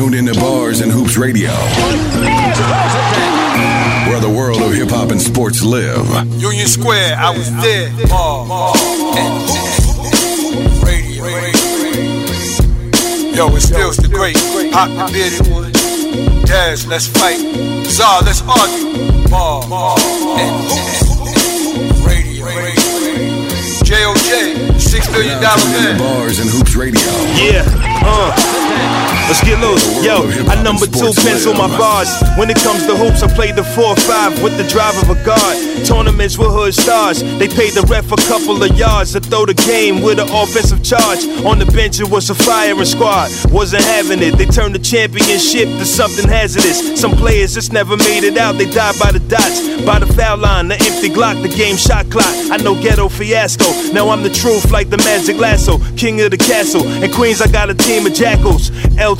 tuned into Bars and Hoops Radio, where the world of hip hop and sports live. Union Square, I was there. Ball, radio. Yo, it's still the great. Hot the bearded one. Daz, let's fight. Czar, let's argue. Ball, radio. JOJ, six billion dollar man. Bars and Hoops Radio. Yeah, uh. Let's get loose. Yo, I number two pencil my bars. When it comes to hoops, I play the 4-5 with the drive of a guard. Tournaments with hood stars. They paid the ref a couple of yards to throw the game with an offensive charge. On the bench, it was a firing squad. Wasn't having it. They turned the championship to something hazardous. Some players just never made it out. They died by the dots, by the foul line, the empty Glock, the game shot clock. I know ghetto fiasco. Now I'm the truth like the magic lasso, king of the castle. In Queens, I got a team of jackals. LT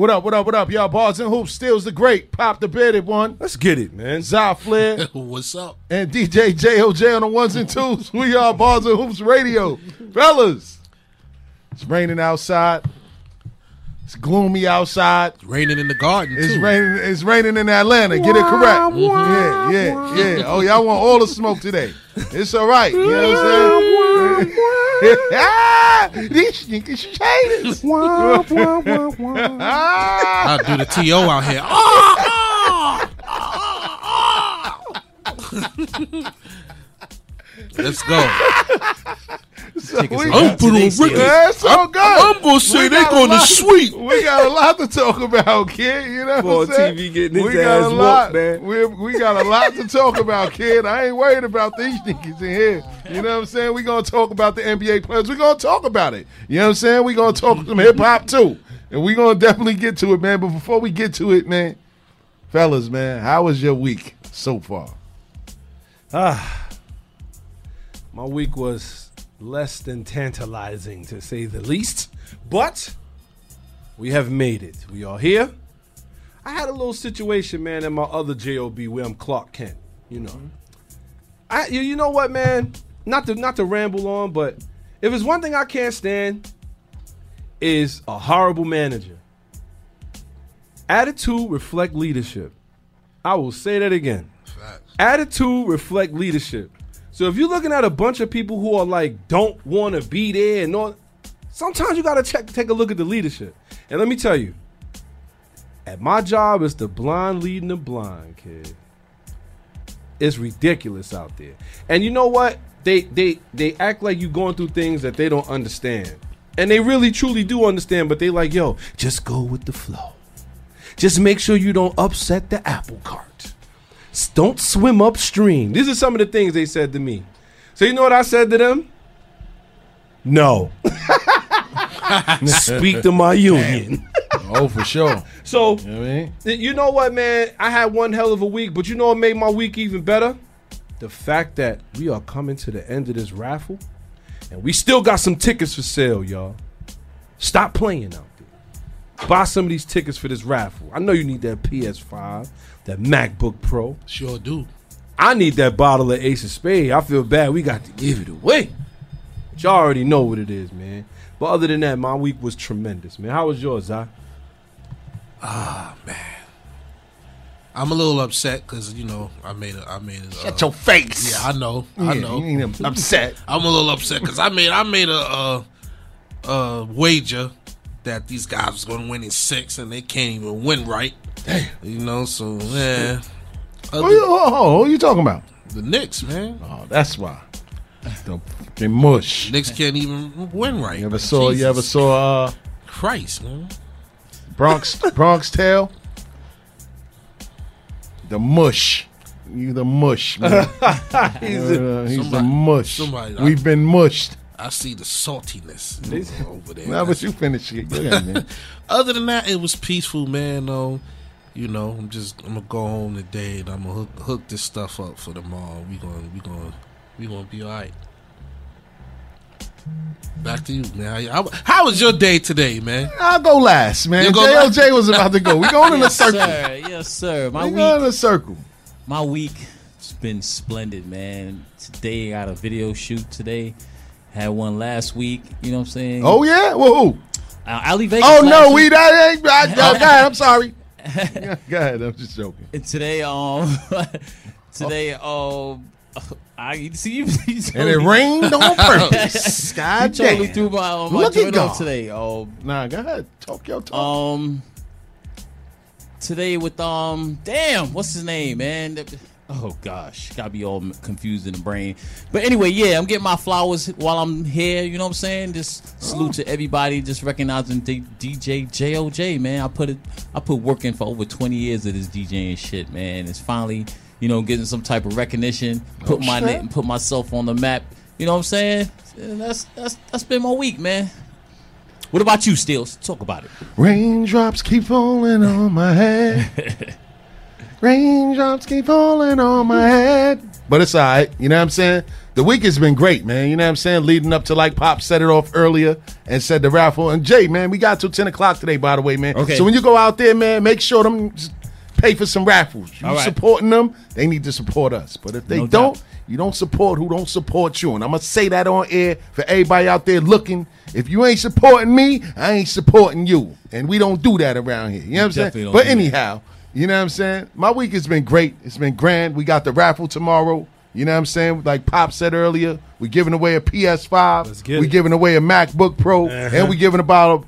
What up, what up, what up, y'all? Bars and Hoops steals the great. Pop the bearded one. Let's get it, man. Zy Flair What's up? and DJ JOJ on the ones and twos. We are Bars and Hoops Radio. Fellas, it's raining outside. It's gloomy outside. It's raining in the garden It's too. raining. It's raining in Atlanta. Get it correct. Yeah, yeah, yeah. Oh, y'all want all the smoke today? It's all right. You know what I'm saying? Ah, These niggas haters. I'll do the To out here. Ah, ah, ah, ah. Let's go. We- I'm put on Ricky. That's all good. I'm gonna say they got a going to sweep. We got a lot to talk about, kid. You know Boy, what I'm saying? TV getting his we got ass a lot, man. We, we got a lot to talk about, kid. I ain't worried about these niggas in here. You know what I'm saying? we gonna talk about the NBA players. we gonna talk about it. You know what I'm saying? we gonna talk some hip hop too. And we gonna definitely get to it, man. But before we get to it, man, fellas, man, how was your week so far? Ah. My week was less than tantalizing to say the least, but we have made it. We are here. I had a little situation, man, in my other job where I'm Clark Kent. You know, mm-hmm. I you, you know what, man? Not to not to ramble on, but if it's one thing I can't stand, is a horrible manager. Attitude reflect leadership. I will say that again. Attitude reflect leadership. So if you're looking at a bunch of people who are like don't want to be there and all, sometimes you gotta check take a look at the leadership. And let me tell you, at my job, it's the blind leading the blind, kid. It's ridiculous out there. And you know what? They they they act like you're going through things that they don't understand. And they really truly do understand, but they like, yo, just go with the flow. Just make sure you don't upset the apple cart. Don't swim upstream. These are some of the things they said to me. So you know what I said to them? No. Speak to my union. Oh, for sure. So You know what I mean? You know what, man? I had one hell of a week, but you know what made my week even better? The fact that we are coming to the end of this raffle, and we still got some tickets for sale, y'all. Stop playing out there. Buy some of these tickets for this raffle. I know you need that PS5, that MacBook Pro. Sure do. I need that bottle of Ace of Spade. I feel bad we got to give it away. But y'all already know what it is, man. But other than that, my week was tremendous, man. How was yours, Zai? Ah, man. I'm a little upset because you know I made a I made a. Shut uh, your face. Yeah, I know. I know. You ain't upset. I'm a little upset because I made I made a, a, a wager that these guys was going to win in six and they can't even win right. You know, so yeah. Who you, oh, who you talking about? the Knicks, man. Oh, that's why. The fucking mush. Knicks can't even win right. You ever saw? You ever saw uh, Christ, man. Bronx Bronx Tale? The mush. You the mush, man. Uh, he's the mush. somebody- We've been mushed. I see the saltiness over there. Now, but you finish it. Go ahead, man. Other than that, it was peaceful, man. Though you know, I'm just I'm gonna go home today and I'm gonna hook, hook this stuff up for tomorrow. We gonna we gonna we gonna be all right. Back to you, man. How, how, how was your day today, man? I'll go last, man. You go JLJ was about to go. We going in a Yes, circle. sir. Yes, sir. My We going in a circle. my week, has been splendid, man. Today, I got a video shoot today. Had one last week. You know what I'm saying? Oh yeah, who? Uh, Ali Vegas. Oh no, week. we that ain't. I, oh, go ahead. I'm sorry. Go ahead. I'm just joking. And today, um, today, um, I see you. And it rained on purpose. God totally threw my, um, my Look at joint God. today. Um, Nah, go ahead. Talk your talk. um, today with um, damn, what's his name, man? Oh gosh, gotta be all confused in the brain. But anyway, yeah, I'm getting my flowers while I'm here. You know what I'm saying? Just salute to everybody. Just recognizing D- DJ JOJ, man. I put it, I put work in for over 20 years of this DJing shit, man. It's finally, you know, getting some type of recognition. Put oh, my shit. name, put myself on the map. You know what I'm saying? That's that's that's been my week, man. What about you, Steels? Talk about it. Raindrops keep falling on my head. Raindrops keep falling on my head. But it's all right. You know what I'm saying? The week has been great, man. You know what I'm saying? Leading up to like Pop set it off earlier and said the raffle. And Jay, man, we got till 10 o'clock today, by the way, man. Okay. So when you go out there, man, make sure them pay for some raffles. You right. supporting them, they need to support us. But if they No don't, doubt. you don't support who don't support you. And I'm gonna say that on air for everybody out there looking. If you ain't supporting me, I ain't supporting you. And we don't do that around here. You know what I'm saying? But anyhow, that. You know what I'm saying? My week has been great. It's been grand. We got the raffle tomorrow. You know what I'm saying? Like Pop said earlier, we're giving away a PS5. We're it. giving away a MacBook Pro. And we're giving a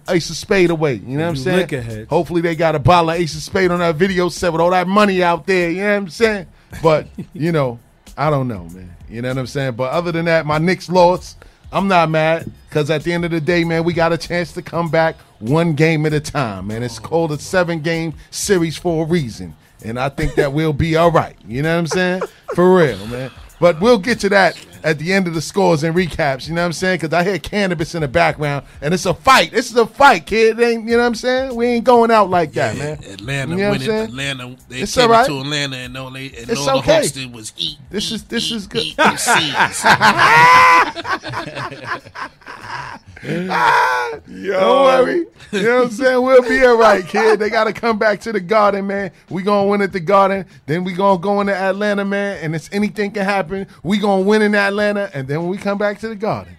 Ace of Spade away. You know what I'm saying? Hopefully they got a bottle of Ace of Spade on that video set with all that money out there. You know what I'm saying? But, you know, I don't know, man. You know what I'm saying? But other than that, my Knicks lost. I'm not mad because at the end of the day, man, we got a chance to come back one game at a time, man. It's called a seven game series for a reason. And I think that we'll be all right. You know what I'm saying? For real, man. But we'll get to that at the end of the scores and recaps. You know what I'm saying? Because I hear cannabis in the background, and it's a fight. This is a fight, kid. It ain't you know what I'm saying? We ain't going out like that, man. Atlanta You know what I'm winning. saying? Atlanta, they It's came all right. to Atlanta and all they and It's all okay. the hosted was eat. This eat, is- this eat, is good. Eat them seeds. Don't worry. You know what I'm saying? We'll be all right, kid. They got to come back to the Garden, man. We going to win at the Garden. Then we going to go into Atlanta, man. And it's anything can happen. We going to win in Atlanta. Atlanta, and then when we come back to the Garden.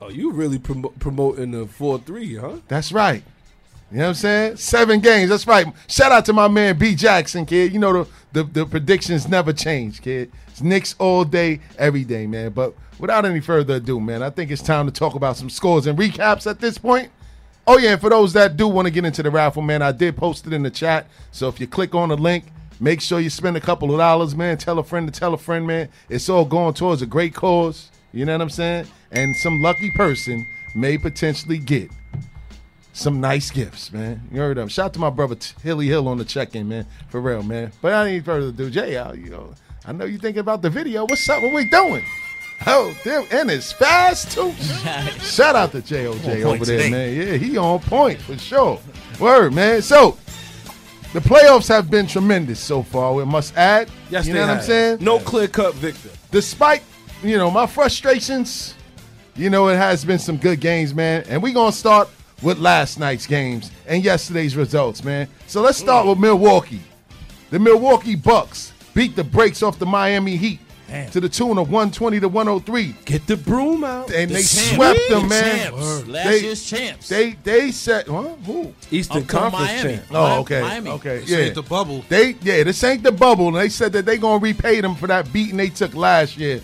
Oh, you really promo- promoting the four three, huh? That's right. You know what I'm saying? Seven games. That's right. Shout out to my man B Jackson, kid. You know the the, the predictions never change, kid. It's Knicks all day, every day, man. But without any further ado, man, I think it's time to talk about some scores and recaps at this point. Oh yeah, and for those that do want to get into the raffle, man, I did post it in the chat. So if you click on the link, make sure you spend a couple of dollars, man. Tell a friend to tell a friend, man. It's all going towards a great cause. You know what I'm saying? And some lucky person may potentially get some nice gifts, man. You heard them. Shout out to my brother Hilly Hill on the check-in, man. For real, man. But I need further ado. Jay, I, you know, I know you thinking about the video. What's up? What we doing? Oh, damn, and it's fast too. Shout out to JOJ over there, today. man. Yeah, he on point for sure. Word, man. So the playoffs have been tremendous so far. We must add. Yes, you know what I'm saying? No clear cut victor. despite you know my frustrations, you know it has been some good games, man. And we're gonna start with last night's games and yesterday's results, man. So let's start mm. with Milwaukee. The Milwaukee Bucks beat the brakes off the Miami Heat Damn. to the tune of 120 to 103, Get the broom out. and they champs. swept The them, man. champs. Last They- year's champs. They they said, huh? Who? Eastern I'm Conference Miami. champ. Oh, okay, Miami. okay, This yeah. ain't the bubble. They yeah, this ain't the bubble. And they said that they gonna repay them for that beating they took last year.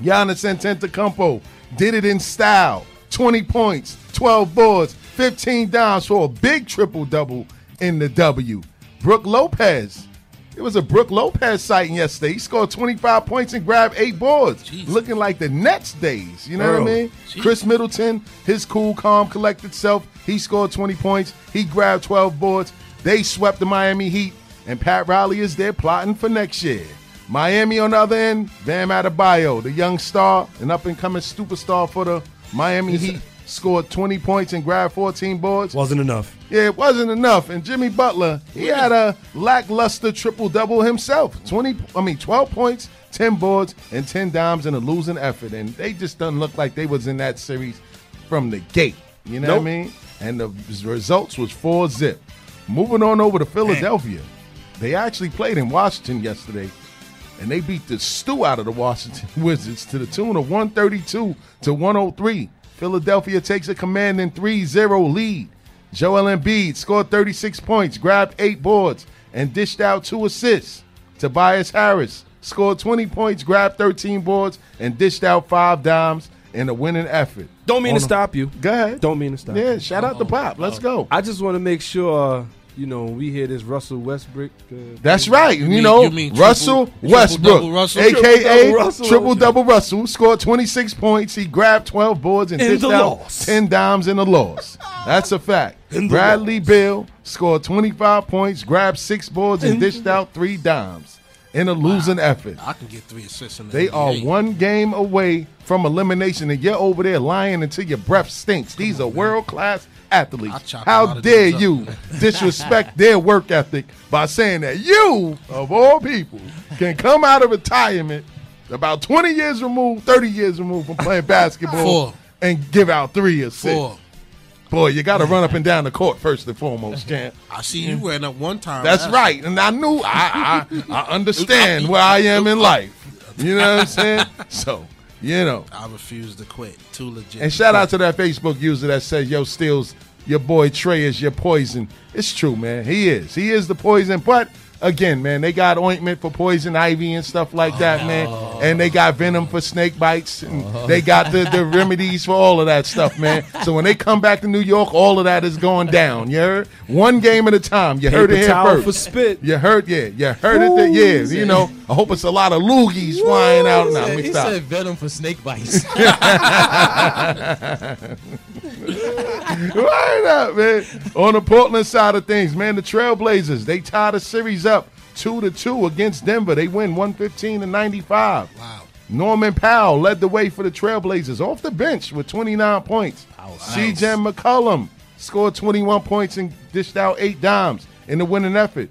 Giannis Antetokounmpo did it in style. 20 points, 12 boards, 15 downs for a big triple double in the W. Brooke Lopez. It was a Brooke Lopez sighting yesterday. He scored 25 points and grabbed eight boards. Jesus. Looking like the Nets days. You know what I mean? Khris Middleton, his cool, calm, collected self. He scored 20 points. He grabbed 12 boards. They swept the Miami Heat, and Pat Riley is there plotting for next year. Miami on the other end, Bam Adebayo, the young star, an up and coming superstar for the Miami Heat. Scored 20 points and grabbed 14 boards. Wasn't enough. Yeah, it wasn't enough. And Jimmy Butler, he had a lackluster triple double himself. 20, I mean, 12 points, 10 boards, and 10 dimes in a losing effort. And they just doesn't look like they was in that series from the gate. You know Nope. what I mean? And the results was 4 zip. Moving on over to Philadelphia. They actually played in Washington yesterday. And they beat the stew out of the Washington Wizards to the tune of 132 to 103. Philadelphia takes a commanding 3-0 lead. Joel Embiid scored 36 points, grabbed eight boards, and dished out two assists. Tobias Harris scored 20 points, grabbed 13 boards, and dished out five dimes in a winning effort. Don't mean On to stop you. Go ahead. Don't mean to stop. Yeah, shout out to Pop. Let's go. I just want to make sure, uh, you know, we hear this Russell Westbrook. Uh, That's right. You, mean- know, you mean Russell triple Westbrook, double Russell? aka Triple-double Russell. triple double Russell, scored 26 points. He grabbed 12 boards and In dished out loss. 10 dimes in the loss. That's a fact. Bradley loss. Beal scored 25 points, grabbed six boards, and dished out three dimes in a losing effort. I can get three assists in the They are NBA. one game away from elimination, and you're over there lying until your breath stinks. These are world class I'll athletes. How dare you disrespect their work ethic by saying that you, of all people, can come out of retirement about 20 years removed, 30 years removed from playing basketball Four. and give out three assists? Four. Boy, you got to run up and down the court first and foremost, champ. I see you ran up one time. That's last- right. And I knew I I, I understand where I am in life. You know what I'm saying? So, you know. I refuse to quit. Too legit. And shout out to that Facebook user that says, Yo, Steals, your boy Trae is your poison. It's true, man. He is. He is the poison. But again, man, they got ointment for poison ivy and stuff like oh, that, man. And they got venom for snake bites. And oh. they got the, the remedies for all of that stuff, man. So when they come back to New York, all of that is going down. You heard? One game at a time. You heard it Paper here towel first. for spit. You heard, yeah. You heard it. There, yeah. You know, I hope it's a lot of loogies flying out. Now, let me he stop. said venom for snake bites. Right up, man. On the Portland side of things, man, the Trailblazers, they tie the series up two to two against Denver. They win 115 to 95. Wow. Norman Powell led the way for the Trailblazers off the bench with 29 points. CJ McCollum scored 21 points and dished out eight dimes in the winning effort.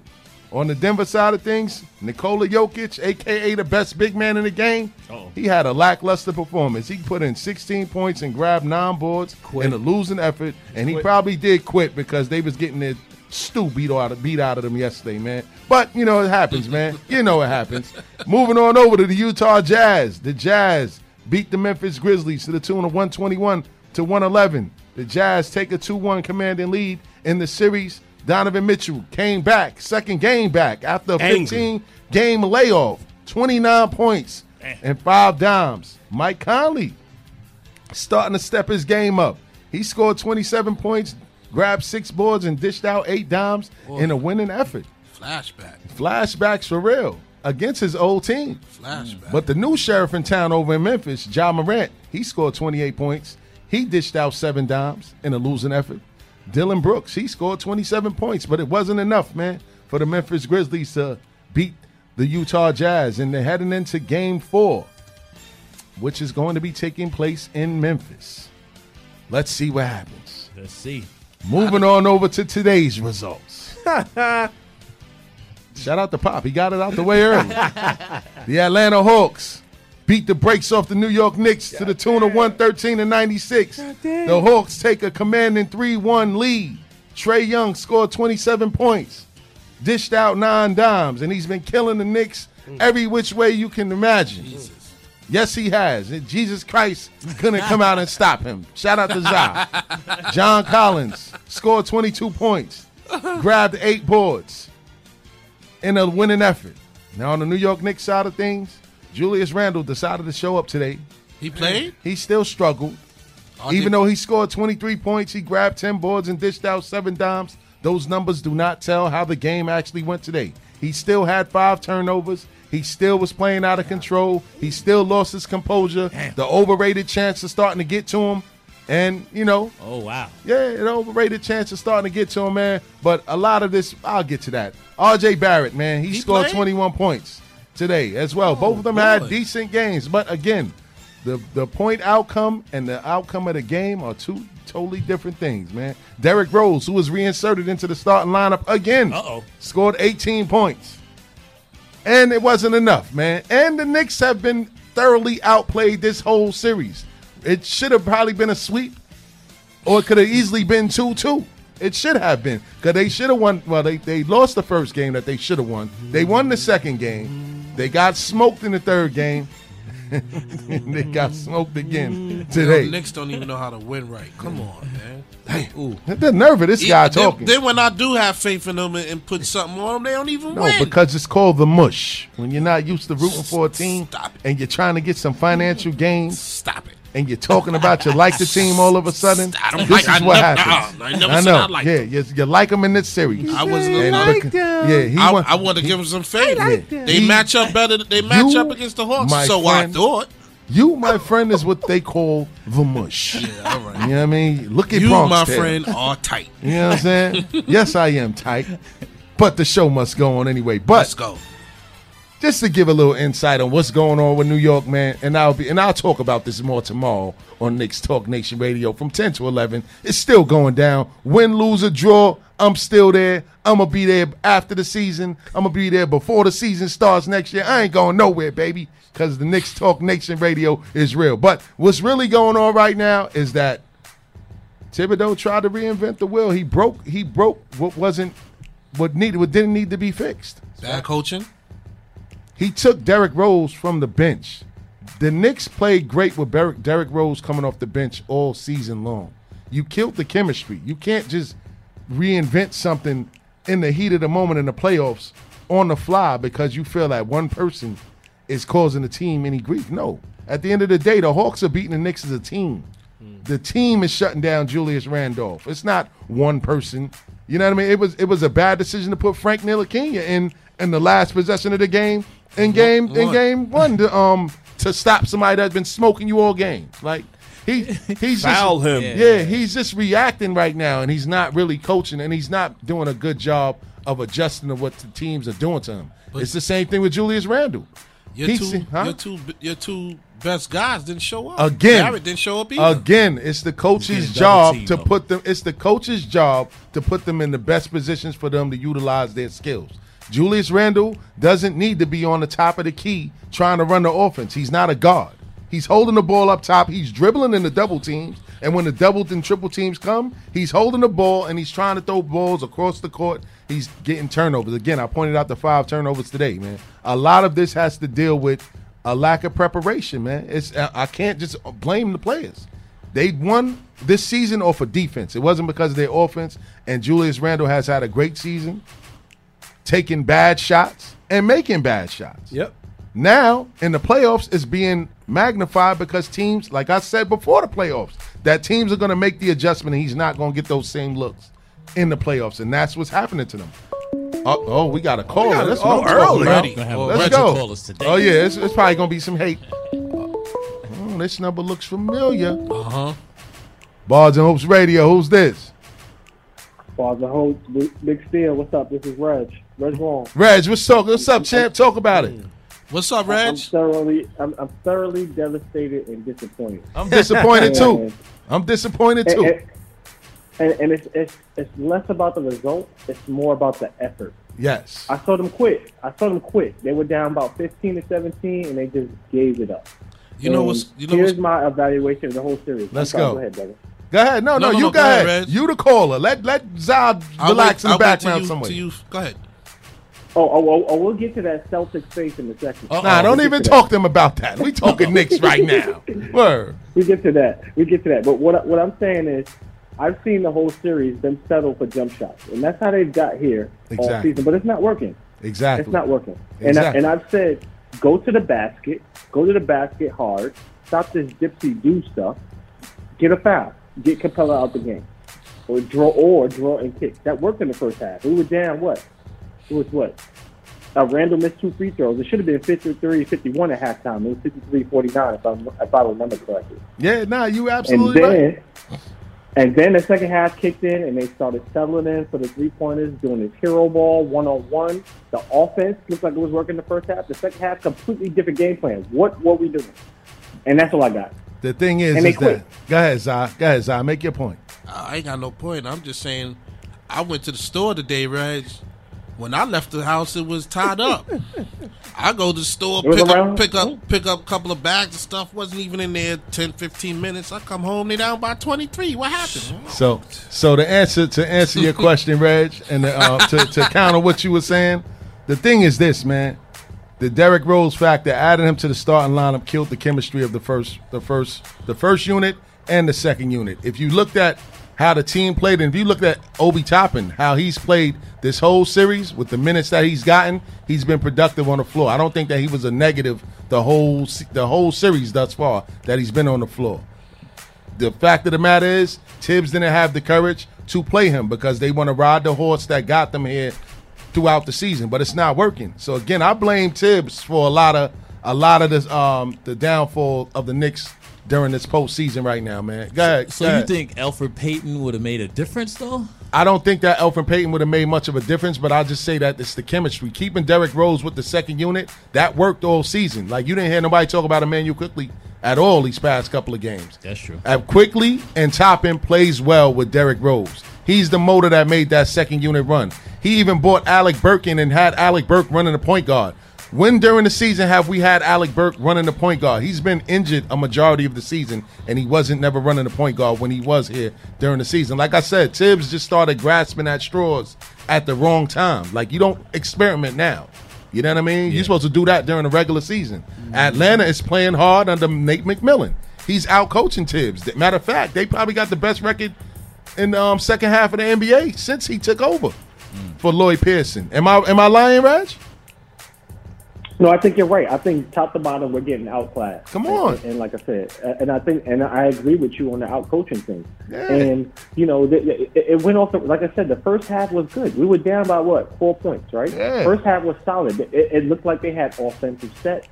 On the Denver side of things, Nikola Jokic, aka the best big man in the game, he had a lackluster performance. He put in 16 points and grabbed nine boards in a losing effort, and he probably did quit because they was getting their stew beat out of beat out of them yesterday, man. But you know it happens, man. You know it happens. Moving on over to the Utah Jazz. The Jazz beat the Memphis Grizzlies to the tune of 121 to 111. The Jazz take a 2-1 commanding lead in the series. Donovan Mitchell came back, second game back after a 15 game layoff, 29 points and five dimes. Mike Conley starting to step his game up. He scored 27 points, grabbed six boards, and dished out eight dimes in a winning effort. Flashback. Flashbacks for real against his old team. Flashback. But the new sheriff in town over in Memphis, John Morant, he scored 28 points. He dished out seven dimes in a losing effort. Dillon Brooks, he scored 27 points, but it wasn't enough, man, for the Memphis Grizzlies to beat the Utah Jazz. And they're heading into game four, which is going to be taking place in Memphis. Let's see what happens. Let's see. Moving on over to today's results. Shout out to Pop. He got it out the way early. the Atlanta Hawks beat the brakes off the New York Knicks to the tune of 113 to 96. The Hawks take a commanding 3 1 lead. Trae Young scored 27 points, dished out nine dimes, and he's been killing the Knicks every which way you can imagine. Yes, he has. And Jesus Christ couldn't come out and stop him. Shout out to Zah. John Collins scored 22 points, grabbed eight boards in a winning effort. Now, on the New York Knicks side of things, Julius Randle decided to show up today. he played? He still struggled. Oh, Even though he scored 23 points, he grabbed 10 boards and dished out seven dimes. Those numbers do not tell how the game actually went today. He still had five turnovers. He still was playing out of control. He still lost his composure. The overrated chance is starting to get to him. And, you know, Oh wow. yeah, an overrated chance is starting to get to him, man. But a lot of this, I'll get to that. RJ Barrett, man, he, He scored played? 21 points today as well. Oh, Both of them had decent games. But again, The the point outcome and the outcome of the game are two totally different things, man. Derrick Rose, who was reinserted into the starting lineup again, Uh-oh. scored 18 points. And it wasn't enough, man. And the Knicks have been thoroughly outplayed this whole series. It should have probably been a sweep, or it could have easily been 2 2. It should have been. Because they should have won. Well, they, they lost the first game that they should have won. They won the second game. They got smoked in the third game. they got smoked again The today. Knicks don't even know how to win right. Come on, man. Ooh. The nerve of this guy then, talking. Then when I do have faith in them and, and put something on them, they don't even No, win. because it's called the mush. When you're not used to rooting for a team and you're trying to get some financial gains Stop it. And you're talking about you like the team all of a sudden, I don't this like- is I what never- happens. uh-uh. I never I said know. I liked yeah, them. you, you like them in this series. I wasn't like bec- yeah, he I, won- I want to give them some favor. like they He- match up better. They match You, up against the Hawks. my So friend- I thought. You, my friend, is what they call the mush. Yeah, all right. You know what I mean? Look at You, Bronx my friend, are tight. You know what I'm saying? yes, I am tight. But the show must go on anyway. But Let's go. Just to give a little insight on what's going on with New York, man, and I'll be and I'll talk about this more tomorrow on Knicks Talk Nation Radio from 10 to 11. It's still going down. Win, lose, or draw, I'm still there. I'm gonna be there after the season. I'm gonna be there before the season starts next year. I ain't going nowhere, baby, because the Knicks Talk Nation Radio is real. But what's really going on right now is that Thibodeau tried to reinvent the wheel. He broke. He broke what wasn't what needed. What didn't need to be fixed. Bad coaching. He took Derrick Rose from the bench. The Knicks played great with Derrick, Derrick Rose coming off the bench all season long. You killed the chemistry. You can't just reinvent something in the heat of the moment in the playoffs on the fly because you feel that one person is causing the team any grief. No. At the end of the day, the Hawks are beating the Knicks as a team. Hmm. The team is shutting down Julius Randolph. It's not one person. You know what I mean? It was it was a bad decision to put Frank Ntilikina in in the last possession of the game in game in game one to um to stop somebody that's been smoking you all game. Like he he's Foul just, him. Yeah, he's just reacting right now, and he's not really coaching, and he's not doing a good job of adjusting to what the teams are doing to him. it's the same thing with Julius Randle. Your He two, huh? your two, your two best guys didn't show up. Again. Didn't show up either. Again, it's the coach's job teamed, to though. put them. It's the coach's job to put them in the best positions for them to utilize their skills. Julius Randle doesn't need to be on the top of the key trying to run the offense. He's not a guard. He's holding the ball up top. He's dribbling in the double teams, and when the double and triple teams come, he's holding the ball and he's trying to throw balls across the court. He's getting turnovers. Again, I pointed out the five turnovers today, man. A lot of this has to deal with a lack of preparation, man. It's I can't just blame the players. They won this season off of defense. It wasn't because of their offense. And Julius Randle has had a great season, taking bad shots and making bad shots. Yep. Now in the playoffs, it's being magnified because teams, like I said before the playoffs, that teams are going to make the adjustment, and he's not going to get those same looks in the playoffs, and that's what's happening to them. Oh, oh we got a call. got a- That's oh, what I'm talking early. Ready. Gonna have Oh, Let's go. of callers today. Oh yeah, it's, it's probably gonna be some hate. Oh, this number looks familiar. Uh huh. Bars and Hoops Radio. Who's this? Father and Big Big Steel, what's up? This is Reg. Reg Long. Reg, what's talk? What's up, champ? Talk about it. What's up, Reg? I'm thoroughly, I'm, I'm thoroughly devastated and disappointed. I'm disappointed too. I'm disappointed too. and, and, and it's, it's it's less about the result. It's more about the effort. Yes. I saw them quit. I saw them quit. They were down about 15 to 17, and they just gave it up. You know And what's you know here's what's, my evaluation of the whole series. Let's go. Go ahead, brother. Go ahead. No, no, No, no, you no, go, go ahead, ahead. Reg. You the caller. Let let Zod I'll relax wait- in I'll the wait background till you, somewhere. till you- Go ahead. Oh, oh, oh, oh, we'll get to that Celtics face in a second. Uh-oh. Nah, don't We'll even to talk to them about that. We talking Knicks right now. Word. We get to that. We get to that. But what I- what I'm saying is, I've seen the whole series them settle for jump shots, and that's how they've got here all season. But it's not working. Exactly. It's not working. And I, Exactly. and I've said, go to the basket, go to the basket hard, stop this gypsy do stuff, get a foul, get Capela out the game, or draw or draw and kick. That worked in the first half. We were down what? It was what? Uh, Randle missed two free throws. It should have been 53 51 at halftime. It was 53 49, if, I'm, if I remember correctly. Yeah, nah, you absolutely And absolutely then, right. and then the second half kicked in, and they started settling in for the three pointers, doing this hero ball one on one. The offense looked like it was working the first half. The second half, completely different game plan. What were we doing? And that's all I got. The thing is, And they is quit. that go ahead, Zai. Go ahead, Zai. Make your point. I ain't got no point. I'm just saying, I went to the store today, Reg. When I left the house, it was tied up. I go to the store, It was pick around- up, pick up, pick up a couple of bags of stuff. wasn't even in there 10, 15 minutes. I come home, they down by twenty three. What happened? So, so to answer to answer your question, Reg, and uh, to to counter what you were saying, the thing is this, man. The Derrick Rose factor, adding him to the starting lineup, killed the chemistry of the first, the first, the first unit and the second unit. If you looked at how the team played, and if you look at Obi Toppin, how he's played this whole series with the minutes that he's gotten, he's been productive on the floor. I don't think that he was a negative the whole the whole series thus far that he's been on the floor the fact of the matter is Thibs didn't have the courage to play him because they want to ride the horse that got them here throughout the season, but it's not working. So again, I blame Thibs for a lot of a lot of this um the downfall of the Knicks during this postseason right now, man. Go ahead. So go you think Elfrid Payton would have made a difference though? I don't think that Elfrid Payton would have made much of a difference, but I'll just say that it's the chemistry. Keeping Derrick Rose with the second unit, that worked all season. Like you didn't hear nobody talk about Immanuel Quickley at all these past couple of games. That's true. Uh, Quickley and Toppin plays well with Derrick Rose. He's the motor that made that second unit run. He even bought Alec Burke in and had Alec Burke running the point guard. When during the season have we had Alec Burke running the point guard? He's been injured a majority of the season, and he wasn't never running the point guard when he was here during the season. Like I said, Thibs just started grasping at straws at the wrong time. Like you don't experiment now. You know what I mean? You're supposed to do that during the regular season. Atlanta is playing hard under Nate McMillan. He's out coaching Thibs. Matter of fact, they probably got the best record in the um, second half of the NBA since he took over for Lloyd Pearson. Am I am I lying, Raj? No, I think you're right. I think top to bottom we're getting outclassed. Come on. And, and like I said, and I think, and I agree with you on the out coaching thing. Yeah. And you know, the, it, it went off. The, like I said, the first half was good. We were down by what four points, right? Yeah. First half was solid. It, it looked like they had offensive sets.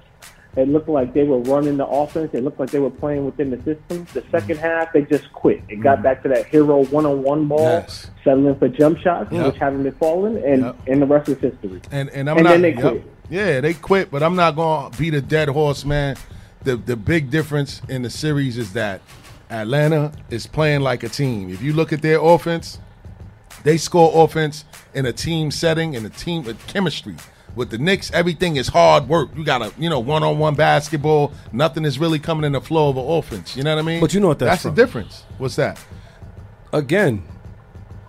It looked like they were running the offense. It looked like they were playing within the system. The 2nd half, they just quit. It got back to that hero one-on-one ball, Mm-hmm. Yes. settling for jump shots, Yep. which haven't been falling, and Yep. and the rest is history. And and I'm And not. then they yep. quit. Yeah, they quit, but I'm not going to beat a dead horse, man. The the big difference in the series is that Atlanta is playing like a team. If you look at their offense, they score offense in a team setting and a team with chemistry. With the Knicks, everything is hard work. You got to, you know, one on one basketball. Nothing is really coming in the flow of an offense. You know what I mean? But you know what that's that's from. the difference. What's that? Again,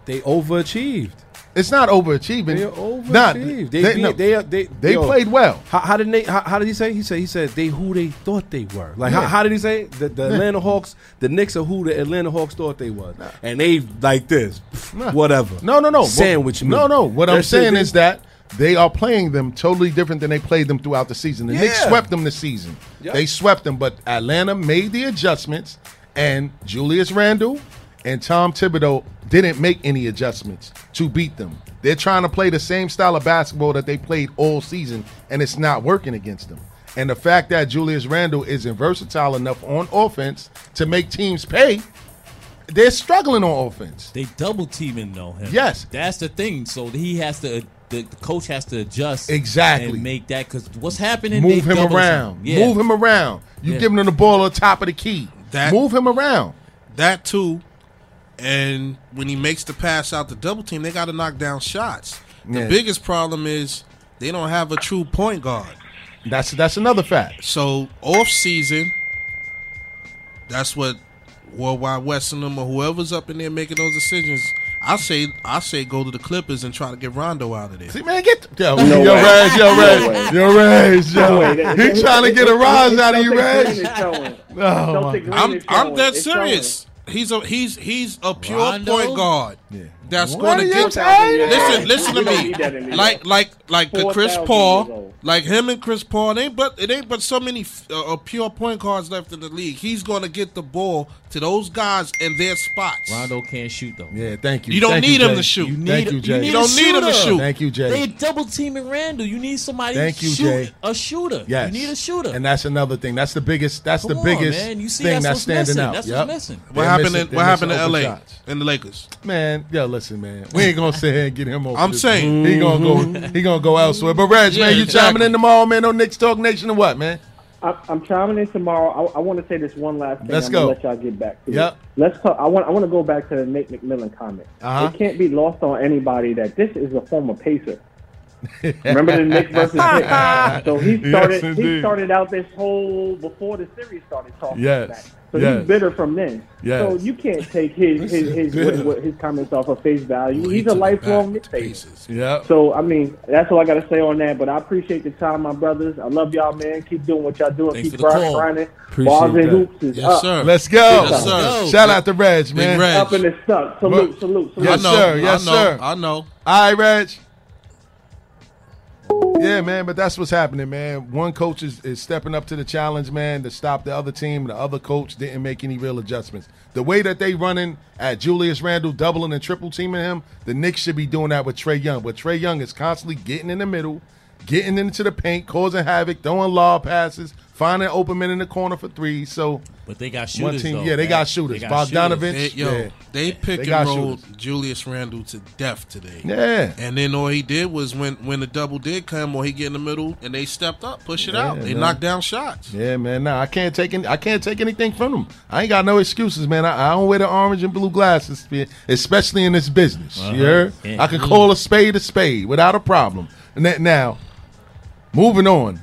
they overachieved. It's not overachieving. They overachieved. Nah, they, they, they, no, they, they, they yo, played well. How, how did Nate? How, how did he say? He said he said they who they thought they were. Like how, Yeah. how did he say? The, the Atlanta Hawks, the Knicks are who the Atlanta Hawks thought they was, and they like this, Nah. whatever. No, no, no. Sandwich me. No, no. What I'm saying they- is that they are playing them totally different than they played them throughout the season. The Knicks swept them this season. Yep. They swept them, but Atlanta made the adjustments, and Julius Randle and Tom Thibodeau didn't make any adjustments to beat them. They're trying to play the same style of basketball that they played all season, and it's not working against them. And the fact that Julius Randle isn't versatile enough on offense to make teams pay, they're struggling on offense. They double teaming though him. Yes. that's the thing. So he has to. The coach has to adjust Exactly. and make that because what's happening? Move him around. team. Yeah. Move him around. You Yeah. giving him the ball on top of the key. That- Move him around. That too. And when he makes the pass out the double team, they got to knock down shots. The Yeah. biggest problem is they don't have a true point guard. That's that's another fact. So off season, that's what Worldwide West and them or whoever's up in there making those decisions. I say I say go to the Clippers and try to get Rondo out of there. See, man, get yo, No yo, way. Reg, yo, No Reg, way. yo, No yo. He trying to get a rise out of you, Celtic Green Reg. is showing. Oh, Celtic Green I'm is I'm showing. dead It's serious. He's a he's he's a pure Rondo? point guard. Yeah. That's What going are to you get saying? Listen, listen to me. need that anymore. Like, like, like the Chris Paul, like him and Chris Paul. It ain't but it ain't but so many uh, uh, pure point guards left in the league. He's going to get the ball to those guys in their spots. Rondo can't shoot though. Yeah, thank you. You don't Thank need you, him Jay. to shoot. You need, Thank you, Jay. need You don't need him to shoot. Thank you, Jay. They double teaming Randle. You need somebody. Thank you, shoot Jay. A shooter. Yes. You need a shooter. And that's another thing. That's the biggest. That's Come the on, biggest man. You see thing that's that's standing missing. out. That's Yep. what's missing. What happened? in, what happened in L.A. open shots. and the Lakers? Man, yo, listen, man. We ain't gonna sit here and get him over. I'm this. saying. he gonna go. He gonna go elsewhere. But Reg, Yeah, man, you exactly. chiming in tomorrow, man? On Knicks Talk Nation or what, man? I, I'm chiming in tomorrow. I, I want to say this one last thing. Let's I'm go. Gonna let y'all get back to Yep. it. Let's talk. I want. I want to go back to the Nate McMillan comment. Uh-huh. It can't be lost on anybody that this is a former Pacer. Remember the Knicks versus Knicks? So he Yes, started. he started out this whole before the series started talking. Yes. Back. So Yes. he's bitter from then. Yes. So you can't take his his his, what, what, his comments off of face value. He's a lifelong Knicks Yeah. So I mean, that's all I got to say on that. But I appreciate the time, my brothers. I love y'all, man. Keep doing what y'all doing. Thanks Keep for the grind- call. grinding. Appreciate Bars and that. hoops is Yes, up. sir. Let's go. Yes, sir. Shout out to Reg, man. Reg. Up in the stuck. Salute, salute, salute. Yes, I know. sir. Yes, I know. sir. I know. All right, Reg. Yeah, man, but that's what's happening, man. One coach is, is stepping up to the challenge, man, to stop the other team. The other coach didn't make any real adjustments. The way that they running at Julius Randle, doubling and triple teaming him, the Knicks should be doing that with Trae Young. But Trae Young is constantly getting in the middle, getting into the paint, causing havoc, throwing lob passes, finding open men in the corner for three. So But they got one shooters. team, though, yeah, they man. got shooters. They got Bogdanovich, They, yo, yeah. they pick They and rolled shooters. Julius Randle to death today. Yeah. And then all he did was when when the double did come, or he get in the middle, and they stepped up, push it Yeah, out. They man. knocked down shots. Yeah, man. Nah, I can't take any, I can't take anything from them. I ain't got no excuses, man. I, I don't wear the orange and blue glasses, especially in this business. You uh-huh. heard? Yeah. I can call a spade a spade without a problem. And that, now, moving on,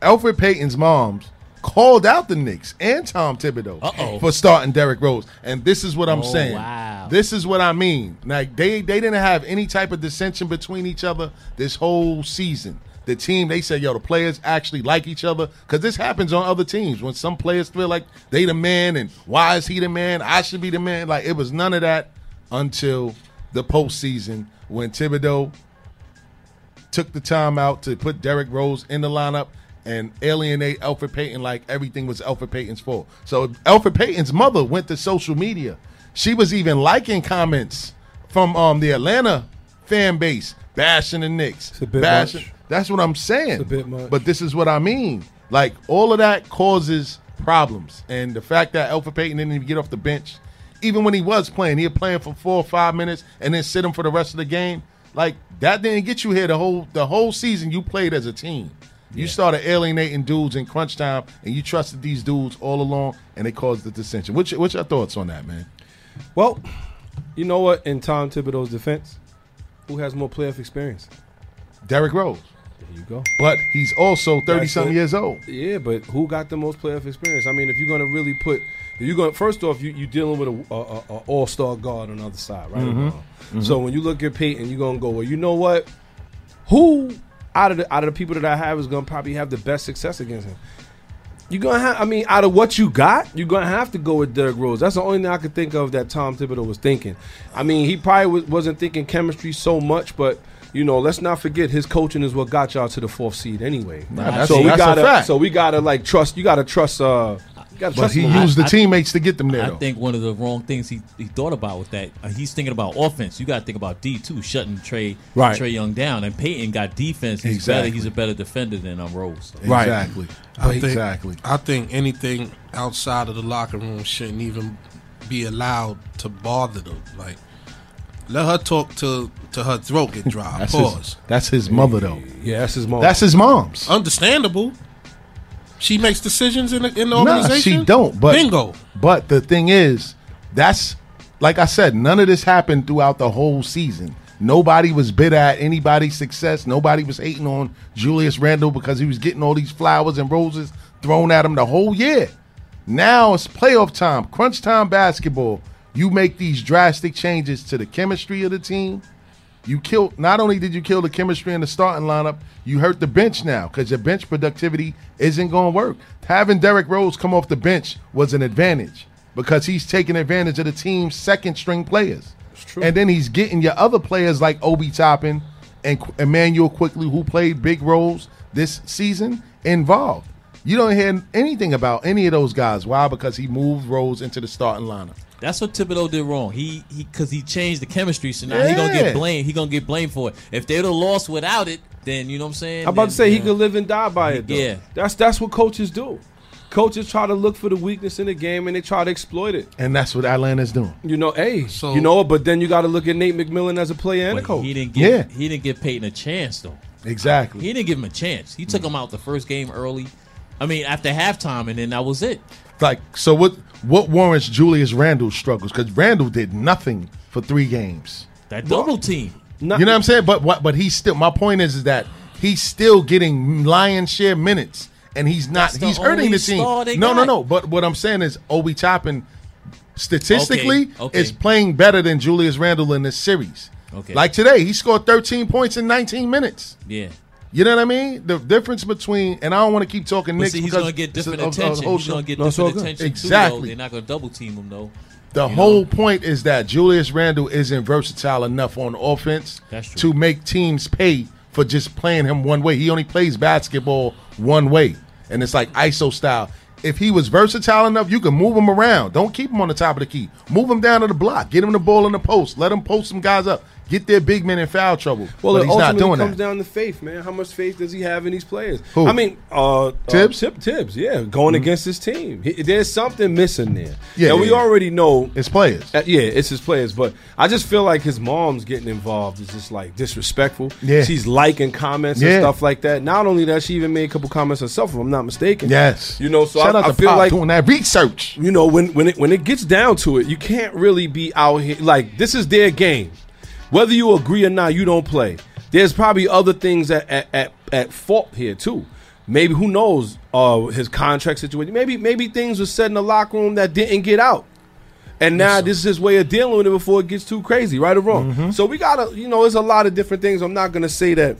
Elfrid Payton's mom's called out the Knicks and Tom Thibodeau Uh-oh. for starting Derrick Rose, and this is what I'm Oh, saying. wow. This is what I mean. Like they they didn't have any type of dissension between each other this whole season. The team they said, yo, the players actually like each other because this happens on other teams when some players feel like they the man and why is he the man? I should be the man. Like it was none of that until the postseason when Thibodeau took the time out to put Derrick Rose in the lineup and alienate Elfrid Payton like everything was Elfrid Payton's fault. So Elfrid Payton's mother went to social media. She was even liking comments from um, the Atlanta fan base bashing the Knicks. It's a bit bashing. much. That's what I'm saying. It's a bit much. But this is what I mean. Like all of that causes problems, and the fact that Elfrid Payton didn't even get off the bench, even when he was playing, he was playing for four or five minutes and then sit him for the rest of the game. Like that didn't get you here the whole the whole season. You played as a team. You started alienating dudes in crunch time, and you trusted these dudes all along, and it caused the dissension. What's your, what's your thoughts on that, man? Well, you know what? In Tom Thibodeau's defense, who has more playoff experience? Derrick Rose, There you go. but he's also thirty something years old. Yeah, but who got the most playoff experience? I mean, if you're going to really put, if you're going first off, you you dealing with a, a, a, all star guard on the other side, right? or wrong? So when you look at Payton, you're going to go, well, you know what? Who out of the out of the people that I have is going to probably have the best success against him? You're gonna have. I mean, out of what you got, you're gonna have to go with Derrick Rose. That's the only thing I could think of that Tom Thibodeau was thinking. I mean, he probably was, wasn't thinking chemistry so much, but you know, let's not forget his coaching is what got y'all to the fourth seed anyway. Nah, so we gotta, so we gotta like trust. You gotta trust. Uh, But he him. used the I- teammates to get them there. I though. think one of the wrong things he, he thought about with that, uh, he's thinking about offense. You got to think about D too, shutting Trae Right. Trae Young down. And Payton got defense. He's Exactly. better. He's a better defender than um, Rose. Right. Exactly. I think, exactly. I think anything outside of the locker room shouldn't even be allowed to bother them. Like, let her talk to to her throat get dry. That's Pause. his, that's his mother though. yeah, that's his mom. That's his mom's. Understandable. She makes decisions in the, in the Nah, organization. she don't. But bingo. But the thing is, that's like I said. None of this happened throughout the whole season. Nobody was bitter at anybody's success. Nobody was hating on Julius Randle because he was getting all these flowers and roses thrown at him the whole year. Now it's playoff time, crunch time basketball. You make these drastic changes to the chemistry of the team. You killed. Not only did you kill the chemistry in the starting lineup, you hurt the bench now because your bench productivity isn't going to work. Having Derrick Rose come off the bench was an advantage because he's taking advantage of the team's second string players. true. And then he's getting your other players like Obi Toppin and Immanuel Quickley, who played big roles this season, involved. You don't hear anything about any of those guys. Why? Because he moved Rose into the starting lineup. That's what Thibodeau did wrong. He he because he changed the chemistry. So now he gonna get blamed. He gonna get blamed for it. If they'd have lost without it, then you know what I'm saying. I'm about to Then, say he yeah. could live and die by it. Though. Yeah. that's that's what coaches do. Coaches try to look for the weakness in the game and they try to exploit it. And that's what Atlanta's doing. You know, hey, So- you know, what? but then you got to look at Nate McMillan as a player and a coach. he didn't get Yeah. he didn't get Payton a chance though. Exactly. He didn't give him a chance. He took him out the first game early. I mean, after halftime, and then that was it. Like, so what? What warrants Julius Randle's struggles? Because Randle did nothing for three games. That double team. Not- You know what I'm saying? But what? But he's still. My point is, is that he's still getting lion share minutes, and he's not. That's the he's hurting only the team. star they No, no, got. no. But what I'm saying is, Obi Toppin, statistically, Okay, okay. is playing better than Julius Randle in this series. Okay. Like today, he scored 13 points in 19 minutes. Yeah. You know what I mean? The difference between, and I don't want to keep talking Knicks see, he's because gonna get different attention. He's gonna get No, different attention too. Exactly. Though. They're not gonna double team him though. The You whole know? point is that Julius Randle isn't versatile enough on offense to make teams pay for just playing him one way. He only plays basketball one way, and it's like ISO style. If he was versatile enough, you can move him around. Don't keep him on the top of the key. Move him down to the block. Get him the ball in the post. Let him post some guys up. Get their big men in foul trouble. Well, but it he's not doing comes that. down to faith, man. How much faith does he have in these players? Who? I mean, uh, Thibs? Uh, Tib- Thibs, yeah, going against his team. He, there's something missing there. Yeah, and we already know. It's players. uh, yeah, it's his players, but I just feel like his mom's getting involved is just like disrespectful. Yeah. she's liking comments Yeah. and stuff like that. Not only that, she even made a couple comments herself, if I'm not mistaken. Yes. you know. So Shout I, I feel Pop like doing that research. you know when when it when it gets down to it, you can't really be out here like this is their game. Whether you agree or not, you don't play. There's probably other things at at, at, at fault here too. Maybe who knows uh, his contract situation. Maybe maybe things were said in the locker room that didn't get out. And now this is his way of dealing with it before it gets too crazy, right or wrong. Mm-hmm. So we gotta, you know, there's a lot of different things. I'm not gonna say that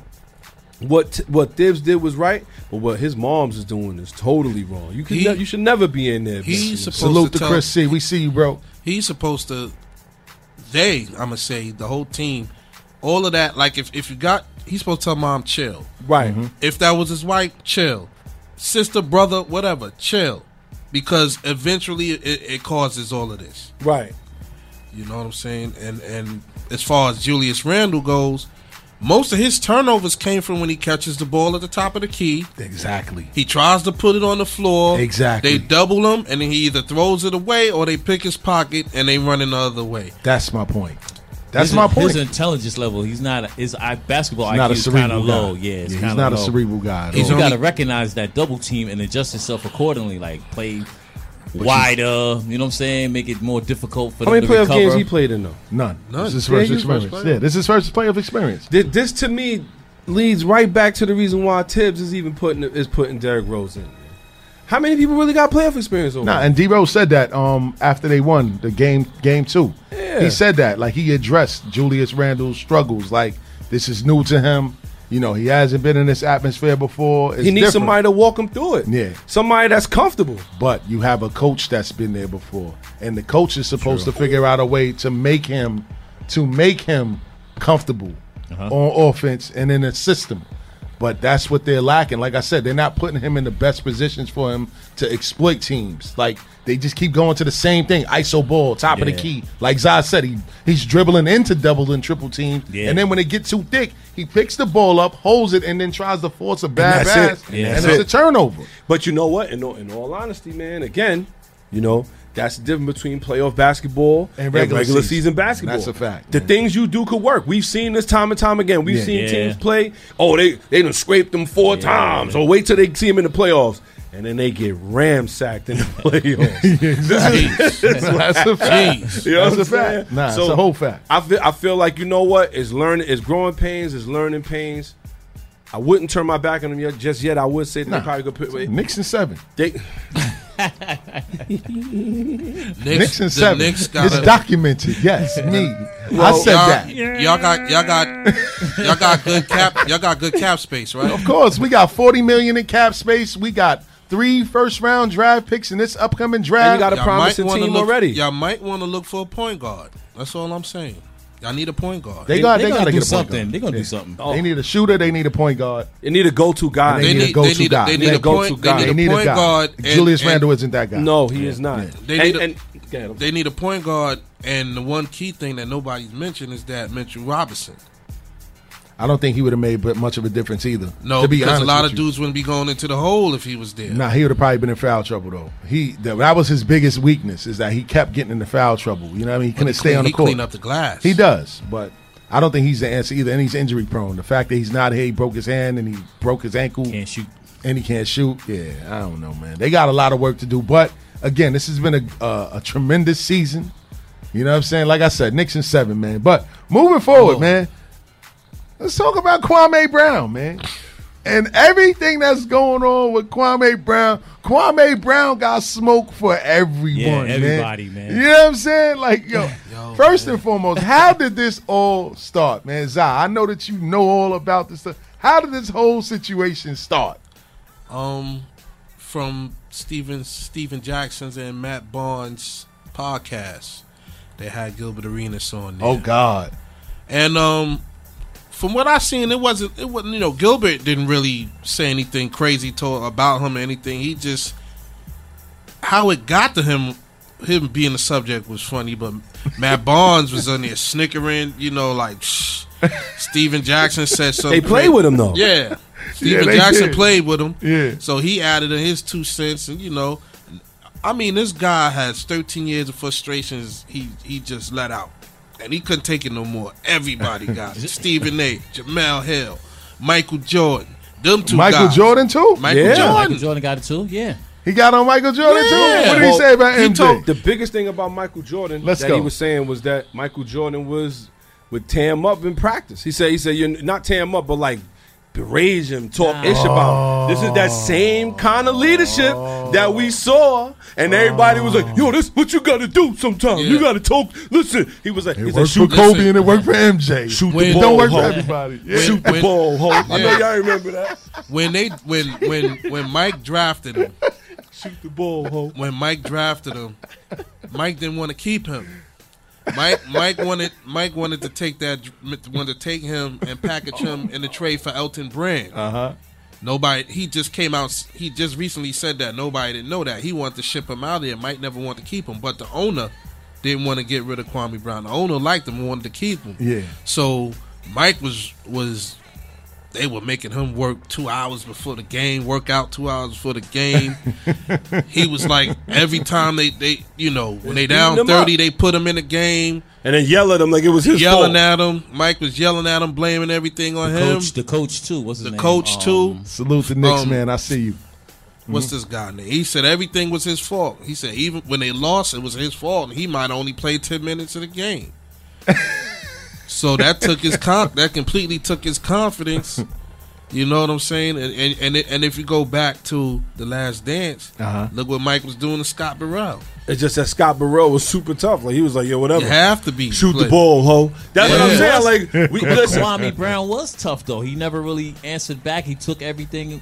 what what Thibs did was right, but what his mom's is doing is totally wrong. You can He- ne- you should never be in there. He's supposed Salute to to tell, Chris C. We see you, bro. He's supposed to. They, I'm gonna say, the whole team, all of that. Like if if you got, he's supposed to tell mom chill. right. Mm-hmm. If that was his wife, chill. Sister, brother, whatever, chill. Because eventually it, it causes all of this. Right. You know what I'm saying? And and as far as Julius Randle goes, most of his turnovers came from when he catches the ball at the top of the key. Exactly. He tries to put it on the floor. Exactly. They double him, and then he either throws it away or they pick his pocket and they run another way. That's my point. That's his, my point. His intelligence level, he's not. His I, basketball not IQ a is kind of cerebral low. guy. Yeah, it's he's not low. a cerebral guy. at He's all. You got to recognize that double team and adjust yourself accordingly. Like play wider. You know what I'm saying? Make it more difficult for How them many to playoff recover. games he played in though? None. None. This is his Yeah, first he was first experience. player. yeah, this is his first playoff experience. This, this to me leads right back to the reason why Thibs is even putting is putting Derrick Rose in. How many people really got playoff experience over? Nah, there? and D Rose said that um after they won the game game two. Yeah. He said that. Like he addressed Julius Randle's struggles. Like this is new to him. You know, he hasn't been in this atmosphere before. It's he needs different. somebody to walk him through it. Yeah. somebody that's comfortable. But you have a coach that's been there before, and the coach is supposed to figure out a way to make him to make him comfortable uh-huh. on offense and in the system. But that's what they're lacking. Like I said, they're not putting him in the best positions for him to exploit teams. Like they just keep going to the same thing: ISO ball, top of the key. Like Zaz said, he he's dribbling into double and triple teams, Yeah. and then when it gets too thick, he picks the ball up, holds it, and then tries to force a bad that's pass, it. Yeah, and that's it's it. a turnover. But you know what? In all, in all honesty, man, again, you know that's the difference between playoff basketball And and regular regular, season. season. basketball. That's a fact, The man. things you do could work. We've seen this time and time again. We've Yeah. seen Yeah. teams play. Oh, they they done scraped them four times. Or wait till they see them in the playoffs, and then they get ramsacked in the playoffs. That's a fact. You know That's what I'm a fact. saying? Nah, it's a whole fact. I feel I feel like you know what? It's learning It's growing pains It's learning pains. I wouldn't turn my back on them yet, just yet. I would say that Nah. they probably could put Knicks and seven. they, Knicks, Knicks and the seven. Knicks it's got documented. Yes, me. I said y'all, that. y'all got y'all got y'all got good cap y'all got good cap space, right? Of course, we got forty million in cap space. We got three first round draft picks in this upcoming and draft. you got a Y'all promising team look, already. Y'all might want to look for a point guard. That's all I'm saying. Y'all need a point guard. they They, got. they, They, got gonna to do get a point something. guard. They're gonna do something. They need a shooter. They need a point guard. They need a go-to guy. They They need a go-to they need, guy. They They need need a a go-to guy. They They need need a a point guy. guard. and- Julius and Randle isn't that guy. no, he is not. They need a- and, yeah, They need a point guard, and the one key thing that nobody's mentioned is that Mitchell Robinson. I don't think he would have made but much of a difference either. No, to be because honest a lot of you. dudes wouldn't be going into the hole if he was there. Nah, he would have probably been in foul trouble though. He that, that was his biggest weakness is that he kept getting into foul trouble. You know what I mean? He couldn't he stay clean- on the he court. clean up the glass. He does, but I don't think he's the answer either. And he's injury prone. The fact that he's not here, he broke his hand and he broke his ankle. Can't shoot. and he can't shoot. Yeah, I don't know, man. They got a lot of work to do. But again, this has been a uh, a tremendous season. You know what I'm saying? Like I said, Knicks in seven, man. But moving forward, man, let's talk about Kwame Brown, man. And everything that's going on with Kwame Brown. Kwame Brown got smoke for everyone, Yeah, everybody, man. You know what I'm saying? Like, yo, first and foremost, how did this all start, man? Zai, I know that you know all about this stuff. How did this whole situation start? Um, from Stephen Stephen Jackson's and Matt Barnes podcast, they had Gilbert Arenas on there. Oh God. And um, from what I seen, it wasn't. It wasn't. You know, Gilbert didn't really say anything crazy to about him or anything. He just how it got to him. Him being the subject was funny, but Matt Barnes was on there snickering. You know, like shh. Stephen Jackson said something. They play with him though. Yeah, Stephen they Jackson did. played with him. Yeah. So he added in his two cents, and you know, I mean, this guy has 13 years of frustrations. He he just let out, and he couldn't take it no more. Everybody got it. Stephen A. Jemele Hill, Michael Jordan, them two. Michael guys. Jordan too? Michael Yeah. Jordan. Michael Jordan got it too. Yeah. He got on Michael Jordan too? What did Well, he say about he MJ? told- the biggest thing about Michael Jordan Let's that go. he was saying was that Michael Jordan was would tear him up in practice. He said he said you're not tear him up, but like berate him, talk ish about. him. This is that same kind of leadership that we saw, and everybody was like, "Yo, this what you got to do. Sometimes you got to talk. Listen." He was like, it he said, worked for "Shoot, Kobe listen. and it worked for MJ. shoot When- the it ball, don't work for ho. everybody. Yeah. Shoot the When- ball, ho. I know y'all remember that. When they when when when Mike drafted him, Shoot the ball, ho. when Mike drafted him, Mike didn't want to keep him. Mike Mike wanted Mike wanted to take that wanted to take him and package him in the trade for Elton Brand. Uh huh. Nobody he just came out he just recently said that nobody didn't know that. He wanted to ship him out there. Mike never wanted to keep him, but the owner didn't want to get rid of Kwame Brown. The owner liked him wanted to keep him. Yeah. So Mike was was they were making him work two hours before the game, work out two hours before the game. he was like every time they they you know when they down thirty, up. they put him in the game, And then yell at him like it was his yelling fault. at him. Mike was yelling at him, blaming everything on him. Coach, the coach too. What's his The name? coach, too. Um, Salute the Knicks, Um, man. I see you. What's this guy name? He said everything was his fault. He said even when they lost, it was his fault, and he might only play ten minutes of the game. so that took his con- that completely took his confidence. You know what I'm saying? And and and, it, and if you go back to the Last Dance, Uh-huh. look what Mike was doing to Scott Burrell. It's just that Scott Burrell was super tough. Like he was like, yo, whatever. You have to be Shoot the play- ball, ho. That's what I'm saying. Like we listen. Kwame Brown was tough though. He never really answered back. He took everything.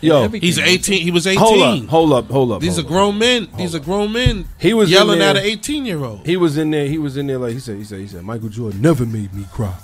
Yo. He's 18. He was 18. Hold up, hold up, hold up. These are hold up. grown men. These are grown men. He was yelling at an 18 year old. He was in there. He was in there. Like he said. He said. He said. Michael Jordan never made me cry.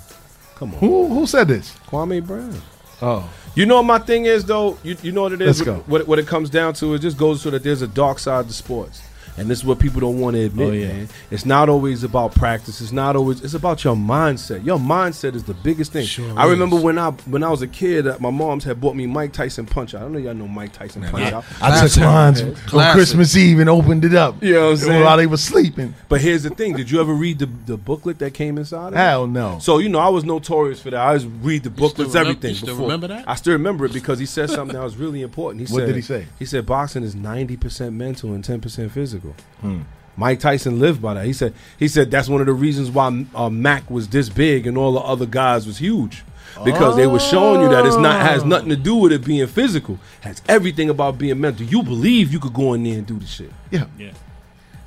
Come on, Who who said this? Kwame Brown. Oh. You know what my thing is though. You, you know what it is. Let's go. What, what it comes down to, it just goes so that there's a dark side to sports, and this is what people don't want to admit. Oh, yeah. Man, it's not always about practice. It's not always. It's about your mindset. Your mindset is the biggest thing. Sure I remember is. when I when I was a kid, uh, my mom's had bought me Mike Tyson Punch Out. I don't know y'all know Mike Tyson Punch Out. I took mine on Classic. Christmas Eve and opened it up. You know what I'm saying? While they were sleeping. But here's the thing: Did you ever read the the booklet that came inside of it? Hell no. So you know, I was notorious for that. I always read the booklets, remem- everything. you still before. remember that? I still remember it because he said something that was really important. He What said, did he say? He said boxing is ninety percent mental and ten percent physical. Mike Tyson lived by that. He said he said that's one of the reasons why uh, Mac was this big and all the other guys was huge. Because they were showing you that it's not has nothing to do with it being physical. Has everything about being mental. You believe you could go in there and do the shit. Yeah. Yeah.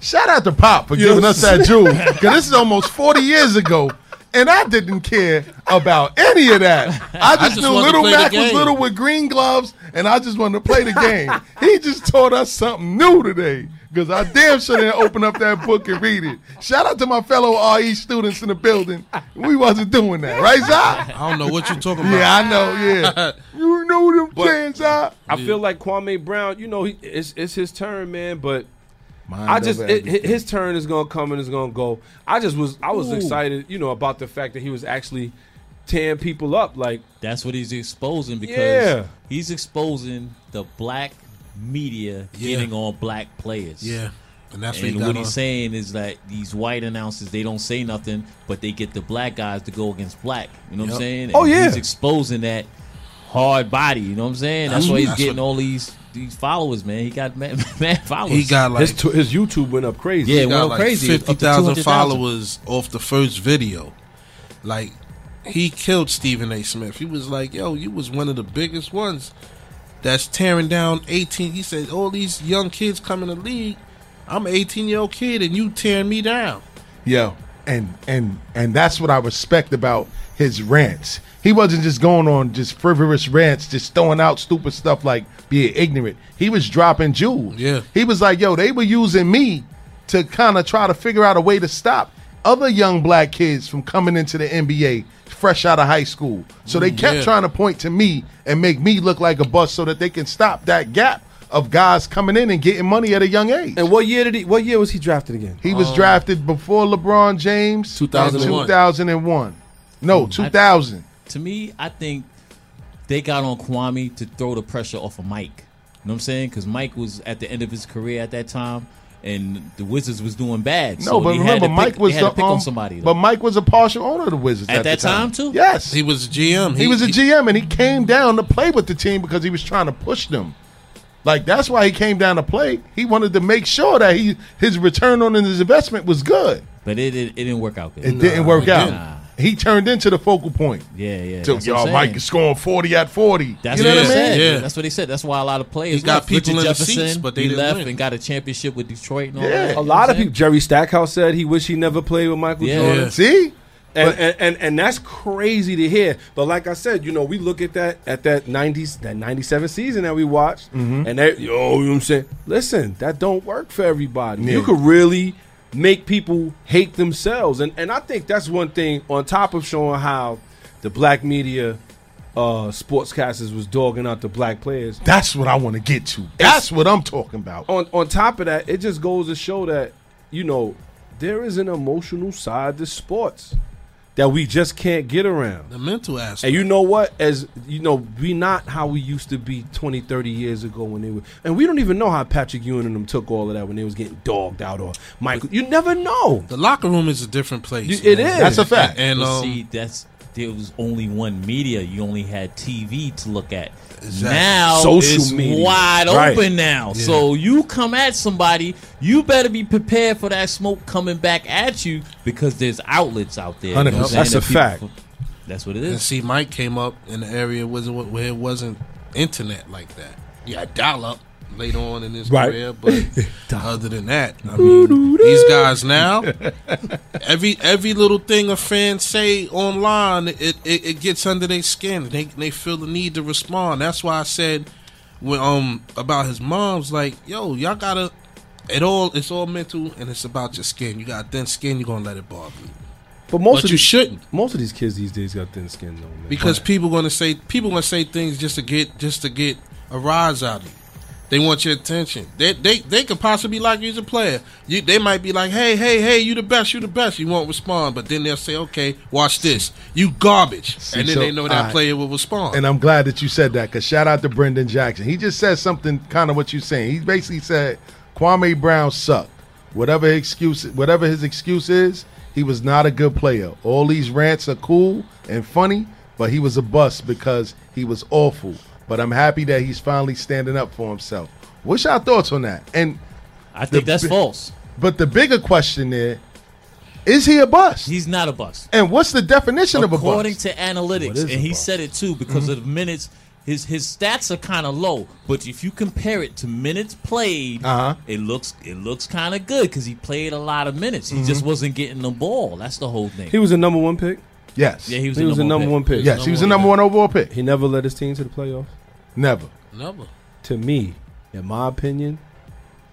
Shout out to Pop for You giving us that jewel. Because this is almost 40 years ago. And I didn't care about any of that. I just, just knew Little Mac was little with green gloves, and I just wanted to play the game. he just taught us something new today. Because I damn sure didn't open up that book and read it. Shout out to my fellow RE students in the building. We wasn't doing that, right, Zai? I don't know what you're talking about. Yeah, I know, yeah. you know what I'm saying, Zai? I feel like Kwame Brown, you know, he, it's it's his turn, man. But I just over it, everything. his turn is gonna come and it's gonna go. I just was I was Ooh. excited, you know, about the fact that he was actually tearing people up. Like That's what he's exposing because Yeah. he's exposing the black media Yeah. getting on black players. Yeah. And that's what And he got what on. he's saying is that these white announcers they don't say nothing, but they get the black guys to go against black. You know what I'm saying? Oh, And yeah. he's exposing that hard body. You know what I'm saying? That's why he's That's getting what- all these these followers, man. He got mad, mad followers. He got like his, t- his YouTube went up crazy. Yeah, he it got went like crazy. Up fifty thousand 200,000. followers off the first video. Like he killed Stephen A. Smith. He was like, "Yo, you was one of the biggest ones that's tearing down 18." He said, "All these young kids come in the league. I'm an 18 year old kid, and you tearing me down." Yo, and and and that's what I respect about his rants. He wasn't just going on just frivolous rants, just throwing out stupid stuff like being ignorant. He was dropping jewels. Yeah. He was like, yo, they were using me to kind of try to figure out a way to stop other young black kids from coming into the NBA fresh out of high school. So they kept yeah. trying to point to me and make me look like a bust so that they can stop that gap of guys coming in and getting money at a young age. And what year did he? What year was he drafted again? He was um, drafted before LeBron James. 2001. 2001. No, 2000. to me, I think they got on Kwame to throw the pressure off of Mike. You know what I'm saying? Because Mike was at the end of his career at that time, and the Wizards was doing bad. No, so but they had remember, to Mike pick, was had the to pick um, on somebody. But. Mike was a partial owner of the Wizards at, At that the time, too? Yes, He was a GM. He was a GM and he came down to play with the team because he was trying to push them. Like that's why he came down to play. He wanted to make sure that he his return on his investment was good. but it, it, it didn't work out good. It didn't work it out. didn't. He turned into the focal point. yeah, yeah. So, y'all, I'm Mike is scoring forty at forty. That's you know what what I mean? said. Yeah. That's what he said. That's why a lot of players He got left. people Richard in the Jefferson, seats, but they he left win. and got a championship with Detroit and all Yeah. that. A lot of I'm people. Jerry Stackhouse said he wished he never played with Michael Yeah. Jordan. Yeah. See, And, and, and and that's crazy to hear. But like I said, you know, we look at that at that nineties that ninety seven season that we watched, mm-hmm. and that yo, you know what I'm saying? Listen, that don't work for everybody. You Yeah. could really make people hate themselves, and and I think that's one thing. On top of showing how the black media, uh, sportscasters was dogging out the black players. that's what I want to get to. That's what I'm talking about. On on top of that, it just goes to show that you know there is an emotional side to sports that we just can't get around. the mental aspect. And you know what? As you know, we not how we used to be 20, 30 years ago when they were, and we don't even know how Patrick Ewing and them took all of that when they was getting dogged out or Michael. You never know. the locker room is a different place. You- it man. is. That's a fact. And, But um, see, that's there was only one media. You only had TV to look at. Exactly. Now Social it's media. wide Right. open now. So you come at somebody, you better be prepared for that smoke coming back at you because there's outlets out there. 100%. what I'm saying, That's a that people- fact. That's what it is. and see, Mike came up in the area where it wasn't internet like that. Yeah, dial up later on in his Right. career, but other than that, I mean, these guys now, every every little thing a fan say online, it it, it gets under their skin. They they feel the need to respond. That's why I said when um about his mom's like, yo, y'all gotta. It all it's all mental and it's about your skin. You got thin skin, you're gonna let it bother you. But most But of you these, shouldn't. most of these kids these days got thin skin though. Man. Because people gonna say people gonna say things just to get just to get a rise out of you. They want your attention. They they they could possibly like you as a player. You they might be like, hey hey hey, you the best, you the best. You won't respond, but then they'll say, okay, watch this, you garbage, See, and then so, they know that alright. player will respond. And I'm glad that you said that because shout out to Brendan Jackson. He just said something kind of what you're saying. He basically said Kwame Brown sucked. Whatever excuse, whatever his excuse is, he was not a good player. All these rants are cool and funny, but he was a bust because he was awful. But I'm happy that he's finally standing up for himself. What's your thoughts on that? And I think the that's false. but the bigger question there is he a bust? He's not a bust. and what's the definition of a bust? According to analytics, and he bust? said it too because of the minutes. His his stats are kind of low, but if you compare it to minutes played, Uh-huh. it looks it looks kind of good because he played a lot of minutes. He just wasn't getting the ball. That's the whole thing. he was a number one pick. Yes. yeah, he was, He the was a number one pick. yes, he was the number one overall pick. He never led his team to the playoffs. Never. Never. To me, in my opinion,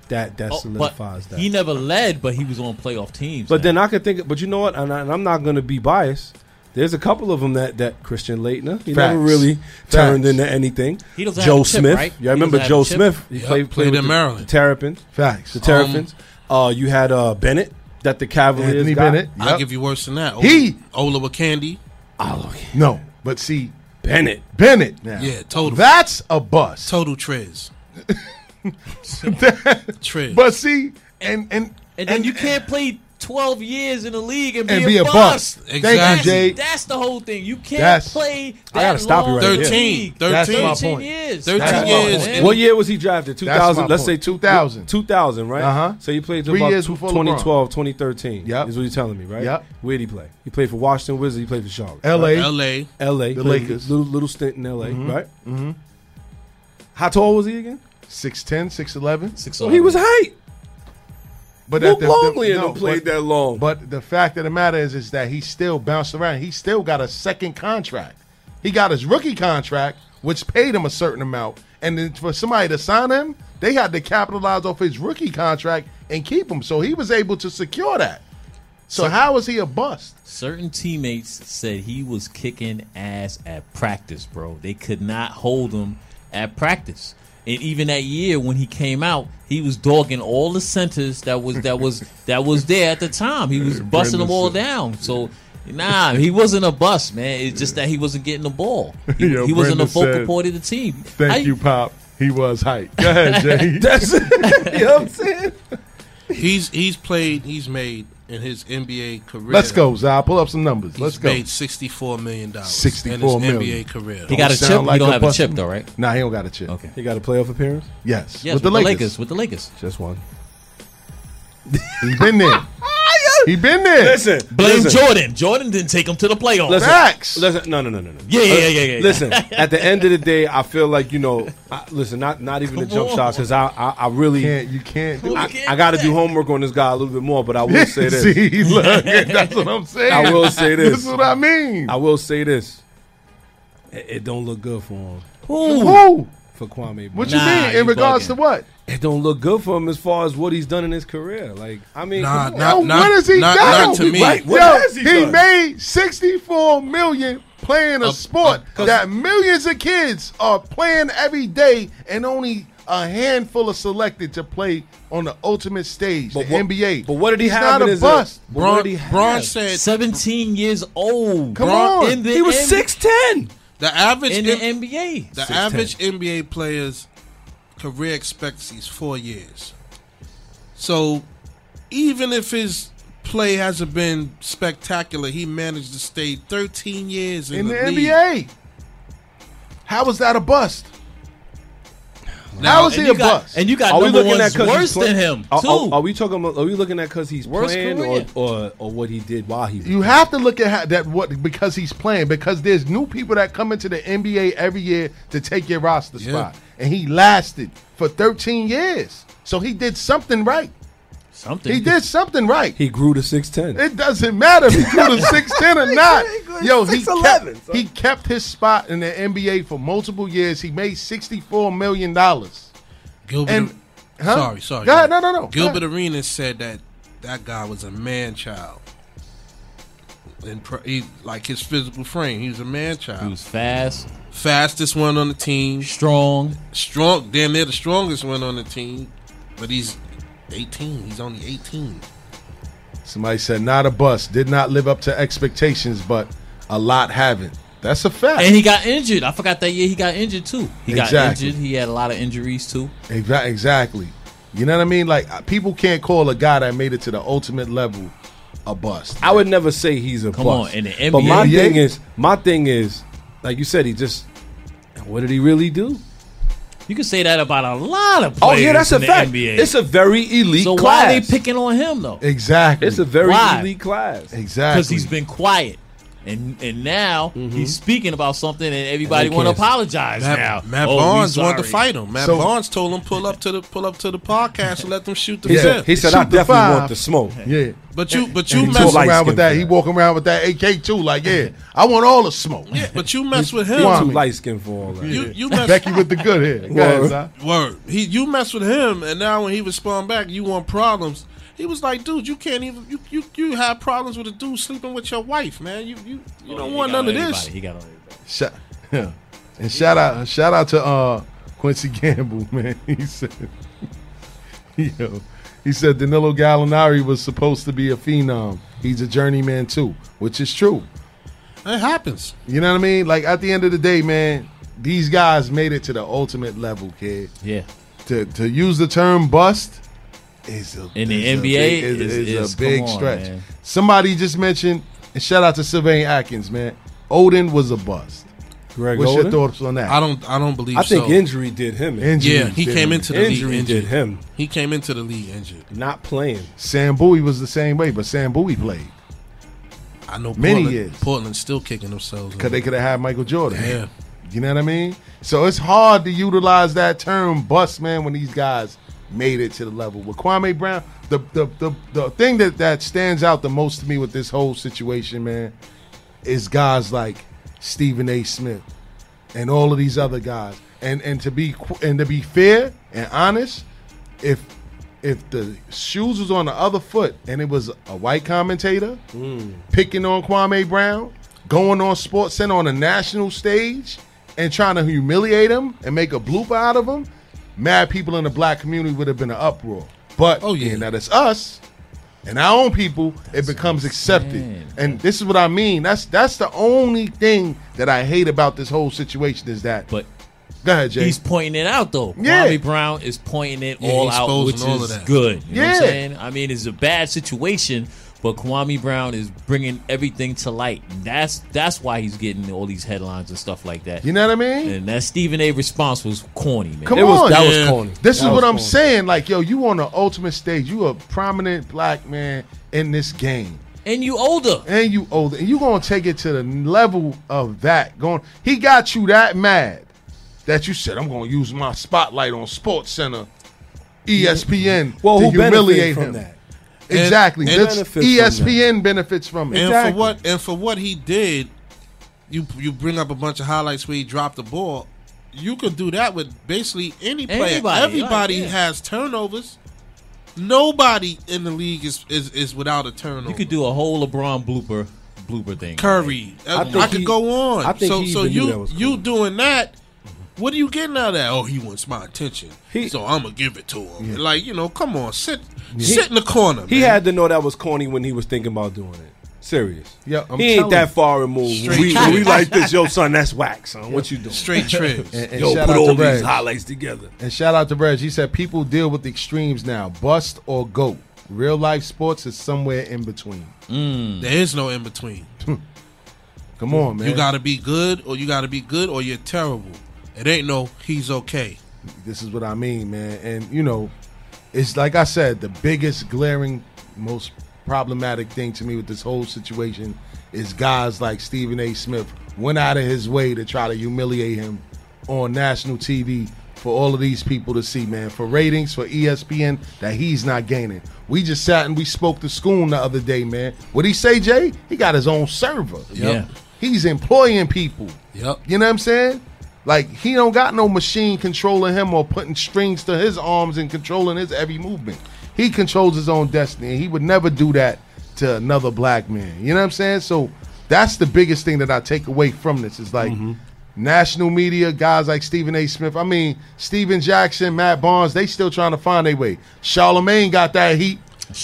that that Oh, but solidifies that. he never led, but he was on playoff teams. But man. then I could think, but you know what? And, I, am not going to be biased. There's a couple of them that that Christian Laettner, he never Facts. really turned Facts. into anything. He doesn't Joe have a chip, Smith, right? yeah, I remember Joe? Smith. He Yep, played, played with in the- Maryland. The Terrapins, Facts. the Terrapins. uh, you had uh, Bennett, that the Cavaliers Anthony got. Bennett. I'll give you worse than that. He- Olowokandi. Oh, yeah. No, but see, Bennett. Bennett now. Yeah, total. That's a bust. Total Trez. Trez. But see, and and and then you can't play 12 years in the league and, And be, be a bust. Exactly. Thank you, That's, Jade. that's the whole thing. You can't That's- play that I gotta stop you right in the 13. league. 13. That's my point. years. 13 That's years. point. What year was he drafted? 2000. Let's say 2000. 2000, right? Uh-huh. So he played till Three about years tw- before 2012, 2013. Yep. Is what you're telling me, right? Yep. Where'd he play? He played for Washington Wizards. He played for Charlotte. L.A. L.A. L.A. The Lakers. Little, little stint in L.A., right? Mm-hmm. How tall was he again? 6'10", 6'11". Six Oh, he was height. But Luke the- Longley the- and no, them played but- that long. But the fact of the matter is, is that he still bounced around. He still got a second contract. He got his rookie contract, which paid him a certain amount, and then for somebody to sign him, they had to capitalize off his rookie contract and keep him. So he was able to secure that. So, how is he a bust? Certain teammates said he was kicking ass at practice, bro. They could not hold him at practice. And even that year when he came out, he was dogging all the centers that was that was that was there at the time. He was busting them all down. So nah, he wasn't a bust, man. It's just that he wasn't getting the ball. He, Yo, he wasn't a focal said, point of the team. Thank How you, Pop. He was hype. Go ahead, Jay. That's you know what I'm saying. He's he's played. He's made in his NBA career. Let's go, Zal. Pull up some numbers. Let's go. made sixty-four million dollars. 64 in his million. NBA career. He got a Sound chip. like he don't a have a bust- chip though, right? Nah, he don't got a chip. Okay. He got a playoff appearance. Yes, Yes, with the Lakers. With the Lakers. Just one. He's been there. he been there. Listen, Blame listen. Jordan. Jordan didn't take him to the playoffs. Listen, Facts. Listen, no, no, no, no, no. Yeah, yeah, yeah, yeah, yeah. Listen, at the end of the day, I feel like you know. I, listen, not not even the jump on. shots because I, I I really Can't you can't do I, can't I got to do do homework on this guy a little bit more. But I will say this. See, look, that's what I'm saying. I will say this. This is what I mean. I will say this. It, it don't look good for him Who? for Kwame. What Brown. you Nah, mean? In regards bugging. to what? It don't look good for him as far as what he's done in his career. Like I mean, Nah, come not- Yo, not- what has he not- done? not to me. Right, what Yo, has he he done? made 64 million playing a Uh, sport uh, 'cause- that millions of kids are playing every day, and only a handful are selected to play on the ultimate stage, But the what- NBA. but what did he He's have Not a his- bust. But what did he have? Said 17 years old. Come Braun on. In the He was N- six ten. the average in the M- NBA. the 6'10". average NBA player's career expectancy is four years. So even if his play hasn't been spectacular, he managed to stay 13 years in, in the, league. NBA. How was that a bust? Now, How is he a got, bust? and you got Are we number looking at ones because worse than him Are, too. are, are we talking? About, are we looking at because he's Worst playing or, or or what he did while he? was You have to look at how, that what because he's playing because there's new people that come into the NBA every year to take your roster Yeah. spot, and he lasted for 13 years. So he did something right. Something He did something right. He grew to six ten. It doesn't matter if he grew to six ten or not. Yo, he 6'11", kept, he kept his spot in the NBA for multiple years. He made sixty four million dollars. Gilbert, And- huh? sorry, sorry. Go ahead. No, no, no. Gilbert ahead. Arenas said that that guy was a man child. And pr- he, like his physical frame, he was a man child. He was fast, Fastest one on the team, strong. strong, damn near the strongest one on the team. But he's 18. He's only 18. Somebody said not a bust. Did not live up to expectations, but a lot haven't. That's a fact. And he got injured. I forgot that year he got injured too. He got injured. He had a lot of injuries too. Exactly. You know what I mean? Like uh, people can't call a guy that made it to the ultimate level a bust. I would never say he's a Come bust. on, in the But my NBA. thing is, my thing is, like you said, he just. What did he really do? You can say that about a lot of people. Oh players yeah, that's a in the fact. NBA. It's a very elite so class. why are they picking on him though? Exactly. It's a very Why? elite class. exactly. Because he's been quiet. And and now he's mm-hmm. speaking about something and everybody want to apologize Matt, now. Matt Oh, Barnes wanted to fight him. Matt So- Barnes told him pull up to the pull up to the podcast and let them shoot the He Yeah. said, he said, Shoot I definitely five. want the smoke. yeah. But you but And you he mess walking light around with that. for He that. walking around with that AK too. Like, yeah, I want all the smoke. yeah, but you mess with He him. too light skinned for all that. You you mess Becky with the good hair. Word. Word. He you mess with him, and now when he respond back, you want problems. He was like, dude, you can't even you you, you have problems with a dude sleeping with your wife, man. You you, you Oh, don't want got none of on this. everybody. He got on everybody. Shout, yeah. And shout out, shout out to uh, Quincy Gamble, man. He said, yo, he said Danilo Gallinari was supposed to be a phenom. He's a journeyman too, which is true. It happens. You know what I mean? Like at the end of the day, man, these guys made it to the ultimate level, kid. Yeah. To to use the term bust, is a, In the is a NBA, big, is, is- is is- a big on, stretch. man. Somebody just mentioned, and shout out to Sylvain Atkins, man. Oden was a bust. Greg What's Oden? your thoughts on that? I don't. I don't believe. I think so. injury did him. Injury Yeah, he came him. into the league Injury injured. did him. He came into the league injured. Not playing. Sam Bowie was the same way, but Sam Bowie played I know Many Portland, years. Portland's still kicking themselves. because they could have had Michael Jordan. Yeah. You know what I mean? So it's hard to utilize that term bust, man, when these guys made it to the level. With Kwame Brown, the the the, the thing that, that stands out the most to me with this whole situation, man, is guys like Stephen A. Smith and all of these other guys. And and to be and to be fair and honest, if if the shoes was on the other foot and it was a white commentator picking on Kwame Brown, going on Sports Center on a national stage and trying to humiliate him and make a blooper out of him, mad people in the black community would have been an uproar. But Oh, yeah. being that it's us and our own people, it becomes accepted. saying. And this is what I mean. That's that's the only thing that I hate about this whole situation is that. But go ahead, Jay. he's pointing it out though. Yeah. Kwame Brown is pointing it Yeah, all out, which all is good. You know what Yeah. I'm saying? I mean, it's a bad situation, but Kwame Brown is bringing everything to light. That's that's why he's getting all these headlines and stuff like that. you know what I mean? And that Stephen A. response was corny, man. Come It was on. that Yeah. was corny. This That is what I'm corny. saying. Like, yo, you on the ultimate stage. You a prominent black man in this game. And you older. And you older. And you gonna take it to the level of that. Going he got you that mad that you said, I'm gonna use my spotlight on Sports Center, ESPN Well, to who benefited humiliate from him. that? Exactly. And- That's- and benefits from ESPN benefits from it. And Exactly. for what and for what he did, you you bring up a bunch of highlights where he dropped the ball. You could do that with basically any player. Anybody, Everybody like, yeah. has turnovers. Nobody in the league is, is is without a turnover. You could do a whole LeBron blooper blooper thing. Curry. I I, I could he- go on. I think so he so even knew you that was you cool. doing that? What are you getting out of that? Oh, he wants my attention, He- so I'm gonna give it to him. Like you know, come on, sit sit in the corner. He man. had to know that was corny when he was thinking about doing it. Serious. Yeah, I'm he ain't that far removed. Straight We, we like this, yo, son. That's whack, son. What you doing? straight trips. And, and Yo, shout put out all to these highlights together. And shout out to Brad. He said people deal with extremes now. Bust or goat. Real life sports is somewhere in between. Mm. there is no in between. Come on, man. You got to be good, or you got to be good, or you're terrible. It ain't no he's okay. This is what I mean, man. And you know, it's like I said, the biggest glaring, most problematic thing to me with this whole situation is guys like Stephen A. Smith went out of his way to try to humiliate him on national TV for all of these people to see, man. For ratings, for ESPN, that he's not gaining. We just sat and we spoke to Schoon the other day, man. What he say, Jay? He got his own server. Yeah. He's employing people. Yep. You know what I'm saying? Like he don't got no machine controlling him or putting strings to his arms and controlling his every movement. He controls his own destiny, and he would never do that to another black man. You know what I'm saying? So that's the biggest thing that I take away from this is like mm-hmm. national media guys like Stephen A. Smith. I mean Stephen Jackson, Matt Barnes. They still trying to find their way. Charlemagne got that heat.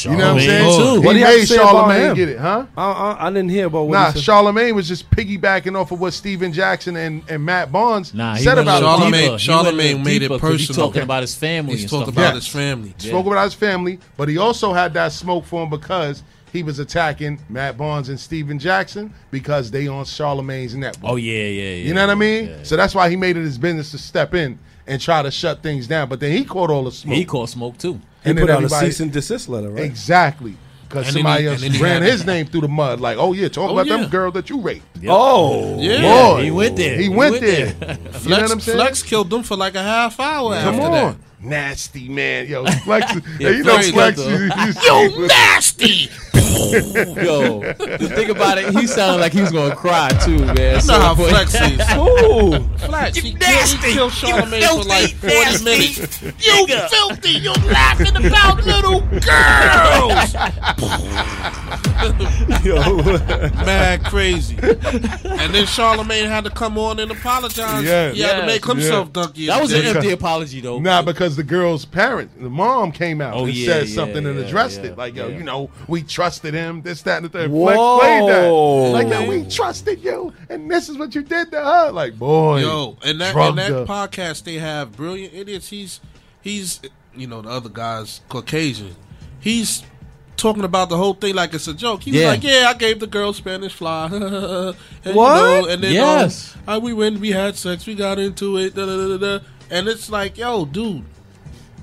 You know what I'm saying? too. He What do you have made to say about Charlemagne him? get it, huh? I, I, I didn't hear about what Nah, he said. Charlemagne was just piggybacking off of what Stephen Jackson and, and Matt Barnes Nah, said about little him. Charlemagne- deeper. He went a Charlemagne made it deeper 'cause He's personal. talking about his family. He's and talking about like his that. family. Spoke about his family, but he also had that smoke for him because he was attacking Matt Barnes and Stephen Jackson because they on Charlemagne's network. Oh yeah, yeah, yeah. you know what I mean? Yeah, yeah. So that's why he made it his business to step in and try to shut things down. But then he caught all the smoke. He caught smoke too. He and put then out a cease and desist letter, right? Exactly. Because And then somebody he- else and then he ran his name through the mud. Like, oh yeah, talk Oh, about yeah. them girl that you raped. Oh, Yeah. Boy, he went there. He, He went, went there. there. you know Flex, what I'm saying? Flex killed them for like a half hour Come after on. that. Nasty man. Yo, Flex. Yeah, hey, you know Flex Flex. you- the- you- Yo, nasty! Yo, the thing about it, he sounded like he was gonna cry too, man. You So, know how but- Flex is. Ooh. Flex, he, nasty. Killed, he killed Charlemagne You for like 40 nasty minutes. You filthy! You laughing about little girls! Yo, mad crazy. And then Charlemagne had to come on and apologize. Yeah. he had to make himself donkey. That was an Yeah. empty apology though. Nah, because the girl's parent, the mom came out Oh, and yeah, said yeah, something and addressed yeah, it. Like, yo, yeah. you know, we trusted him, this, that, and the third. Whoa. Flex played that. Like, yo, we trusted you, and this is what you did to her. Like, boy. Yo, and that and that her. podcast they have, brilliant idiots. He's he's you know the other guy's Caucasian. He's talking about the whole thing like it's a joke. He was like, "Yeah, I gave the girl Spanish fly." and, you What? know, and then Yes. um, uh, we went, we had sex, we got into it, da, da, da, da, da. and it's like, yo, dude,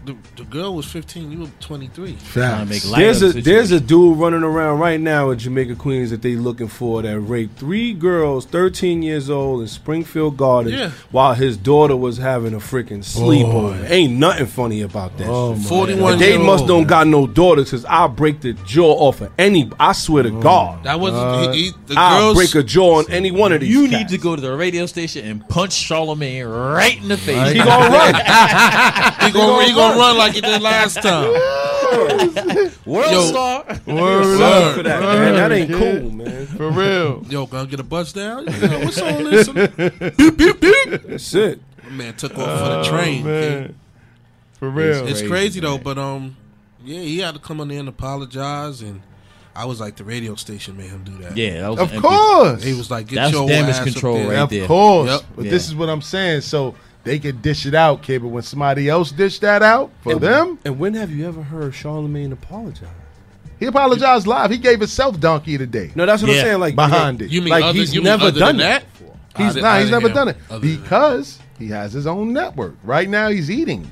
the, the girl was 15, you were 23. Trying to make light There's of a the there's a dude running around right now in Jamaica Queens that they looking for that raped three girls, 13 years old in Springfield Gardens, Yeah. while his daughter was having a freaking sleepover. Ain't nothing funny about that. Oh, 41 they must old. don't got no daughters because I'll break the jaw off of any. I swear to God, That wasn't Uh, he, he, the I'll girls. break a jaw on any one of these. You cats. need to go to the radio station and punch Charlemagne right in the face. He gonna run. he gonna, he gonna run like he did last time. World Yo. star. Word Love up. for that, Word, man. That ain't cool, man. For real. Yo, gonna get a bus down? Yeah, what's on this? beep, beep, beep. That's it. My man took off for the train. kid. Oh, Man. For real. It's crazy though, but um, yeah, he had to come on there and apologize, and I was like, the radio station made him do that. Yeah, that was Of an course. he was like, get That's your damage ass control up there. right of there. course. Yep. But Yeah. this is what I'm saying. So they could dish it out, kid. But when somebody else dish that out for And- them, And when have you ever heard Charlemagne apologize? he apologized live. He gave himself donkey today. No, that's what Yeah. I'm saying. Like Behind it. You mean like other, he's you mean never other done than it. that? He's I did- nah, he's never done it other than that. because he has his own network. Right now, he's eating.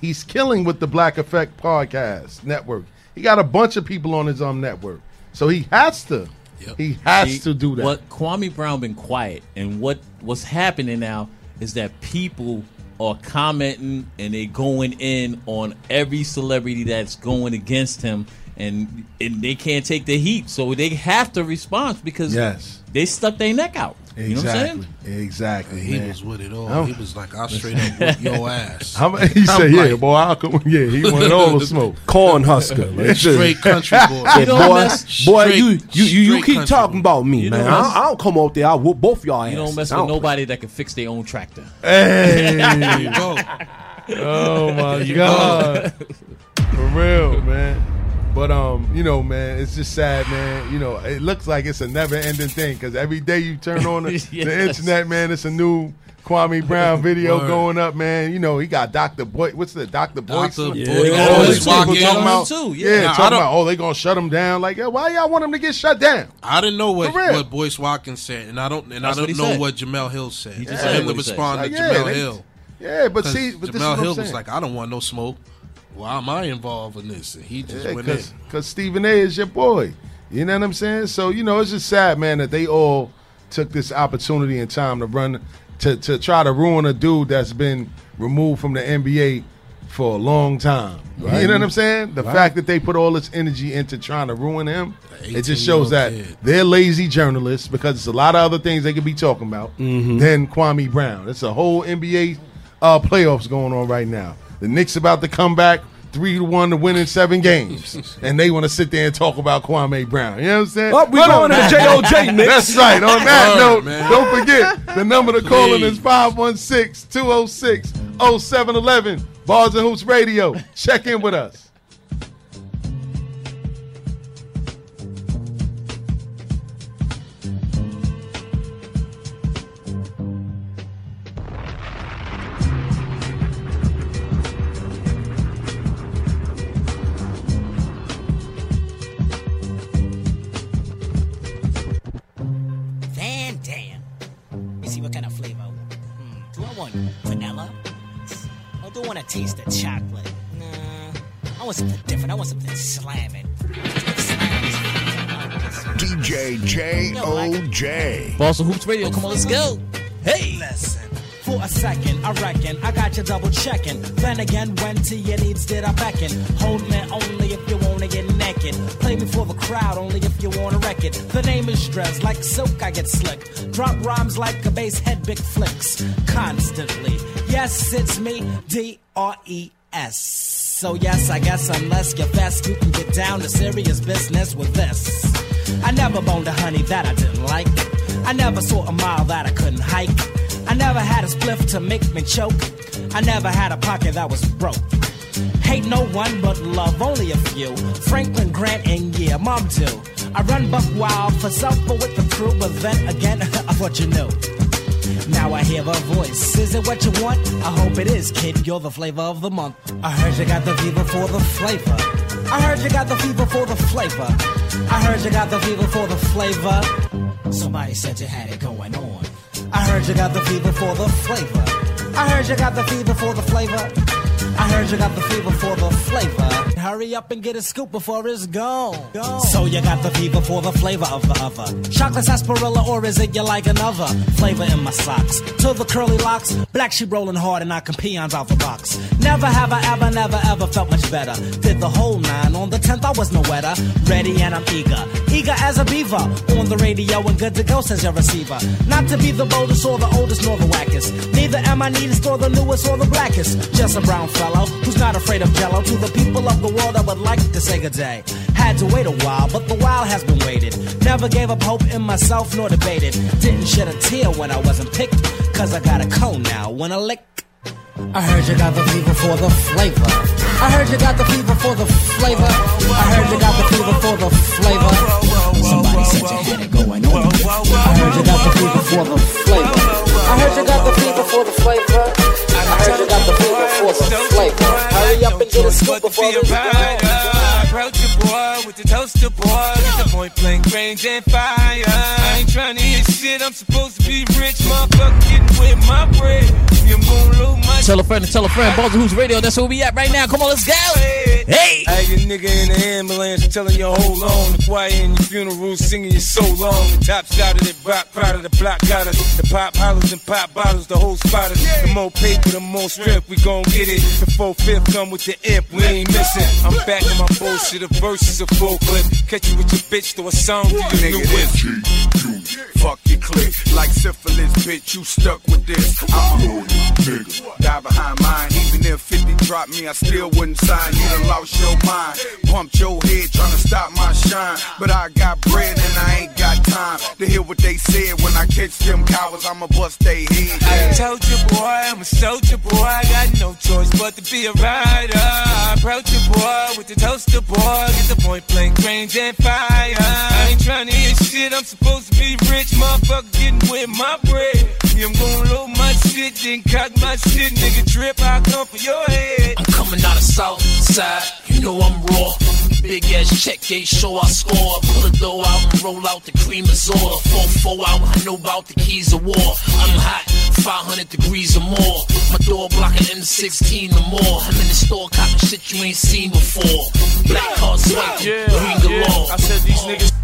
He's killing with the Black Effect podcast network. He got a bunch of people on his own network, so he has to. Yep. He has See, to do that. What Kwame Brown been quiet, and what what's happening now is that people are commenting and they going in on every celebrity that's going against him, and and they can't take the heat, so they have to respond because Yes. They stuck their neck out. You know what I'm Exactly. saying? Exactly. He man. was with it all. Oh. He was like, I'll straight up whip your ass. How mu- he I'm said, "Yeah, like- boy, I'll come." Yeah, he wanted all the smoke. corn husker. Like, Straight country boy. You don't boy, mess- boy, straight- you you you, you keep talking boy. about me, You man. mess- I, I don't come out there. I whoop both y'all You don't mess with don't- nobody that can fix their own tractor. Hey, There you go. oh my god, for real, man. But um, you know, man, it's just sad, man. You know, it looks like it's a never-ending thing because every day you turn on the, the internet, man, it's a new Kwame Brown video Word. going up, man. You know, he got Dr. Boy. What's the Dr. Boyce? Dr. Boy, Yeah. All Boyce these people talking about, too, yeah, yeah. Nah, I talking about, oh, they gonna shut him down. Like, yeah, why y'all want him to get shut down? I didn't know what, what Boyce Watkins said, and I don't and That's I don't he know said. what Jemele Hill said. He just For said him to respond Like, to yeah, Jemele they- Hill. Yeah, but see, but this is Jemele Hill was like, I don't want no smoke. Why am I involved in this? And he just went in. because because Stephen A is your boy. You know what I'm saying? So you know, it's just sad, man, that they all took this opportunity and time to run to to try to ruin a dude that's been removed from the NBA for a long time. Right. You know what I'm saying? The Right. fact that they put all this energy into trying to ruin him, it just shows that kid. they're lazy journalists because it's a lot of other things they could be talking about Mm-hmm. than Kwame Brown. It's a whole NBA uh, playoffs going on right now. The Knicks about to come back three to one to win in seven games, and they want to sit there and talk about Kwame Brown. You know what I'm saying? Oh, we But going to the JOJ mix. That's right. On that Word, note, man. don't forget the number to call in is Please. 516 206 0711. Bars and Hoops Radio. Check in with us. Bars and Hoops Radio, come on, let's go. Hey, Listen. For a second, I reckon I got you double checking. Then again, when to your needs did I beckon? Hold me only if you wanna get naked. Play me for the crowd only if you wanna wreck it. The name is Dres, like silk I get slick. Drop rhymes like a bass head, big flicks. Constantly. Yes, it's me, D R E S. So yes, I guess unless you're fast, you can get down to serious business with this. I never boned a honey that I didn't like. I never saw a mile that I couldn't hike. I never had a spliff to make me choke. I never had a pocket that was broke. Hate no one but love only a few. Franklin Grant and yeah, mom too. I run buck wild for self but with the crew, but then again, I thought you knew. Now I hear a voice. Is it what you want? I hope it is, kid. You're the flavor of the month. I heard you got the fever for the flavor. I heard you got the fever for the flavor. I heard you got the fever for the flavor. Somebody said you had it going on. I heard you got the fever for the flavor. I heard you got the fever for the flavor. I heard you got the fever for the flavor. Hurry up and get a scoop before it's gone. So you got the fever for the flavor of the other. Chocolate sarsaparilla, or is it you like another? Flavor in my socks. To the curly locks, black sheep rolling hard and knocking peons out the box. Never have I ever, never ever felt much better. Did the whole nine. On the tenth, I was no wetter. Ready and I'm eager. Eager as a beaver. On the radio and good to go, says your receiver. Not to be the boldest or the oldest nor the wackest. Neither am I neatest or the newest or the blackest. Just a brown fellow who's not afraid of jello. To the people of the world, I would like to say good day. Had to wait a while, but the while has been waited. Never gave up hope in myself nor debated. Didn't shed a tear when I wasn't picked. Cause I got a cone now when I lick. I heard you got the fever for the flavor. I heard you got the fever for the flavor. I heard you got the fever for the flavor. Somebody said you had it going on. I heard you got the fever for the flavor. I heard you got the fever for the flavor. I heard you got the fever for the flavor. Hurry up and get a scoop before it's gone. Approach your boy with the toaster boy. Get the point blank range and fire. I ain't trying to hear shit. I'm supposed to be rich, motherfucker. Getting with my bread. You gonna lose my Tell a friend to tell a friend. Balls Who's Radio. That's where we at right now. Come on, let's go. Hey. Hey, your nigga in the ambulance telling your whole on. The choir in your funeral singing you so long. The top shot of the rock, proud of the block got us. The pop hollers and pop bottles, the whole spot us. The more paper, the more strength, we gon' get it. The four fifth come with the imp, we ain't missing. I'm back in my bullshit, the verses a full clip. Catch you with your bitch, throw a song to your new whip. Fuck your click. Like syphilis, bitch, you stuck with this. I'm a loyal Die behind mine. Even if 50 dropped me, I still wouldn't sign. You done lost your mind. Pumped your head trying to stop my shine. But I got bread and I ain't got time to hear what they said. When I catch them cowards, I'ma bust they head. I told you, boy, I'm a soldier, boy. I got no choice but to be a rider. I approach you, boy, with the toaster, boy. Get the point blank range and fire. I ain't trying to hear shit. I'm supposed to be rich, motherfucker, getting with my bread. Yeah, I'm gonna load my shit, then cock my shit, nigga. Trip, I come for your head. I'm coming out of south side, you know I'm raw. Big ass check, ain't sure I score. Pull the dough out and roll out the cream of Zora. 4 4 out, I know about the keys of war. I'm hot, 500 degrees or more. My door blocking M16 or more. I'm in the store copying shit you ain't seen before. Black card swipe, Yeah, green galore. I said these niggas.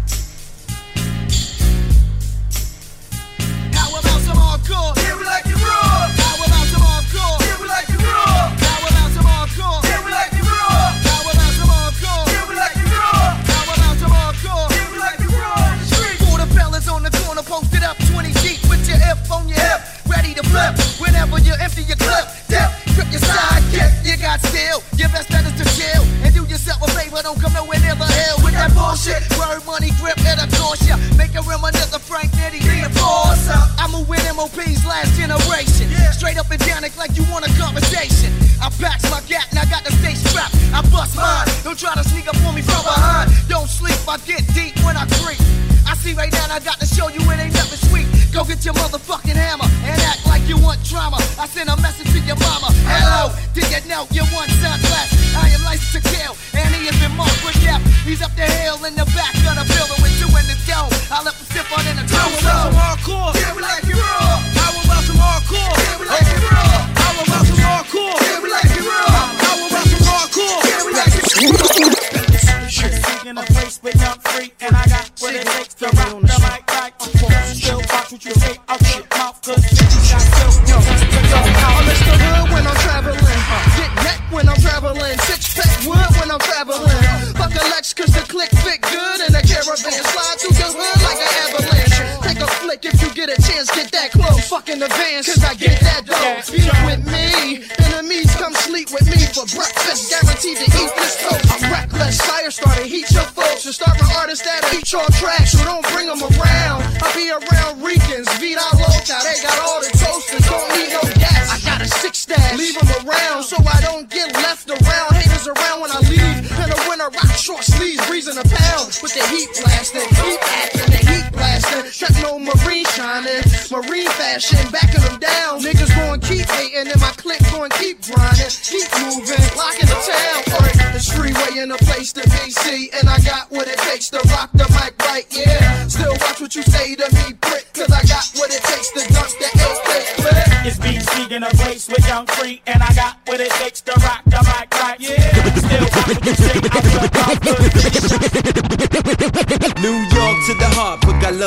Hip, ready to flip. Whenever you empty your clip, dip, grip your sidekick. You got steel. Your best bet is to chill and do yourself a favor. Don't come nowhere near the hell with that bullshit. Word money grip it'll cost ya. Make a reminisce of Frank Nitti, the enforcer. I move with MOP's last generation. Straight up and down it like you want a conversation. I packs my gat and I got the stay strapped. I bust mine. Don't try to sneak up on me from behind. Don't sleep, I get deep when I creep. I see right now and I got to show you it ain't nothing sweet. Go get your motherfucking did you know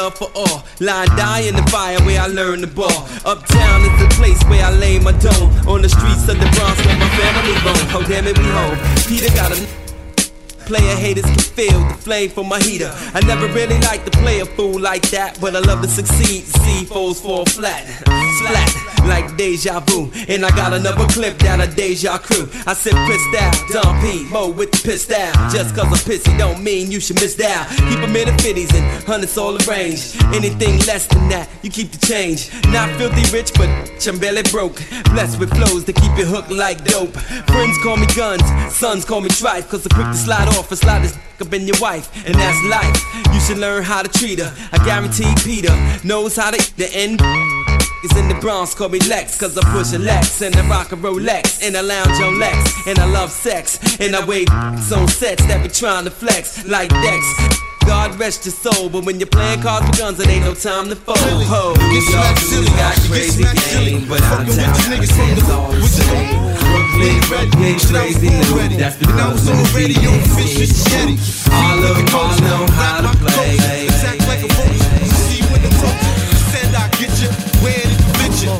love for all. Lie, die in the fire where I learn the ball. Uptown is the place where I lay my dome. On the streets of the Bronx where my family roam. Oh damn it, we home. Peter got a Player haters can feel the flame from my heater. I never really liked to play a fool like that, but I love to succeed. See foes fall flat, splat like deja vu. And I got another clip down a deja crew. I pissed out, Don P, Mo with the piss down. Just cause I'm pissy don't mean you should miss down. Keep 'em in the fifties and hundreds all arranged. Anything less than that, you keep the change. Not filthy rich, but barely broke. Blessed with flows to keep you hooked like dope. Friends call me guns, sons call me trife, cause I'm quick to slide off and slide this up in your wife, and that's life. You should learn how to treat her. I guarantee Peter knows how to the end. Is in the Bronx, call me Lex, cause I push a Lex and I rock a Rolex and I lounge on Lex and I love sex and I wave on sets that be trying to flex like Dex. God rest your soul, but when you're playing cards with guns, it ain't no time to fold. Ho, New York really got crazy game, but out of town, it's all the same. Brooklyn, Brooklyn, crazy new. That's the girls on the radio, fish Harlem, Harlem, how to play. Act like a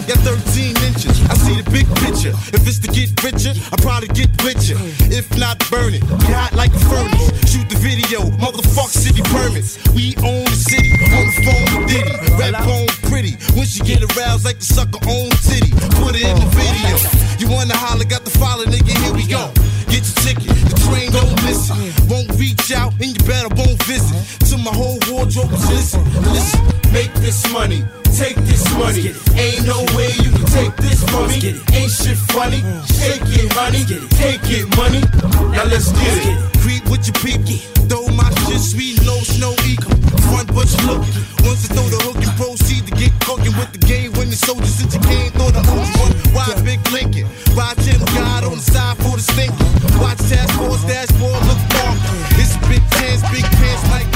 Yeah, 13 inches. I see the big picture. If it's to get richer, I probably get richer. If not, burn it. Be hot like a furnace. Shoot the video. Motherfuck city permits. We own the city. On the phone with Diddy. Rap on pretty. When she get aroused like the sucker own titty. Put it in the video. You wanna holler, got the follow, nigga. Here we go. Get your ticket. The train don't listen. Won't reach out and you better won't visit. To my whole wardrobe is listen. Listen. Make this money. Take this money. Ain't no way you can take this from me. Ain't shit funny. Take it, honey. Take it, money. Now let's get it. Creep with your peep. Throw my shit sweet, no snow equal. Front but you look. Once I throw the hook and proceed to get cooking with the game. When the soldiers since you came throw the old one. Why big Lincoln? Ride channel God on the side for the stinker. Watch task force dashboard look dark. It's big chance, big pants like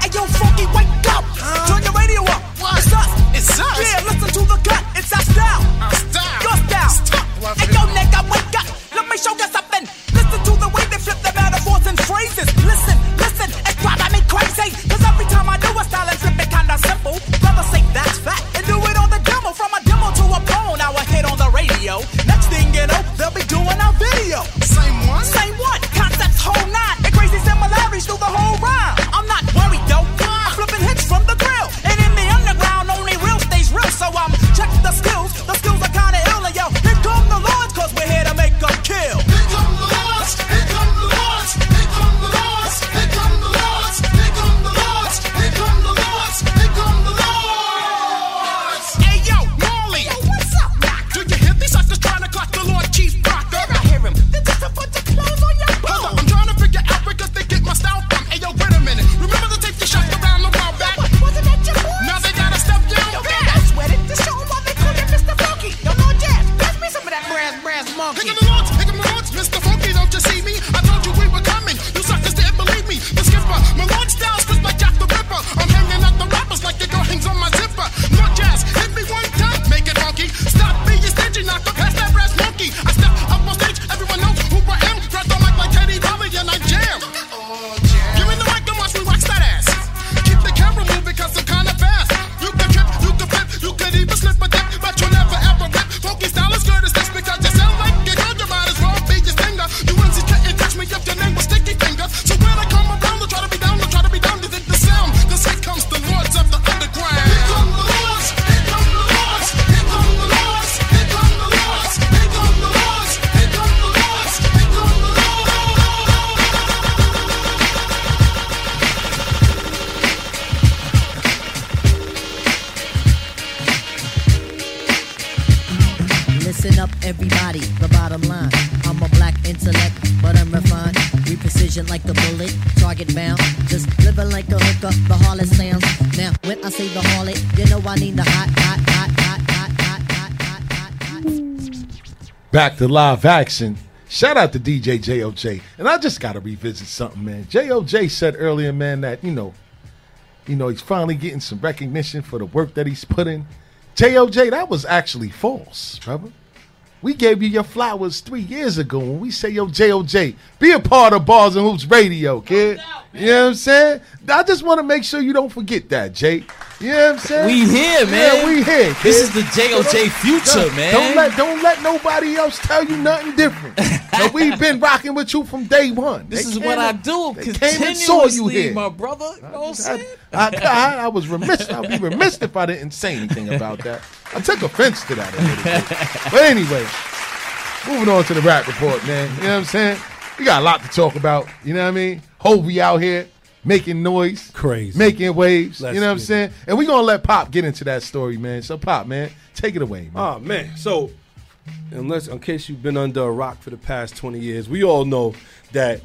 Hey, yo, Funky, wake up! Turn your radio up! It's us! It's us! Yeah, listen to the cut! It's our style! Our style! Your style! Hey, yo, nigga, wake up! Let me show you something! Back to live action. Shout out to DJ JOJ. And I just got to revisit something, man. JOJ said earlier, man, that, you know, you know, he's finally getting some recognition for the work that he's put in. JOJ, that was actually false, brother. We gave you your flowers three years ago when we say, yo, JOJ, be a part of Bars and Hoops Radio, kid. You know what I'm saying? I just want to make sure you don't forget that, Jake. You know what I'm saying? We here, man. Yeah, we here. This is the JOJ future, Don't- man. Don't let don't let nobody else tell you nothing different. We've been rocking with you from day one. This They is came what I do they came and saw you here. my brother. You know what I'm saying? I, I, I was remiss. I'd be remiss if I didn't say anything about that. I took offense to that a bit. But anyway, moving on to the rap report, man. You know what I'm saying? We got a lot to talk about. You know what I mean? Hovi out here making noise, crazy, making waves. Let's you know what I'm get it. saying? And we're gonna let Pop get into that story, man. So Pop, man, take it away, man. Oh man, so unless in case you've been under a rock for the past 20 years, we all know that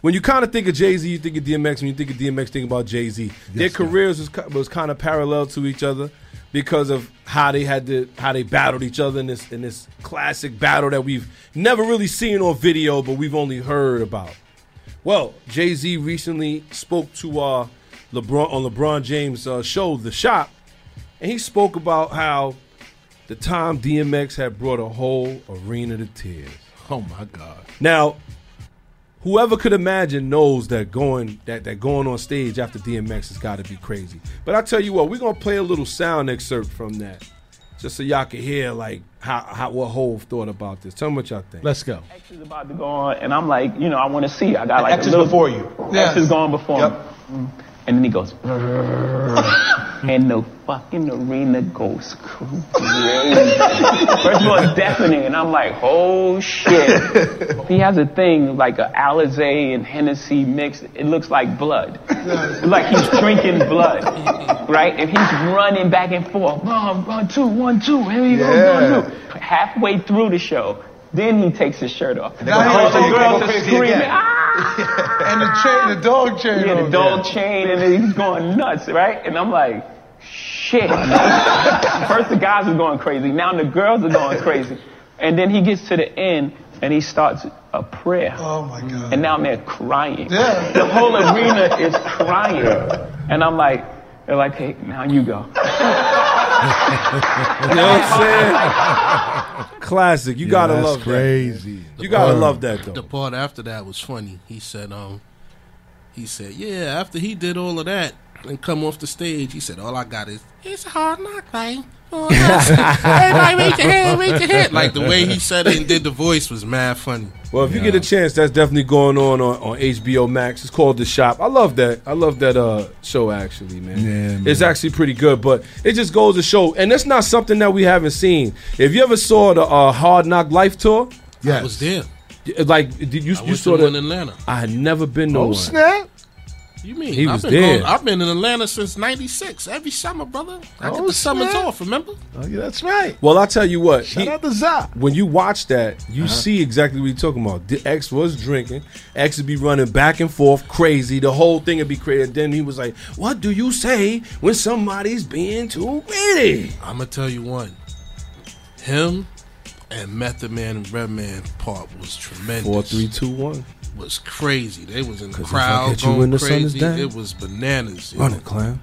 when you kind of think of Jay Z, you think of DMX. When you think of DMX, think about Jay Z. Their Yes, sir. careers was, was kind of parallel to each other because of how they had to how they battled each other in this in this classic battle that we've never really seen on video, but we've only heard about. Well, Jay Z recently spoke to uh, LeBron on LeBron James' uh, show, The Shop, and he spoke about how the time DMX had brought a whole arena to tears. Oh my God! Now, whoever could imagine knows that going that that going on stage after DMX has got to be crazy. But I tell you what, we're gonna play a little sound excerpt from that, just so y'all can hear like how, how what Hove thought about this. Tell me what y'all think. Let's go. X is about to go on, and I'm like, you know, I want to see. I got like X a is little, before you. X is going before him. Mm. And then he goes, and the fucking arena goes crazy. First of all, it's deafening, and I'm like, oh shit. He has a thing like a Alizé and Hennessy mix. It looks like blood. It's like he's drinking blood, right? And he's running back and forth. One, one, two, one, two. Here we go, Yeah. one, two. Halfway through the show, then he takes his shirt off. Now All the girls are screaming, ah! and the chain, the dog chain. Yeah, the dog chain, and then he's going nuts, right? And I'm like, shit. First the guys are going crazy, now the girls are going crazy. And then he gets to the end and he starts a prayer. Oh my God. And now they're crying. Yeah. The whole arena is crying. Yeah. And I'm like, they're like, hey, now you go. You know what I'm saying? Classic. You Yeah, gotta that's love crazy. that. You gotta love that though. The part after that was funny. He said, um, he said, yeah, after he did all of that and come off the stage, he said, all I got is, it's a hard knock, thing. Oh, Everybody raise your hand, raise your hand. Like the way he said it and did the voice was mad funny. Well, if you get a chance, that's definitely going on, on on HBO Max. It's called The Shop. I love that. I love that uh show actually, man. Yeah, It's actually pretty good, but it just goes to show, and it's not something that we haven't seen. If you ever saw the uh, Hard Knock Life tour, yeah, I was there. Like, did you I you went saw to the one in Atlanta. I had never been to Oh, one. snap! You mean He I've was been there. Going, I've been in Atlanta since '96. Every summer, brother. I Oh, get the summers snap. off. Remember? Oh, yeah, that's right. Well, I'll tell you what. Shout out to Zop. When you watch that, you Uh-huh. see exactly what you're talking about. The X was drinking. X would be running back and forth crazy. The whole thing would be crazy. And then he was like, What do you say when somebody's being too greedy? I'm gonna tell you one. Him and Method Man and Redman part was tremendous. Four, three, two, one. Was crazy. They was in the crowd going when the sun is crazy. down. It was bananas. you Run it, clown.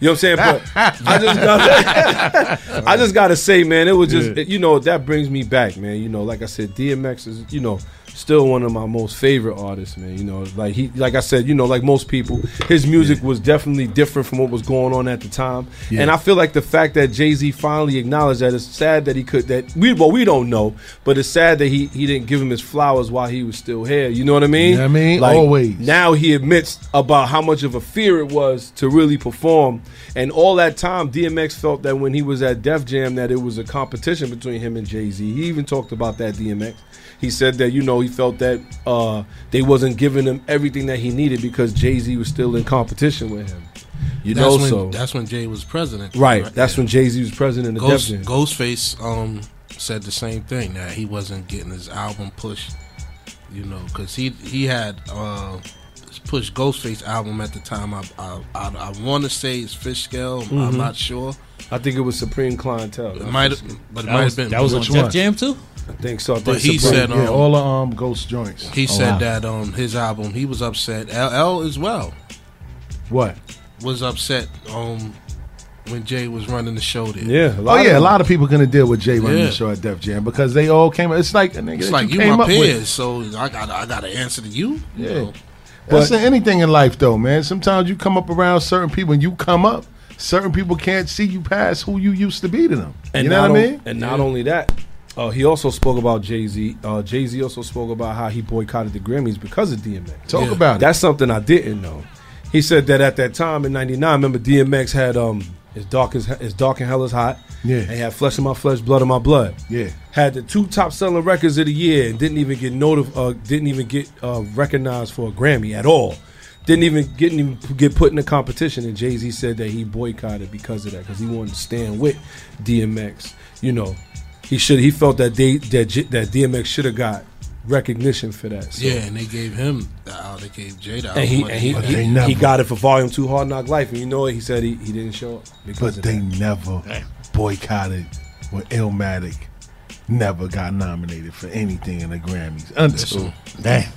You know what I'm saying? But I just got I just gotta say, man, it was just Yeah. you know that brings me back, man. You know, like I said, DMX is you know still one of my most favorite artists, man. You know, like he, like I said, you know, like most people, his music was definitely different from what was going on at the time. Yeah. And I feel like the fact that Jay Z finally acknowledged that it's sad that he could that we well we don't know, but it's sad that he he didn't give him his flowers while he was still here. You know what I mean? You know what I mean? Like, Always. now he admits about how much of a fear it was to really perform. And all that time, DMX felt that when he was at Def Jam, that it was a competition between him and Jay Z. He even talked about that, DMX. He said that, you know, he felt that uh, they wasn't giving him everything that he needed because Jay Z was still in competition with him. You that's know, when, so. that's when Jay was president. Right. That's when Jay Z was president of Ghost, Ghostface um, said the same thing that he wasn't getting his album pushed. You know, because he he had uh, pushed Ghostface album at the time. I I, I, I want to say it's Fish Scale. I'm Mhm. not sure. I think it was Supreme Clientele. It might, but it That might was- have been that was on Which Def? Jam too? I think so. I But he Supreme- said, um, Yeah, all the um ghost joints. He Oh, said wow. that um his album he was upset. LL as well What? was upset um when Jay was running the show there. Yeah. Oh yeah, a lot of people gonna deal with Jay running Yeah. the show at Def Jam because they all came. It's like nigga, It's like you came my up with. peers, so I got I got to answer to you. you Yeah. know. That's in anything in life, though, man. Sometimes you come up around certain people, and you come up. Certain people can't see you past who you used to be to them. And you know what I mean? And not only that, uh, he also spoke about Jay Z. Uh, Jay Z also spoke about how he boycotted the Grammys because of DMX. Talk Yeah. about it. That's something I didn't know. He said that at that time in '99, remember DMX had um, "As Dark as As Dark and Hell is Hot." Yeah. and he had "Flesh in My Flesh, Blood in My Blood." Yeah. had the two top selling records of the year and didn't even get notif- uh, didn't even get uh, recognized for a Grammy at all. Didn't even get even get put in the competition. And Jay Z said that he boycotted because of that because he wanted to stand with DMX. You know, he should he felt that they that J, that DMX should have got recognition for that. So- Yeah, and they gave him the album. They gave Jay the album. and he and he, that. he, he got it for Volume Two, Hard Knock Life, and you know what? He said he, he didn't show up But they that. never boycotted when Illmatic never got nominated for anything in the Grammys until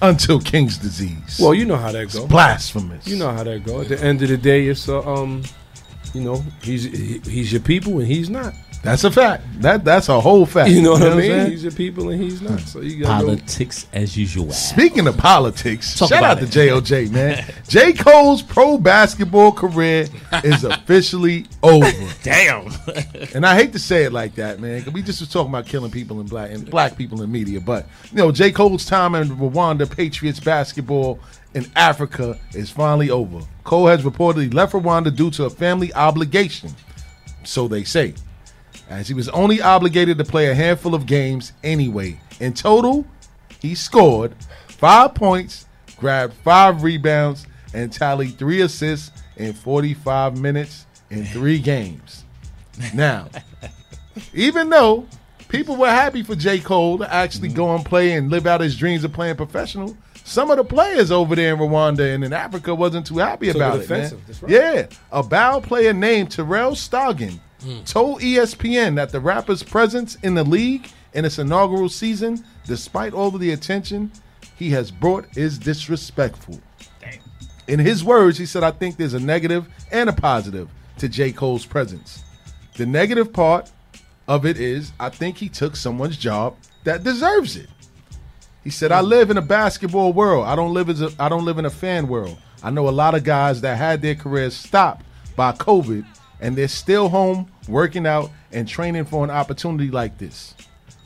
until King's Disease. Well, you know how that goes. blasphemous. You know how that goes. At the end of the day, it's uh, um, you know, he's he, he's your people and he's not. That's a fact. That that's a whole fact. You know what I I'm mean? saying? He's your people and he's not. So you got Politics as usual. Speaking of politics, Talk shout out it. to JOJ, man. J. Cole's pro basketball career is officially over. Damn. and I hate to say it like that, man, 'cause we just was talking about killing people in black and black people in media. But you know, J. Cole's time in Rwanda Patriots basketball in Africa is finally over. Cole has reportedly left Rwanda due to a family obligation. So they say. As he was only obligated to play a handful of games anyway. In total, he scored five points, grabbed five rebounds, and tallied three assists in 45 minutes in three games. Now, even though people were happy for J. Cole to actually go and play and live out his dreams of playing professional, some of the players over there in Rwanda and in Africa wasn't too happy Took it about it. man. right. Yeah, a Bow player named Terrell Stoglin told E ESPN that the rapper's presence in the league in its inaugural season, despite all of the attention he has brought, is disrespectful. In his words, he said, I think there's a negative and a positive to J. Cole's presence. The negative part of it is I think he took someone's job that deserves it. He said, I live in a basketball world. I don't live as a I don't live in a fan world. I know a lot of guys that had their careers stopped by COVID and they're still home working out and training for an opportunity like this.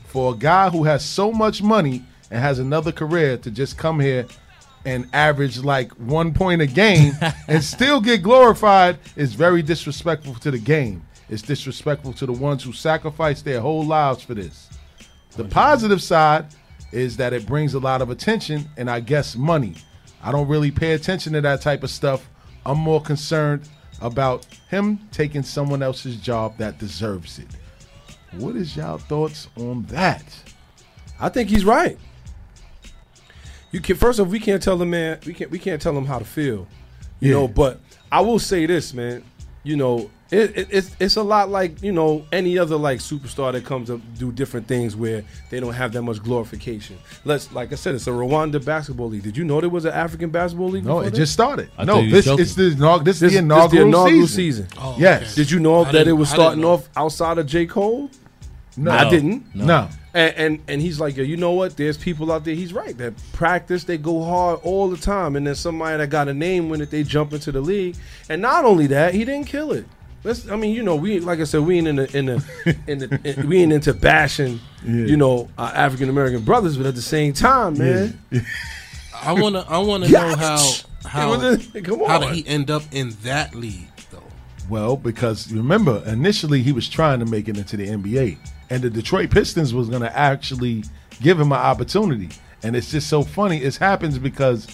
For a guy who has so much money and has another career to just come here and average like one point a game and still get glorified is very disrespectful to the game. It's disrespectful to the ones who sacrificed their whole lives for this. The positive side is that it brings a lot of attention and I guess money. I don't really pay attention to that type of stuff. I'm more concerned about him taking someone else's job that deserves it. What is y'all thoughts on that? I think he's right. You can first off, we can't tell the man we can't we can't tell him how to feel, you Yeah. know. But I will say this, man. You know, it, it, it's it's a lot like you know any other like superstar that comes up do different things where they don't have that much glorification. Let's like I said, it's a Rwanda basketball league. Did you know there was an African basketball league? No, it this? just started. I no, this was is the inaug- this, This, is the inaugural, this the inaugural season. season. Oh, yes. Did you know I that it was starting off outside of J Cole? No. I didn't. No. And, and and he's like, yo, you know what? There's people out there. He's right. That practice, they go hard all the time, and then somebody that got a name when it they jump into the league. And not only that, he didn't kill it. Let's. I mean, you know, we like I said, we ain't in the in the in the in, we ain't into bashing, you know, our African American brothers, but at the same time, man, I wanna I wanna Yeah. know how how It was a- how did he end up in that league though? Well, because remember, initially he was trying to make it into the NBA, and the Detroit Pistons was going to actually give him an opportunity. And it's just so funny. It happens because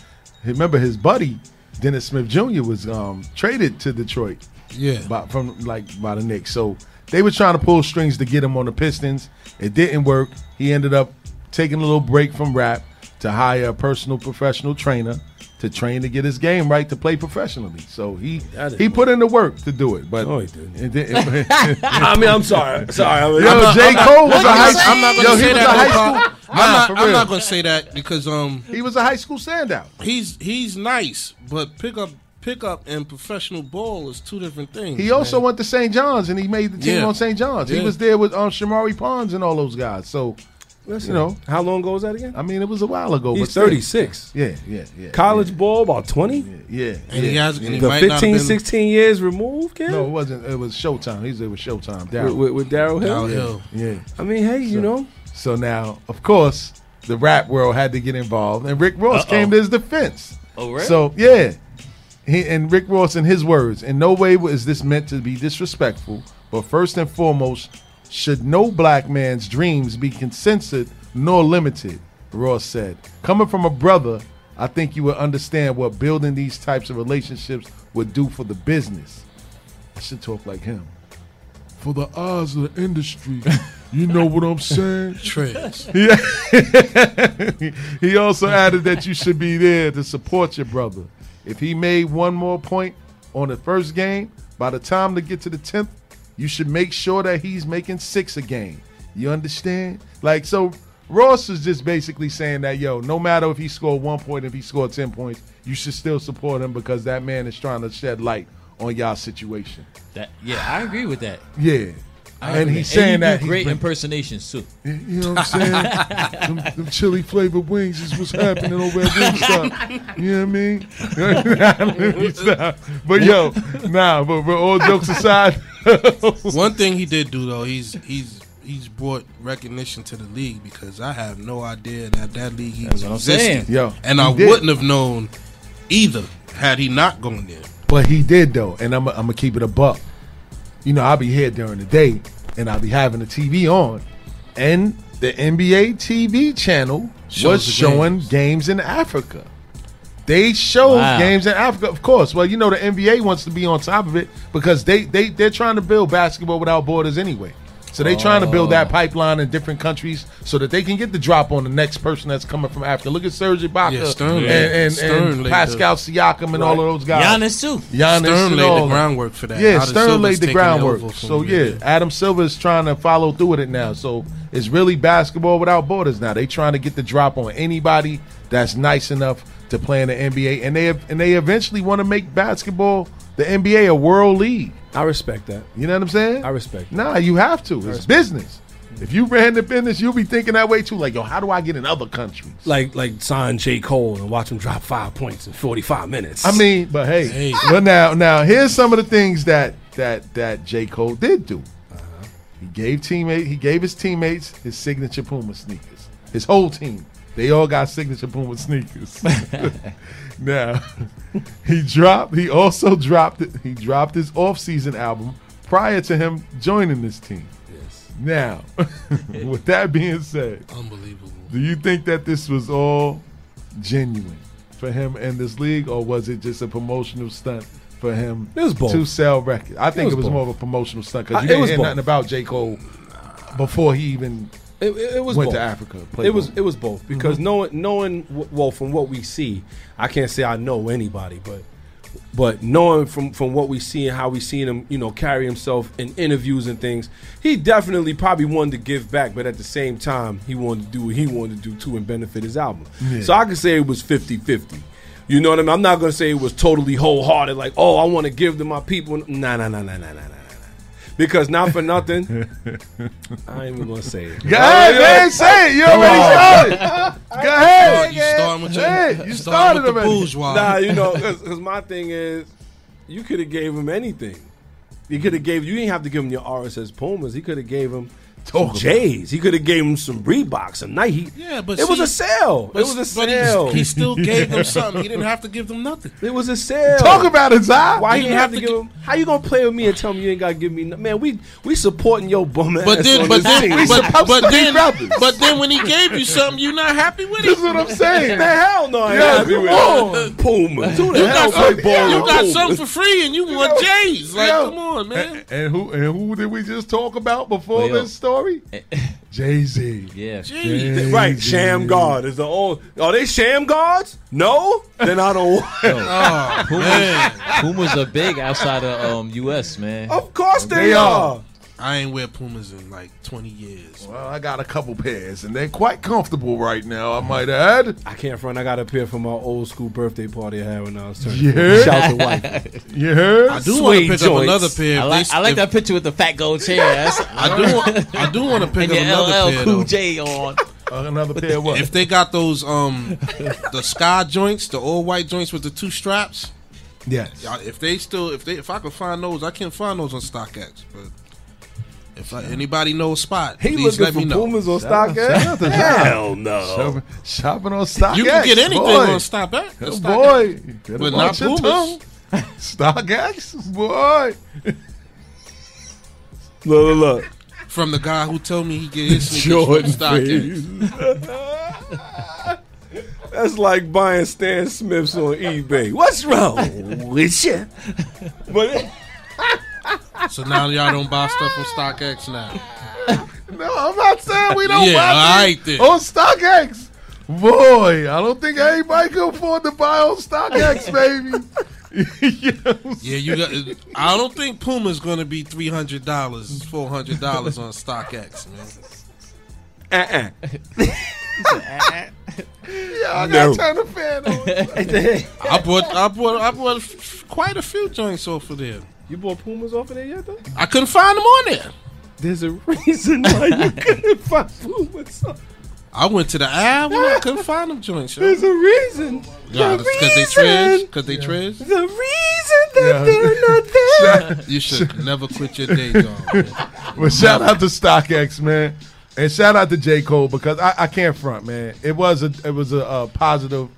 remember his buddy Dennis Smith Jr. was um, traded to Detroit. Yeah. by, from like by the Knicks. So they were trying to pull strings to get him on the Pistons. It didn't work. He ended up taking a little break from rap to hire a personal professional trainer to train to get his game right to play professionally. So he That is he put in the work to do it. But No, he didn't. it didn't- I mean, I'm sorry. Sorry. I mean, Yo, I'm not- J. I'm not- Cole was I'm a not high gonna- I'm not gonna he say that. a high school- I'm Nah, not. I'm real. not gonna say that because um he was a high school standout. he's he's nice, but pickup pickup and professional ball is two different things. He also man. went to St. John's and he made the team Yeah. on St. John's. He was there with um, Shamari Pons and all those guys. So, Listen, you know, how long ago was that again? I mean, it was a while ago. He's but still. 36. Yeah, yeah, yeah. College ball about 20. Yeah, And he yeah. has- and he the might not have 15, been- 16 years removed, kid. No, it wasn't. It was Showtime. He's there with Showtime. with, with, with Daryl Hill. Daryl Hill. Yeah. I mean, hey, you know, So now, of course, the rap world had to get involved, and Rick Ross came to his defense. Oh, really? So yeah, he, and Rick Ross, in his words, in no way is this meant to be disrespectful, but first and foremost, should no black man's dreams be consensured nor limited. Ross said, "Coming from a brother, I think you would understand what building these types of relationships would do for the business." I should talk like him. For the eyes of the industry, you know what I'm saying? Trez. Yeah. he also added that you should be there to support your brother. If he made one more point on the first game, by the time to get to the 10th, you should make sure that he's making six a game. You understand? Like, so Ross is just basically saying that, yo, no matter if he scored one point, if he scored 10 points, you should still support him because that man is trying to shed light on y'all situation. That, yeah, I agree with that. Yeah. I And he's saying you that do he's great been- impersonations too. You know what I'm saying? them, them chili flavored wings is what's happening over at Wingstop. You know what I mean? Wingstop. but yo, nah, but, but all jokes aside, One thing he did do though, he's he's he's brought recognition to the league because I have no idea that that league even That's what I'm existed. saying. Yo, and I did. wouldn't have known either had he not gone there. but he did though, and I'm I'm gonna keep it a buck. You know, I'll be here during the day, and I'll be having the TV on, and the NBA TV channel Shows was showing games. games. in Africa. They showed Wow. games in Africa, of course. Well, you know the NBA wants to be on top of it because they they they're trying to build basketball without borders anyway. So they trying to build that oh. pipeline in different countries so that they can get the drop on the next person that's coming from Africa. Look at Serge Ibaka Yeah, Stern and, and, Stern and laid Pascal Siakam and all of those guys. Giannis too. Giannis Stern and laid all the groundwork for that. Yeah, Adam Stern Silver's laid the groundwork. So there. yeah, Adam Silver is trying to follow through with it now. So it's really basketball without borders now. They trying to get the drop on anybody that's nice enough to play in the NBA, and they and they eventually want to make basketball the NBA a world league. I respect that. You know what I'm saying? I respect that. Nah, you have to. It's business. If you ran the business, you'll be thinking that way too. Like, yo, how do I get in other countries? Like like sign J Cole and watch him drop five points in 45 minutes. I mean, but hey, Hey. but now, now here's some of the things that that that J Cole did do. Uh-huh. He gave teammate, he gave his teammates his signature Puma sneakers. His whole team, they all got signature Puma sneakers. now, he dropped. He also dropped it. He dropped his off-season album prior to him joining this team. Yes. Now, with that being said, Unbelievable. do you think that this was all genuine for him and this league, or was it just a promotional stunt for him It was both. to sell records? I think was it was, more of a promotional stunt because uh, you it didn't hear both. nothing about J. Cole before he even It, it, was went both. to Africa. It was it was both because mm-hmm. knowing knowing well from what we see, I can't say I know anybody, but but knowing from from what we see and how we seen him, you know, carry himself in interviews and things, he definitely probably wanted to give back, but at the same time, he wanted to do what he wanted to do too and benefit his album. Yeah. So I could say it was 50-50. You know what I mean? I'm not gonna say it was totally wholehearted, like, oh, I want to give to my people. Nah, nah, nah, nah, nah, nah, nah. Because not for nothing, I ain't even gonna say it. Go ahead, oh, man. Say it. You already started. Go ahead. You starting with your, Hey, you starting started with the already. bourgeois. Nah, you know, because my thing is, you could have gave him anything. You could have gave. You didn't have to give him your RSS Pumas. He could have gave him some Talk J's. He could have gave him some Reeboks, some Nike. Yeah, but it was a sale. It was a but he- sale. he, still gave them something. He didn't have to give them nothing. It was a sale. Talk about it, Zai. Why You you didn't have have to to give him? How you gonna play with me and tell me you ain't gotta give me? Man, we we supporting your bum ass. But then, on but this then, team. but, supposed but then, brothers. but then, when he gave you something, you're not happy with it. it. is what I'm saying. the hell no, I ain't Yo, happy come with on. it. Puma. Who the You hell got, play some, ball you got Puma? something for free, and you want J's. Like, Yo. come on, man. And, and who and who did we just talk about before this story? Story? Jay Z. Yeah. Right, sham guard is the only. Are they sham guards? No, then I don't. want Oh, Pumas, Pumas are big outside of um U.S. Man. Of course they, They are. are. I ain't wear Pumas in like 20 years. Well, I got a couple pairs, and they're quite comfortable right now. I might add. I can't front. I got a pair from my old school birthday party I had when I was turning. Yeah. 40. heard? Shout to wife. You heard? I do want to Suede pick up another pair. I like I like if- that picture with the fat gold chair. I do want. I do want to pick and up your another LL pair. Cool though. J on. Uh, another pair of what? If they got those um the sky joints, the old white joints with the two straps. yes. yeah, If they still, if they, if I could find those, I can't find those on StockX. But if I, anybody knows spot, He please looking let for me know. Pumas on Shout out- StockX? shout out to Hell no. Shopping, shopping on StockX. You can get anything boy. on StockX. Oh, StockX. boy, Better but watch not your Pumas. tongue. StockX, boy. Look, look, look. From the guy who told me he get his sneakers Jordan from StockX. That's like buying Stan Smiths on eBay. What's wrong with you? But So now y'all don't buy stuff from StockX now. No, I'm not saying we don't Yeah, buy all things right then. on StockX. Boy, I don't think anybody can afford to buy on StockX, baby. You know Yeah, you got. I don't think Puma's gonna be three hundred dollars, four hundred dollars on StockX, man. uh-uh. Yeah, I No. gotta turn the fan on. I bought, I bought, I bought quite a few joints off of there. You bought Pumas off of there yet, though? I couldn't find them on there. There's a reason why you couldn't find Pumas. I went to the aisle. I couldn't find them joints. Yo. There's a reason. Yeah, the because they reason. triz. Because they triz. The reason that Yeah. they're not there. You should never quit your day job. man. Well, shout out to StockX, man, and shout out to J Cole because I, I can't front, man. It was a it was a, a positive,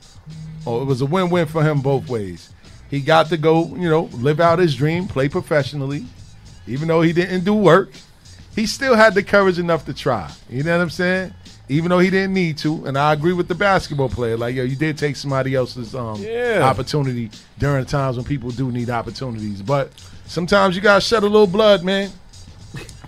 or it was a win win for him both ways. He got to go, you know, live out his dream, play professionally, even though he didn't do work. He still had the courage enough to try. You know what I'm saying? Even though he didn't need to, and I agree with the basketball player. Like, yo, you did take somebody else's um, Yeah. opportunity during times when people do need opportunities. But sometimes you gotta shed a little blood, man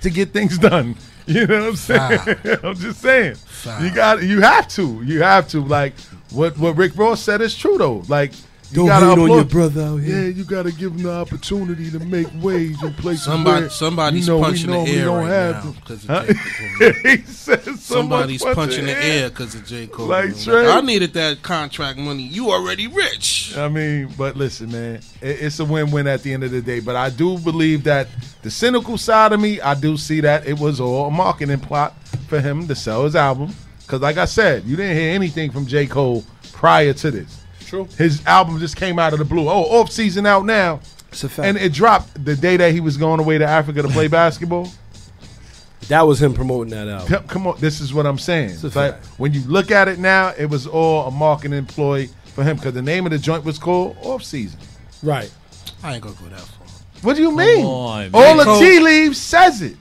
to get things done. You know what I'm saying? I'm just saying. You got you have to. You have to. Like what what Rick Ross said is true though. Like you Don't gotta hate on your brother out here. Yeah, you gotta give him the opportunity to make waves in places Somebody- where somebody's you know, punching we the air right have now to. 'cause of Huh? J. Cole he said someone's Somebody's punching the air because of J. Cole. Like man. Trey. I needed that contract money. You already rich. I mean, but listen, man, it, it's a win-win at the end of the day. But I do believe that the cynical side of me, I do see that it was all a marketing plot for him to sell his album. Because, like I said, you didn't hear anything from J. Cole prior to this. True. His album just came out of the blue. Oh, off season out now, It's a fact. and it dropped the day that he was going away to Africa to play basketball. that was him promoting that album. Come- Come on, this is what I'm saying. a It's like when you look at it now, it was all a marketing ploy for him because the name of the joint was called Off Season. Right. I ain't gonna go that far. What do you mean? on, all man. the tea leaves says it.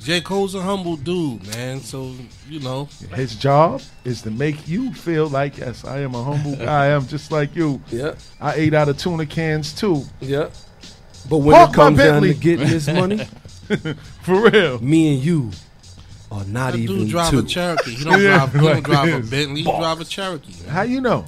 J. Cole's a humble dude, man. So you know, His job is to make you feel like, yes, I am a humble guy. I am just like you. Yeah. I ate out of tuna cans too. Yeah. But when Park it comes down to getting this money, For real. me and you are not that even dude drive two. a Cherokee. He don't Yeah, drive. He don't drive a this. Bentley. He drive a Cherokee. man. How you know?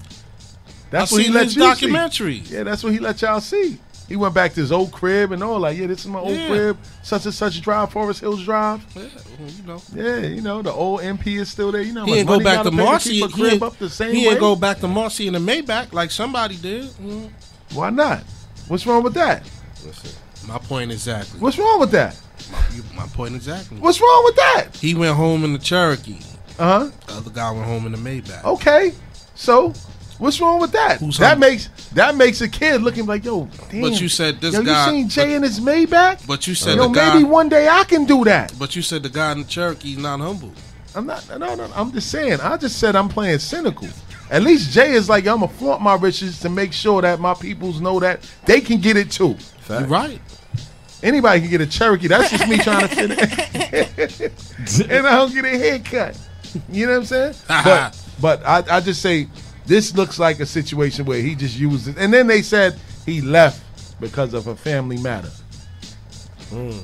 That's I what he let his you documentary. see. Yeah, that's what he let y'all see. He went back to his old crib and all like, yeah, this is my old Yeah. crib, such and such drive, Forest Hills Drive. Yeah, well, you know. Yeah, you know, the old MP is still there. You know, He ain't go back gotta Marcy. a He crib ain't, up the same he way. ain't go back to Marcy in the Maybach like somebody did. Mm. Why not? What's wrong with that? My point exactly. What's wrong with that? You- My point exactly. What's wrong with that? He went home in the Cherokee. Uh huh. The other guy went home in the Maybach. Okay, so what's wrong with that? Who's that humble? makes that makes a kid looking like yo. Damn. But you said this yo, guy- You seen Jay in his Maybach? But you said yo, the guy. maybe one day I can do that. But you said the guy in the Cherokee's not humble. I'm not. No, no. I'm just saying. I just said I'm playing cynical. At least Jay is like, yo, I'm gonna flaunt my riches to make sure that my peoples know that they can get it too. You're right. Anybody can get a Cherokee. That's just me trying to fit in. and I don't get a haircut. You know what I'm saying? but but I, I just say this looks like a situation where he just used it. And then they said he left because of a family matter. That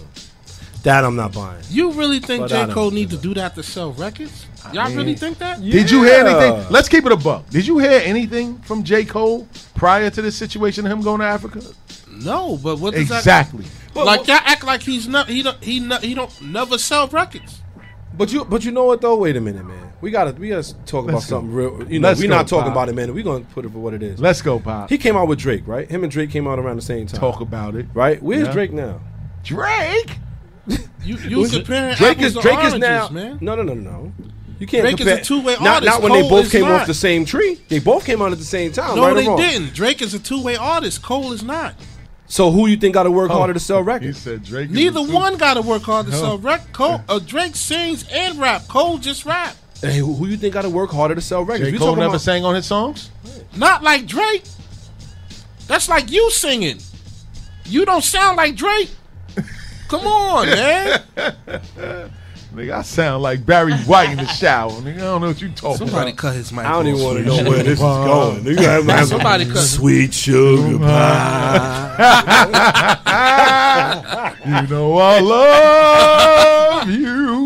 That I'm not buying. You really think But I J. don't Cole need to do that to sell records? Y'all mean- really think that? Did you hear anything? Let's keep it a buck. Did you hear anything from J. Cole prior to this situation of him going to Africa? No, but what does that- exactly? like y'all act like he's not. He don't. He not. He don't never sell records. But you, but you know what though? Wait a minute, man. We gotta, we gotta talk about Let's go. something real. You know, Let's we're go, not talking Pop. about it, man. We're gonna put it for what it is. Let's go, Pop. He came out with Drake, right? Him and Drake came out around the same time. Talk about it, right? Where's Yeah. Drake now? Drake. You you comparing Drake is Drake oranges, is now. man. No, no, no, no. You can't Drake is compare. a two-way not, artist. Not when Cole they both came not. off the same tree. They both came out at the same time. No, right they didn't. Drake is a two way artist. Cole is not. So who you think got to work Oh. harder to sell records? He said Drake. Neither one got to work hard to No. sell rec. Cole, uh, Drake sings and rap. Cole just rap. Hey, who, who you think got to work harder to sell records? J. We Cole talking never about- sang on his songs. Not like Drake. That's like you singing. You don't sound like Drake. Come on, man. Nigga, I sound like Barry White in the shower. Nigga, I don't know what you talking Somebody about. cut his mic. I don't even want to know where this is going. You gotta have Somebody cut. sweet sugar pie. you know I love you.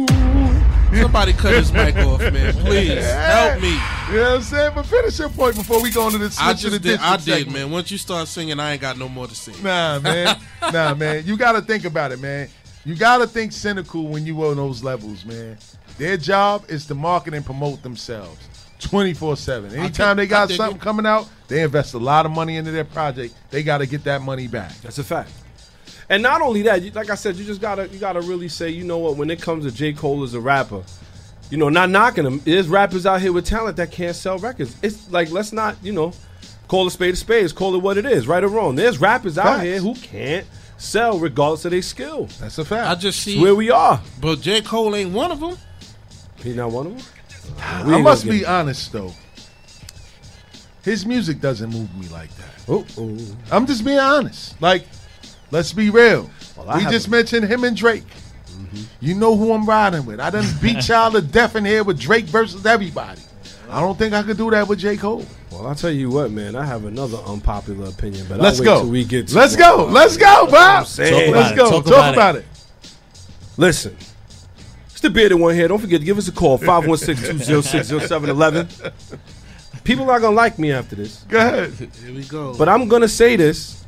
Somebody cut his mic off, man. Please help me. You know what I'm saying? But finish your point before we go into the switch I of the just did. I district did, segment. man. Once you start singing, I ain't got no more to sing. Nah, man. nah, man. You got to think about it, man. You got to think cynical when you on those levels, man. Their job is to market and promote themselves 24 7. Anytime they got something coming out, they invest a lot of money into their project. They got to get that money back. That's a fact. And not only that, you, like I said, you just gotta you gotta really say, you know what? When it comes to J. Cole as a rapper, you know, not knocking him. There's rappers out here with talent that can't sell records. It's like let's not, you know, call a spade a spade. Call it what it is, right or wrong. There's rappers out Facts. here who can't sell regardless of their skill. That's a fact. I just see It's where we are. But J. Cole ain't one of them. He not one of them. I must be honest, though. His music doesn't move me like that. Oh. I'm just being honest. Like, let's be real. Well, we have just mentioned him and Drake. Mm-hmm. You know who I'm riding with. I done beat y'all to death in here with Drake versus everybody. I don't think I could do that with J. Cole. Well, I'll tell you what, man. I have another unpopular opinion, but Let's I'll wait go. till we get. To Let's go. Let's go, That's what I'm Bob. Let's go. Talk, about, it. Listen, it's the bearded one here. Don't forget to give us a call 516-206-0711. People are gonna like me after this, Go ahead. Here we go. but I'm gonna say this.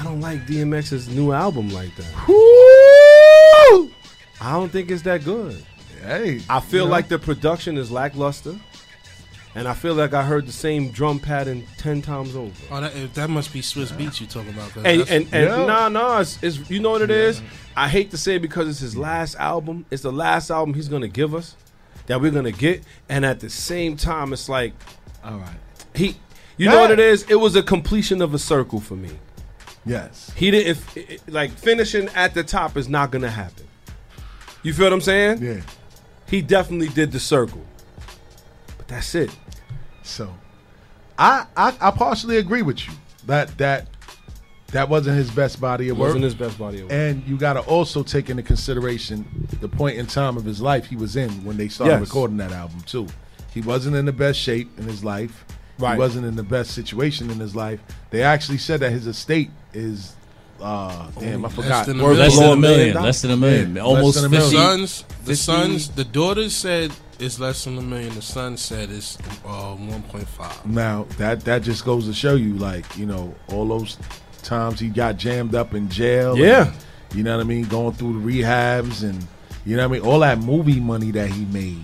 I don't like DMX's new album like that. Woo! I don't think it's that good. Hey, I feel you know. like the production is lackluster, and I feel like I heard the same drum pattern ten times over. Oh, that, that must be Swizz Beatz you're talking about. And that's- and, and Yeah. nah nah, it's, it's you know what it is. I hate to say it because it's his last album. It's the last album he's gonna give us that we're gonna get, and at the same time, it's like, all right. He, you Go know what it is? It was a completion of a circle for me. Yes. He didn't if, like finishing at the top is not gonna happen. You feel what I'm saying? Yeah. He definitely did the circle, but that's it. So, I, I I partially agree with you that that that wasn't his best body of work. Wasn't his best body of work. And you got to also take into consideration the point in time of his life he was in when they started Yes. recording that album too. He wasn't in the best shape in his life. Right. He wasn't in the best situation in his life. They actually said that his estate is uh damn, I Less forgot. than a Worth million. less than a million. Less than a million. Yeah, Almost less than a The 50. sons, the 50. sons, the daughters said it's less than a million. The son said it's uh, one point five. Now that that just goes to show you, like you know, all those times he got jammed up in jail. Yeah. and, you know what I mean, going through the rehabs and you know what I mean, all that movie money that he made,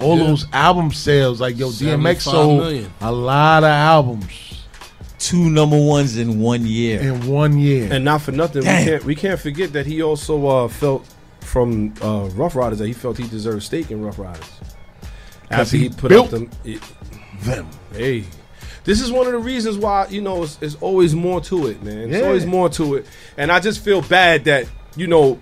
all Yeah. those album sales. Like yo, DMX 75 sold million. a lot of albums Two number ones in one year. in one year. And not for nothing, we can't we can't forget that he also uh, felt from uh, Ruff Ryders that he felt he deserved a stake in Ruff Ryders. After he he, put built up them, it- them. Hey, this is one of the reasons why you know it's, it's always more to it, man. It's Yeah. always more to it, and I just feel bad that you know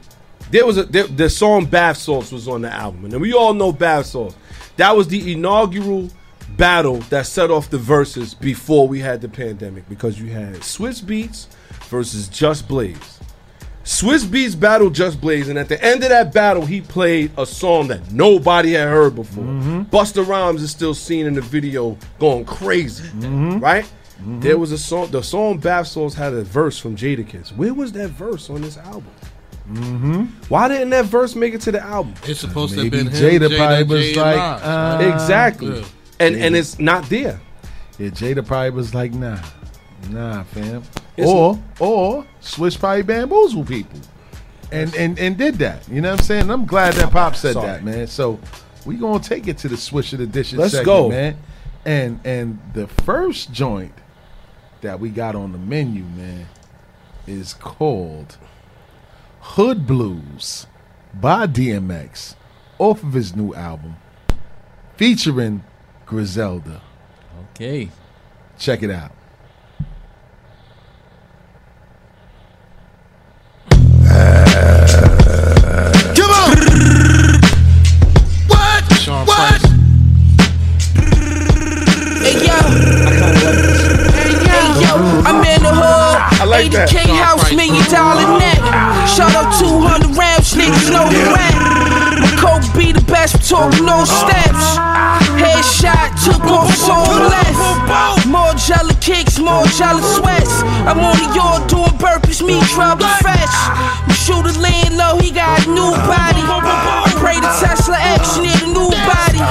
there was a there, the song "Bath Salts" was on the album, and we all know Bath Salts. That was the inaugural battle that set off the verses before we had the pandemic because you had Swizz Beatz versus Just Blaze. Swizz Beatz battled Just Blaze, and at the end of that battle, he played a song that nobody had heard before. Busta Rhymes is still seen in the video going crazy, right? There was a song. The song Bath Salts had a verse from Jadakiss. Where was that verse on this album? Mm-hmm. Why didn't that verse make it to the album? It's supposed to have Maybe been him, Jada Jada, probably was Jay, like, uh, exactly, Yeah. And and it's not there. Yeah, Jada probably was like, nah, nah, fam. It's- or or Swizz probably bamboozle people, and and and did that. You know what I'm saying? I'm glad that Pop said Sorry. that, man. So we gonna take it to the Swish of the dishes. Let's segment, go. man. And and the first joint that we got on the menu, man, is called Hood Blues by DMX off of his new album, featuring Griselda. Okay. Check it out. Come on! What? Sean what? Hey yo, hey yo, I'm in the hood. I like that. 80k house, million dollar net. Shout out 200 rams, niggas know the rap. Coke be the best, talking no steps. Headshot, took off so left. More jelly kicks, more jelly sweats. I'm on the yard doing burpees, me trouble fresh. My shooter laying low, he got a new body. Pray the Tesla X need a new body.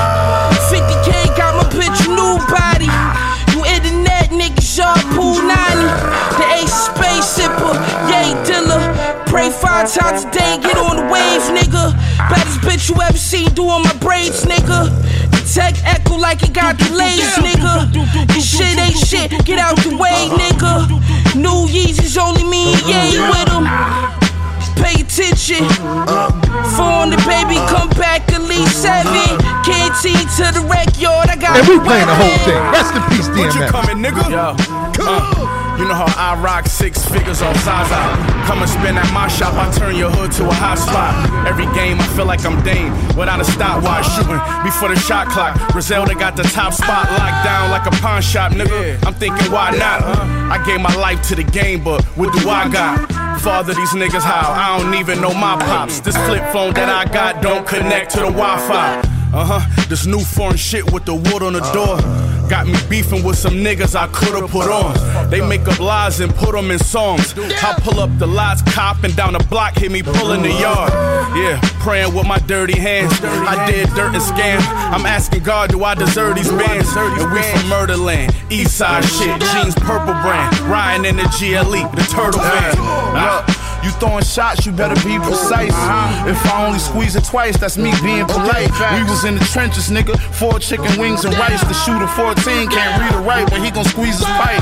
50k got my bitch a new body. You internet niggas, y'all pool 90. The ace space sipper, yay. Pray five times a day, get on the wave, nigga. Baddest bitch you ever seen doing my braids, nigga. The tech echo like it got delays, nigga. This shit ain't shit, get out the way, nigga. New Yeezys only me and Ye with 'em. Pay attention. Phone the baby, come back at least seven. Canteen to the rec yard, I got And we playing the whole thing. Rest in peace, What you coming, nigga? Uh, you know how I rock six figures on Zaza. Come and spin at my shop, I turn your hood to a hot spot. Every game, I feel like I'm Dane without a stopwatch. Shooting before the shot clock. Griselda got the top spot locked down like a pawn shop, nigga. I'm thinking, why not? I gave my life to the game, but what do I got? Father these niggas how? I don't even know my pops. This flip phone that I got don't connect to the Wi-Fi. Uh huh. This new foreign shit with the wood on the door. Got me beefing with some niggas I could've put on. They make up lies and put them in songs. I pull up the lights, cop, and down the block, hit me pulling the yard. Yeah, praying with my dirty hands. I did dirt and scam. I'm asking God, do I deserve these bands? And we from Murderland, East Side shit, jeans purple brand. Ryan in the GLE, the turtle van. Look, you throwing shots, you better be precise. If I only squeeze it twice, that's me being polite. We was in the trenches, nigga. Four chicken wings and rice. The shooter 14 can't read or write, but he gon' squeeze his pipe.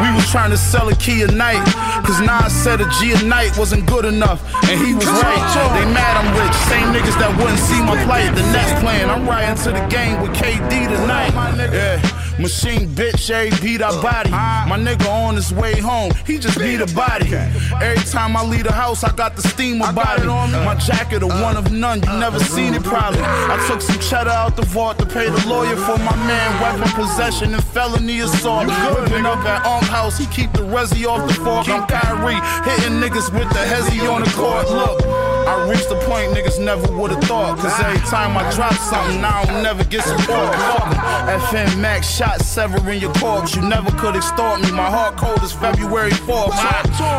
We was trying to sell a key a night. Cause Nas said a G a night wasn't good enough. And he was right. They mad I'm rich. Same niggas that wouldn't see my plight. The next playing, I'm riding to the game with KD tonight. Yeah. Machine bitch, every beat I body. My nigga on his way home, he just beat a body. Every time I leave the house, I got the steamer body. My jacket, a one of none, you never seen it probably. I took some cheddar out the vault to pay the lawyer for my man, weapon possession and felony assault. Whipping up at Unk House, he keep the resi off the fork. I'm Kyrie, hitting niggas with the hezzy on the court. Look. I reached the point niggas never would've thought. Cause every time I drop something, I don't never get support. FM Max shot severing your corpse. You never could extort me. My heart cold is February 4th.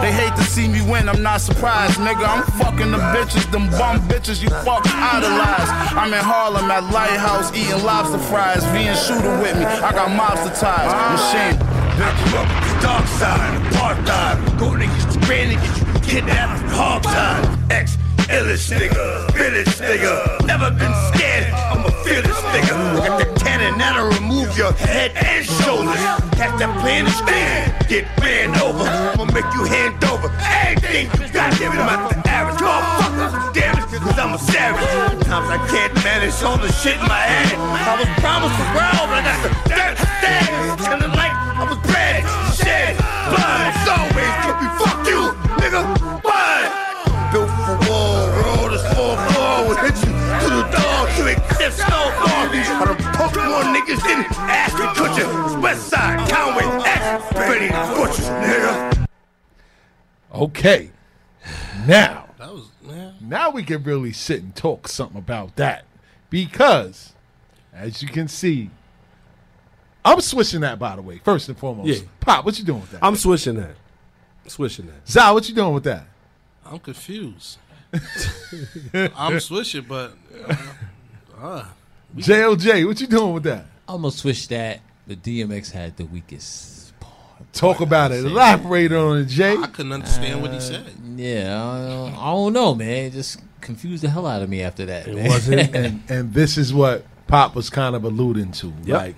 They hate to see me win, I'm not surprised. Nigga, I'm fucking the bitches, them bum bitches you fuck idolize. I'm in Harlem at Lighthouse eating lobster fries. V and shooter with me. I got mobster ties. Machine. Bitch, dark side, apartheid. Go niggas, ran niggas, you kidnapped, hog time. Ex, illest nigga, village nigga. Never been scared, I'm a fearless nigga. Got the cannon that'll remove your head and shoulders. Catch that plan and stand, get ran over. I'ma make you hand over everything you got. Give it about the average motherfucker. Damn it, cause I'm a savage. Sometimes I can't manage all the shit in my head. I was promised the world, but I got the dirt instead. Telling like I was bred, shed, blood. It's always be fuck you, nigga. Blood. To accept snowball. I done poked more niggas than Ashton Kutcher. West Side, Conway, X, Benny Butchers, nigga. Okay. Now, now we can really sit and talk something about that because, as you can see, I'm switching that. By the way, first and foremost, Yeah. Pop, what you doing with that? I'm switching that. Switching that. Zal, what you doing with that? I'm confused. I'm swishing, but uh, uh, JLJ, what you doing with that? I'm gonna switch that. The DMX had the weakest. Talk about it. Elaborate on it, Jay. I couldn't understand what he said. Yeah, I don't, I don't know, man. It just confused the hell out of me after that. It man. and and this is what Pop was kind of alluding to. Yep. Like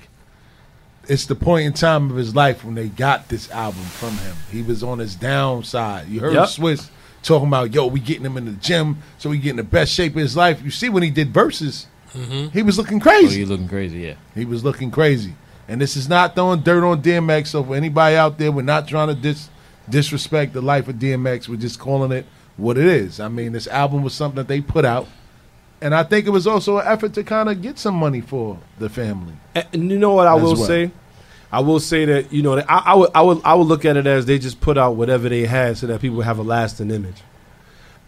it's the point in time of his life when they got this album from him. He was on his downside. You heard Yep. Swizz talking about, yo, we getting him in the gym so he get in the best shape of his life. You see when he did verses, Mhm. he was looking Oh, crazy. you looking crazy? Yeah. He was looking crazy. And this is not throwing dirt on DMX. So for anybody out there, we're not trying to dis- disrespect the life of DMX. We're just calling it what it is. I mean, this album was something that they put out. And I think it was also an effort to kind of get some money for the family. And, and you know what I will well. say? I will say that you know I, I would I would I would look at it as they just put out whatever they had so that people have a lasting image,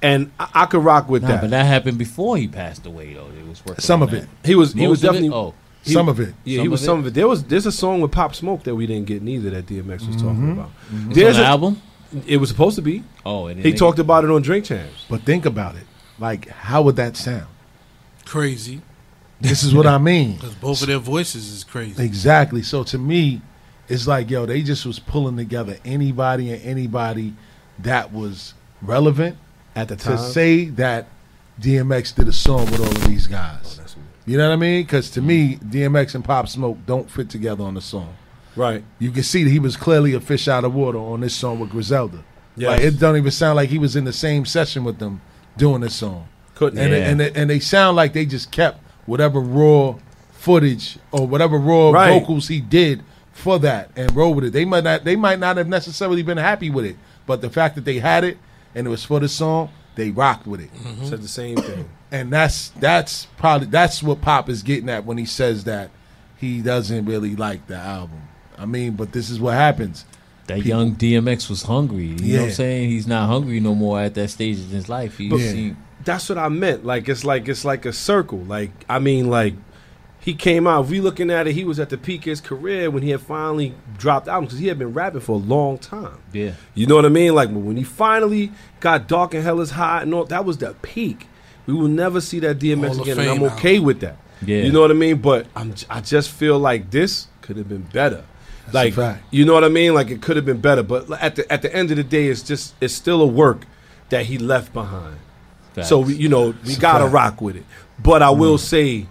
and I, I could rock with Nah, that. but that happened before he passed away, though. It was working Some of that. it. He was he was Most it? definitely Oh, he- Some of it. Yeah, Some he was of some of it. There was there's a song with Pop Smoke that we didn't get neither that DMX was talking Mhm. about. Mhm. There's It's on the album? It was supposed to be. Oh, it he make talked about it on Drink Champs. But think about it. Like, how would that sound? Crazy. This is what I mean. Because both of their voices is crazy. Exactly. So to me, it's like, yo, they just was pulling together anybody and anybody that was relevant at the to say that DMX did a song with all of these guys. Oh, you know what I mean? Because to me, DMX and Pop Smoke don't fit together on the song. Right. You can see that he was clearly a fish out of water on this song with Griselda. Yes. Like it don't even sound like he was in the same session with them doing this song. Couldn't. And Yeah. it, and it, and they sound like they just kept whatever raw footage or whatever raw Right. vocals he did for that and roll with it. They might not they might not have necessarily been happy with it, but the fact that they had it and it was for the song, they rocked with it. Mm-hmm. Said the same thing. And that's that's probably that's what Pop is getting at when he says that he doesn't really like the album. I mean, but this is what happens. That young DMX was hungry. You know what I'm saying? He's not hungry no more at that stage in his life. He, But he- that's what I meant. Like it's like it's like a circle. Like I mean, like he came out. We looking at it, he was at the peak of his career when he had finally dropped albums because he had been rapping for a long time. Yeah. You know what I mean? Like when he finally got Dark and Hell is Hot and all that was the peak. We will never see that DMX Hall again, and I'm Fame okay with that. Yeah. You know what I mean? But I'm I just feel like this could have been better. a like fact. you know what I mean? Like it could have been better. But at the at the end of the day, it's just it's still a work that he left behind. Facts. So we, you know we It's a gotta fact. rock with it. But I will Mm. say,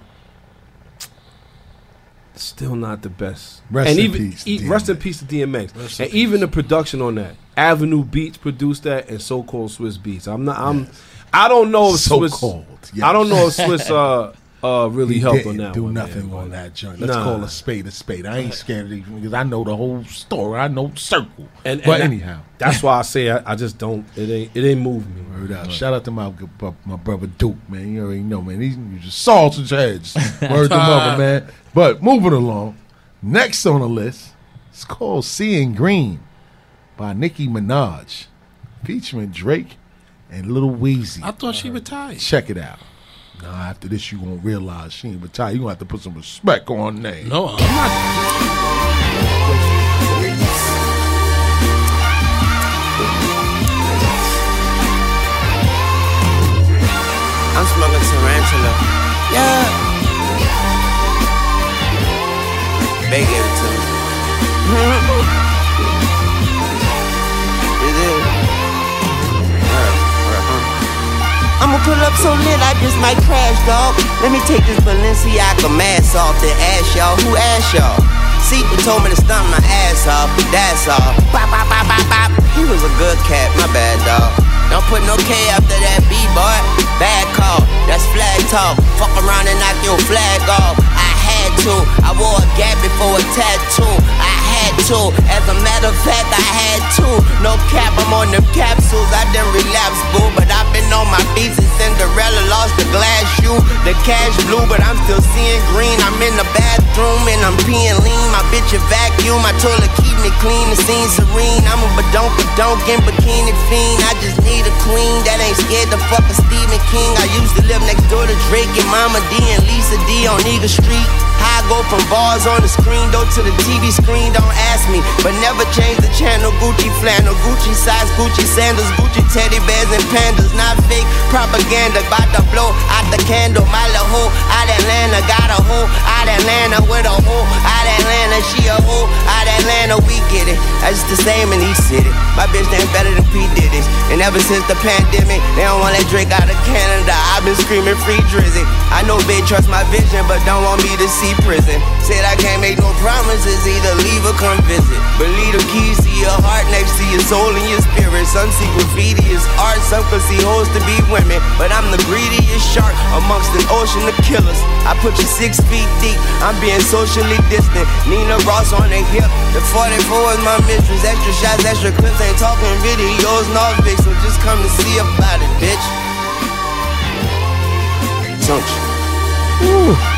still not the best. Rest and in even peace, e- rest in peace to DMX. Rest and even the production on that, Avenue Beats produced that, and So Called Swizz Beatz. I'm not. I'm. I don't know if So Swizz. Called, I don't know if Swizz uh uh really He helped didn't on that. do one, nothing man. on that joint. Let's Nah. call a spade a spade. I ain't scared of these because I know the whole story. I know circle. And, but and anyhow, that's why I say I, I just don't. It ain't. It ain't moved me. Word up. Shout out to my my, my brother Duke, man. You already know, man. He's you just sausage heads. Word to mother, man. But moving along, next on the list, it's called Seeing Green by Nicki Minaj, featuring Drake and Little Weezy. I thought she retired. Check it out. Now after this, you gonna realize she ain't retired. You gonna have to put some respect on her name. No, uh-uh. I'm not. I'm smoking tarantula. Yeah. They gave it to me. I'ma pull up so lit, I just might crash, dog. Let me take this Balenciaga mask off the ass, y'all. Who asked y'all? Sequel told me to stump my ass off. That's all. Bop, bop, bop, bop, bop. He was a good cat, my bad, dog. Don't put no K after that B, boy. Bad call, that's flag talk. Fuck around and knock your flag off. I had to. I wore a gap before a tattoo. I had to. As a matter of fact, I had to. No cap, I'm on them capsules. I didn't relapse, boo. But on my beats since Cinderella lost the glass shoe. The cash blue, but I'm still seeing green. I'm in the bathroom and I'm peeing lean. My bitch a vacuum. my toilet keep me clean. The scene serene. I'm a badonk badonk in bikini fiend. I just need a queen that ain't scared to fuck a Stephen King. I used to live next door to Drake and Mama D and Lisa D on Eagle Street. I go from bars on the screen door to the TV screen, don't ask me. But never change the channel. Gucci flannel, Gucci size, Gucci sandals, Gucci teddy bears and pandas. Not fake propaganda. About to blow out the candle. My little hoe out Atlanta, got a hoe out Atlanta with a hoe out Atlanta. She a hoe out Atlanta, we get it. That's just the same in each city. My bitch ain't better than P. Diddy's. And ever since the pandemic, they don't want that Drake out of Canada. I've been screaming free Drizzy. I know they trust my vision, but don't want me to see prison. Said I can't make no promises, either leave or come visit. But leave the keys to your heart next to your soul and your spirit. Some see graffiti as art, some can see hoes to be women. But I'm the greediest shark amongst an ocean of killers. I put you six feet deep, I'm being socially distant. Nina Ross on the hip, the 44 is my mistress. Extra shots, extra clips, ain't talking videos, no big, so just come to see about it, bitch. Don't you?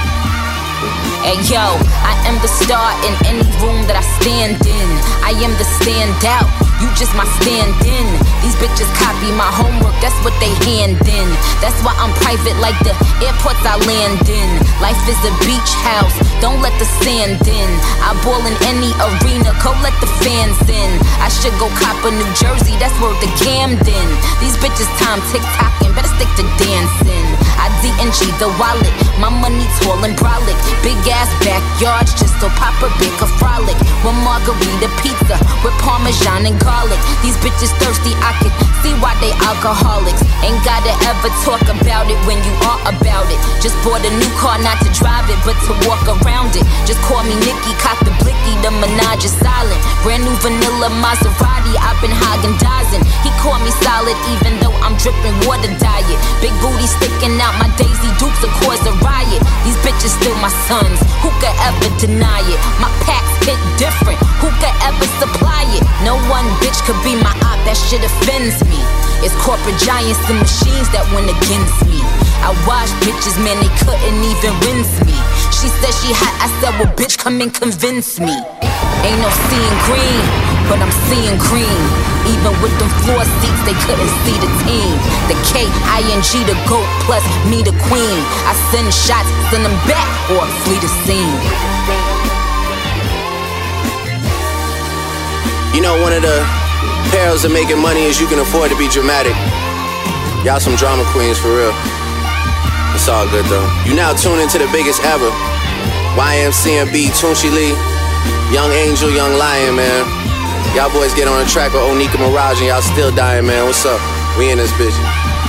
Hey yo, I am the star in any room that I stand in. I am the standout, you just my stand in. These bitches copy my homework, that's what they hand in. That's why I'm private like the airports I land in. Life is a beach house, don't let the sand in. I ball in any arena, go let the fans in. I should go cop a New Jersey, that's where the Camden. These bitches time tick tocking, better stick to dancing. I D&G the wallet, my money tall and brolic. Big ass backyards, just so Papa Big a frolic. One margarita pizza with parmesan and garlic. These bitches thirsty, I can see why they alcoholics. Ain't gotta ever talk about it when you are about it. Just bought a new car, not to drive it, but to walk around it. Just call me Nicki, cop the blicky, the menage is silent. Brand new vanilla Maserati, I've been Hagen dazing. He called me solid, even though I'm dripping water diet. Big booty sticking out, my Daisy Dukes will cause a riot. These bitches still my sons, who could ever deny it? My packs hit different, who could ever supply it? No one bitch could be my op, that shit offends me. It's corporate giants and machines that went against me. I watched bitches, man, they couldn't even rinse me. She said she hot, I said, well, bitch, come and convince me. Ain't no seeing green, but I'm seeing green. Even with them floor seats, they couldn't see the team. The K I N G, the GOAT, plus me, the queen. I send shots, send them back, or flee the scene. You know, one of the perils of making money is you can afford to be dramatic. Y'all some drama queens for real. It's all good though. You now tune into the biggest ever. YMCMB, Tunechi Lee, Young Angel, Young Lion, man. Y'all boys get on the track with Onika Maraj and y'all still dying, man. What's up? We in this bitch.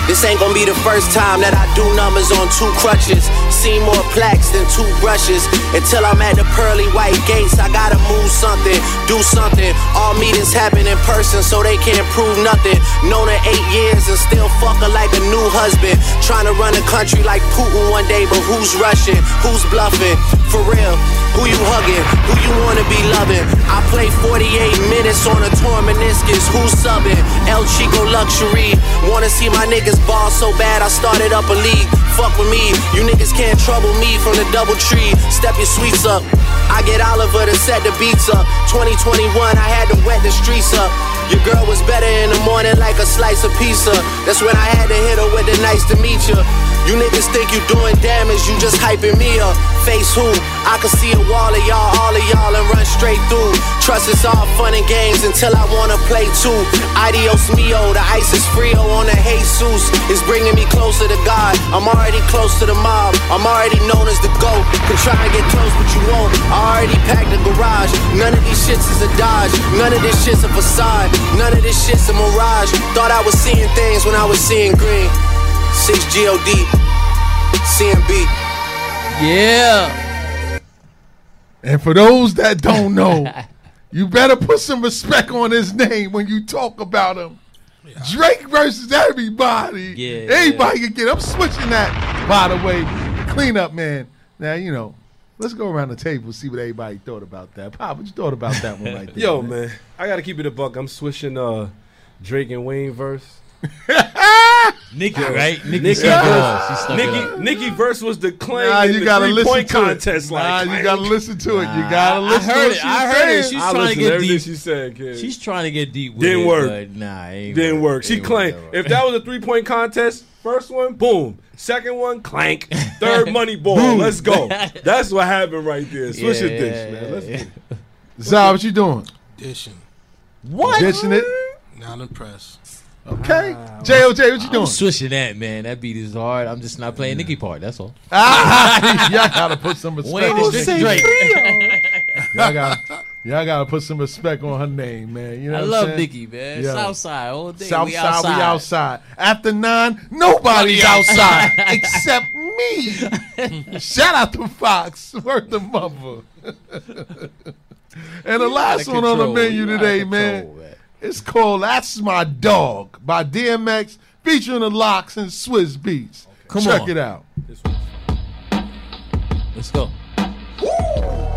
This ain't gonna be the first time that I do numbers on two crutches. See more plaques than two brushes. Until I'm at the pearly white gates, I gotta move something, do something. All meetings happen in person, so they can't prove nothing. Known her eight years and still fuck her like a new husband. Trying to run a country like Putin one day, but who's rushing? Who's bluffing? For real, who you hugging? Who you wanna be loving? I play 48 minutes on a torn meniscus. Who's subbing? El Chico Luxury. Wanna see my niggas ball so bad, I started up a league. Fuck with me, you niggas can't trouble me from the double tree. Step your sweets up. I get Oliver to set the beats up. 2021, I had to wet the streets up. Your girl was better in the morning like a slice of pizza. That's when I had to hit her with the nice to meet you. You niggas think you doing damage, you just hyping me up. Face who? I can see a wall of y'all, all of y'all, and run straight through. Trust it's all fun and games until I wanna play too. Adios mio, the ice is frio on the Jesus is bringing me closer to God. I'm already close to the mob. I'm already known as the GOAT. Can try and get close, but you won't. I already packed the garage. None of these shits is a dodge. None of this shit's a facade. None of this shit's a mirage. Thought I was seeing things when I was seeing green. 6 GOD. CMB. Yeah. And for those that don't know, you better put some respect on his name when you talk about him. Drake versus everybody. Yeah, Everybody can get. I'm switching that. By the way, clean up, man. Now you know. Let's go around the table see what everybody thought about that. Pop, what you thought about that one right there? Yo, man, I gotta keep it a buck. I'm switching uh Drake and Wayne verse. Nicki, right? Nicki, Nicki, stuck it verse, up. She stuck it up. Nicki, Nicki verse was the claim Nah, in you the gotta three listen point to it. Like, Nah, you gotta listen to it. You gotta I listen to heard what it. she's I heard it. She's I trying to get everything deep. she said, kid. She's trying to get deep with Didn't it, work. but nah, it ain't Didn't work. She Ain't claimed work. if that was a three point contest, first one, boom. Second one, clank. Third, money ball. Let's go. That's what happened right there. Switch your Yeah, dish, man. Let's yeah. Zah, what you doing? Dishing. What? Dishing it? Not impressed. Okay. JOJ, what you I'm doing? switching that, man. That beat is hard. I'm just not playing Nicki part. That's all. Ah, y'all gotta put some respect. Wayne on is. Drake. Y'all gotta, y'all gotta put some respect on her name, man. You know I what love saying? Nicki, man. Yeah. Southside all day. Southside, we outside. we outside. After nine, nobody's outside except me. Shout out to Fox, worth the mother. and the last one of on the menu You out of today, control, man, man. It's called "That's My Dog" by DMX, featuring the LOX and Swizz Beatz. Come Check on. it out. Let's go. DMX.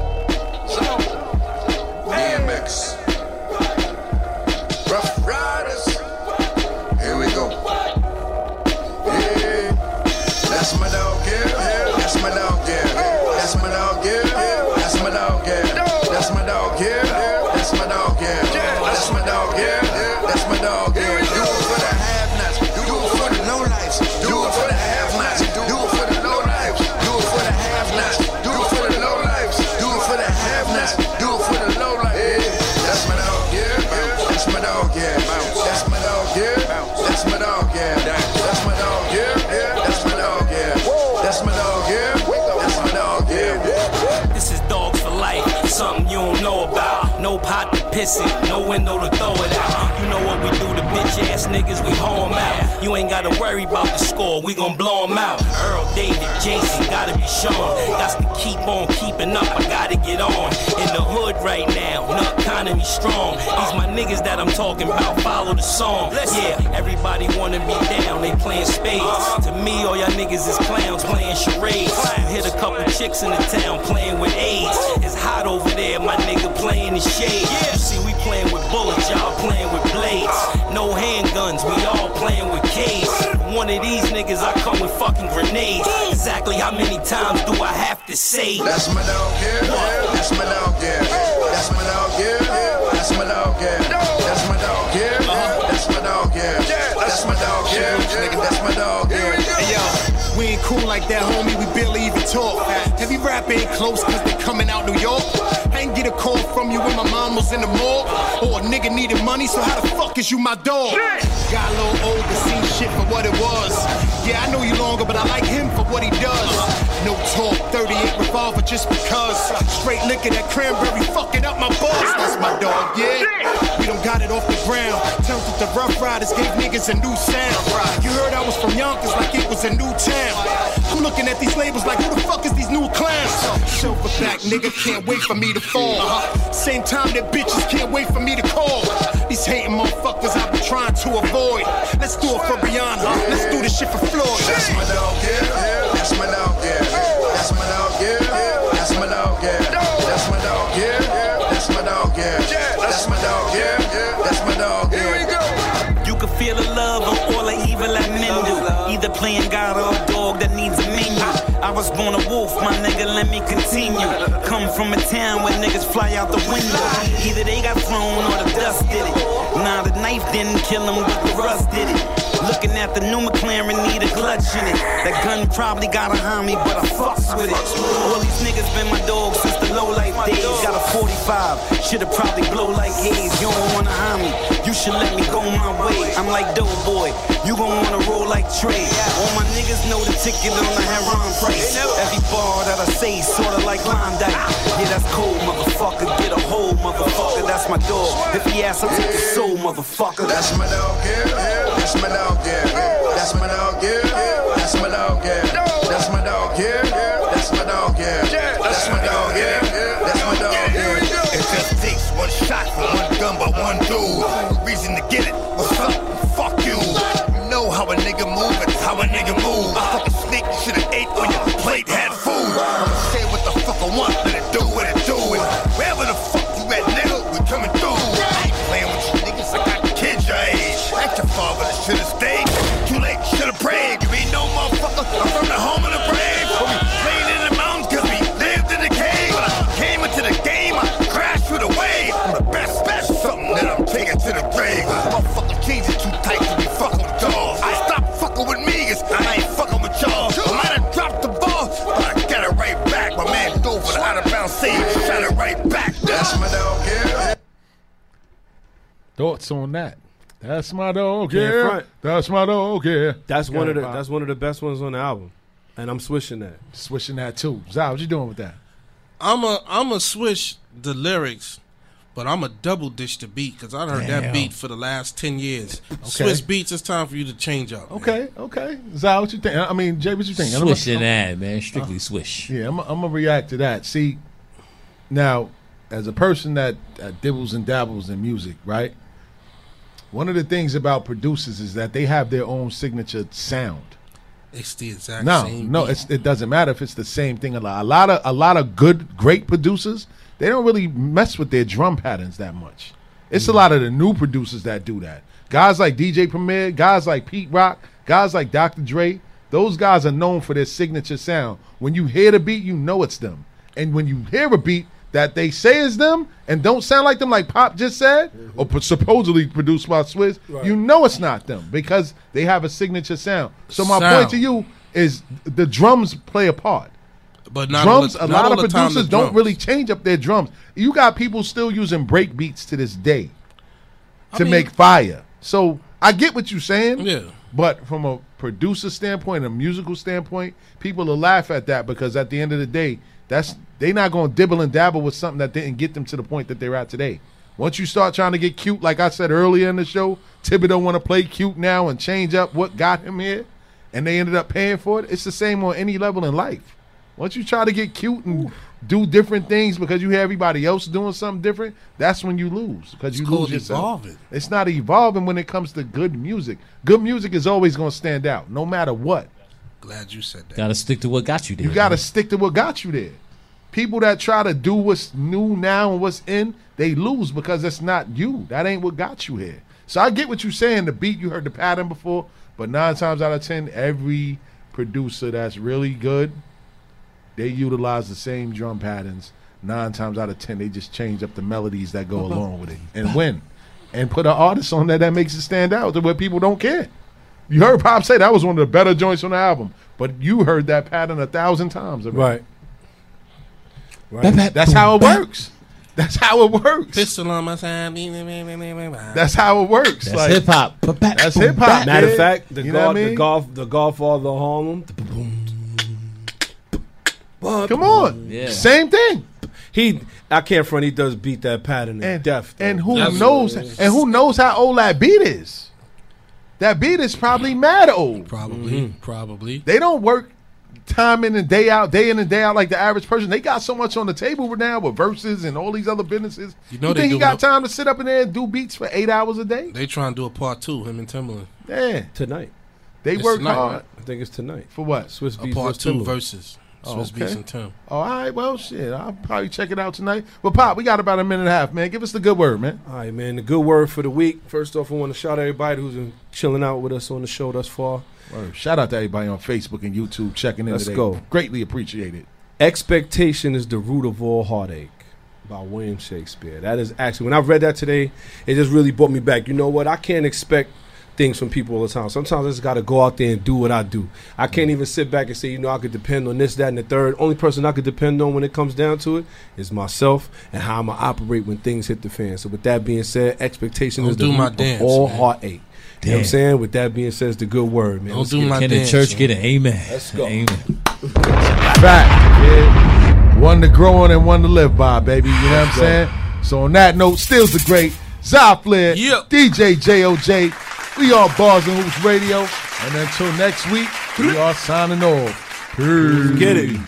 Window to throw it out. You know what we do to bitch ass niggas, we hoe 'em out. You ain't gotta worry about the score, we gon' blow 'em out. Earl, David, Jason, gotta be shown. Got to keep on keeping up, I gotta get on. In the hood right now, no economy strong. These my niggas that I'm talking about, follow the song. Yeah, everybody wanna be down, they playing spades. Uh-huh. To me, all y'all niggas is clowns playing charades. You hit a couple chicks in the town playing with AIDS. Playing in shade. You see, we playing with bullets, y'all playing with blades. Uh. No handguns, we all playing with K's. One of these niggas, I come with fucking grenades. Exactly how many times do I have to say? That's my dog, yeah. That's my dog, yeah. That's my dog, yeah. That's my dog, yeah. Uh-huh. That's my dog, yeah. That's my dog, yeah. That's my dog, yeah. That's my dog, yeah. Hey yo, we ain't cool like that, homie. We barely even talk. Heavy rap ain't close cause they coming out New York. When my mom was in the mall. Or a nigga needed money, so how the fuck is you my dog? Got a little old to see shit for what it was. Yeah, I know you longer, but I like him for what he does. No talk, 38 revolver just because. Straight liquor, that cranberry fucking up my buzz. That's my dog, yeah. We don't got it off the ground. Turned with the Ruff Ryders, gave niggas a new sound. You heard I was from Yonkers like it was a new town. I'm looking at these labels like who the fuck is these new clowns? Silverback nigga can't wait for me to fall. Same time that bitches can't wait for me to call. These hating motherfuckers I've been trying to avoid. Let's do it for Rihanna. Let's do this shit for Floyd. That's my dog, yeah. That's my dog, yeah. That's my dog, yeah. That's my dog, yeah. That's my dog, yeah. That's my dog, yeah. That's my dog, yeah. That's my dog, yeah. You can feel the love of all the evil that men do. Either playing God or was born a wolf, my nigga, let me continue. Come from a town where niggas fly out the window. Either they got thrown or the dust did it. Nah, the knife didn't kill him, but the rust did it. Looking at the new McLaren, need a clutch in it. That gun probably got behind me, but I fucks with it. All these niggas been my dog since the low life days. Got a 45, should've probably blow like haze. You don't wanna harm me, you should let me go my way. I'm like dope boy, you gon' wanna roll like Trey. All my niggas know the ticket on the Heron price. Every bar that I say, sorta like Klondike. Yeah, that's cold, motherfucker. Get a hold, motherfucker. That's my dog. If he asks, I'll take his soul, motherfucker. That's my dog, yeah. That's my dog, yeah. That's my dog, yeah. That's my dog, yeah. That's my dog, yeah. That's my dog, yeah. That's my dog, yeah. Thoughts on that? That's my dog. Can't Yeah, that's my dog. Yeah, That's one of the that's one of the best ones on the album, and I'm swishing that. Swishing that too. Zah, what you doing with that? I'm a I'm a switch the lyrics, but I'm a double dish the beat because I heard Damn. that beat for the last ten years. Switch beats. It's time for you to change up. Okay, okay. Zah, what you think? I mean, Jay, what you think? I'm Swish a- and add, man. Strictly uh, swish. Yeah, I'm, I'm gonna react to that. See, now, as a person that, that dibbles and dabbles in music, right? One of the things about producers is that they have their own signature sound. It's the exact No, same. no, no, it doesn't matter if it's the same thing. A lot, a lot of a lot of good, great producers, they don't really mess with their drum patterns that much. It's a lot of the new producers that do that. Guys like DJ Premier, guys like Pete Rock, guys like Dr. Dre, those guys are known for their signature sound. When you hear the beat, you know it's them. And when you hear a beat that they say is them and don't sound like them, like Pop just said, or mm-hmm. supposedly produced by Swizz, Right. you know it's not them because they have a signature sound. So my Sound. point to you is the drums play a part. But not all drums, the- a lot of producers don't really change up their drums. You got people still using break beats to this day to mean- make fire. So I get what you're saying. Yeah. But from a producer standpoint, a musical standpoint, people will laugh at that because at the end of the day, that's they not going to dibble and dabble with something that didn't get them to the point that they're at today. Once you start trying to get cute, like I said earlier in the show, Thibodeau want to play cute now and change up what got him here, and they ended up paying for it. It's the same on any level in life. Once you try to get cute and do different things because you have everybody else doing something different, that's when you lose because you lose yourself. evolving. It's not evolving when it comes to good music. Good music is always going to stand out, no matter what. Glad you said that. Got to stick to what got you there. You got to stick to what got you there. People that try to do what's new now and what's in, they lose because it's not you. That ain't what got you here. So I get what you're saying. The beat, you heard the pattern before, but nine times out of ten, every producer that's really good, they utilize the same drum patterns. Nine times out of ten, they just change up the melodies that go along with it and win, and put an artist on there that makes it stand out to where people don't care. You heard Pop say that was one of the better joints on the album, but you heard that pattern a thousand times. already. Right. Right. That's how it works. That's how it works. Pistol on my side. That's how it works. That's Like, hip hop. That's hip hop. Matter of fact, the You know golf, what I the mean? golf, the Godfather of Harlem. Come on. Yeah. Same thing. He, I can't front. He does beat that pattern And death. though. and who That's- knows and who knows how old that beat is? That beat is probably mad old. Probably, Mm-hmm. probably. They don't work time in and day out, day in and day out like the average person. They got so much on the table right now with verses and all these other businesses. You know you they think he got it- time to sit up in there and do beats for eight hours a day? They trying to do a part two. Him and Timbaland. Yeah, tonight. they It's work tonight, hard right? I think it's tonight. for what? Swizz A beats part two Timberland. versus Oh, Swizz Beatz and Tim. Oh, all right, well, shit, I'll probably check it out tonight. But Pop, we got about a minute and a half, man. Give us the good word, man. All right, man. The good word for the week. First off, I want to shout out everybody who's been chilling out with us on the show thus far. Word. Shout out to everybody on Facebook and YouTube checking in Let's today. go. Greatly appreciate it. Expectation is the root of all heartache by William Shakespeare. That is actually, when I read that today, it just really brought me back. You know what? I can't expect things from people all the time. Sometimes I just got to go out there and do what I do. I can't even sit back and say, you know, I could depend on this, that, and the third. Only person I could depend on when it comes down to it is myself and how I'm going to operate when things hit the fan. So, with that being said, expectation Don't is the do my root dance, of all man. heartache. You know what I'm saying? With that being said, it's the good word, man. Don't Let's do get my it. Can the dance, church get an amen? Let's go. Amen. Fact, kid. One to grow on and one to live by, baby. You know what I'm saying? So on that note, still's the great Zy Flair, Yep. DJ JOJ. We are Bars and Hoops Radio. And until next week, we are signing off. Peace. Get it.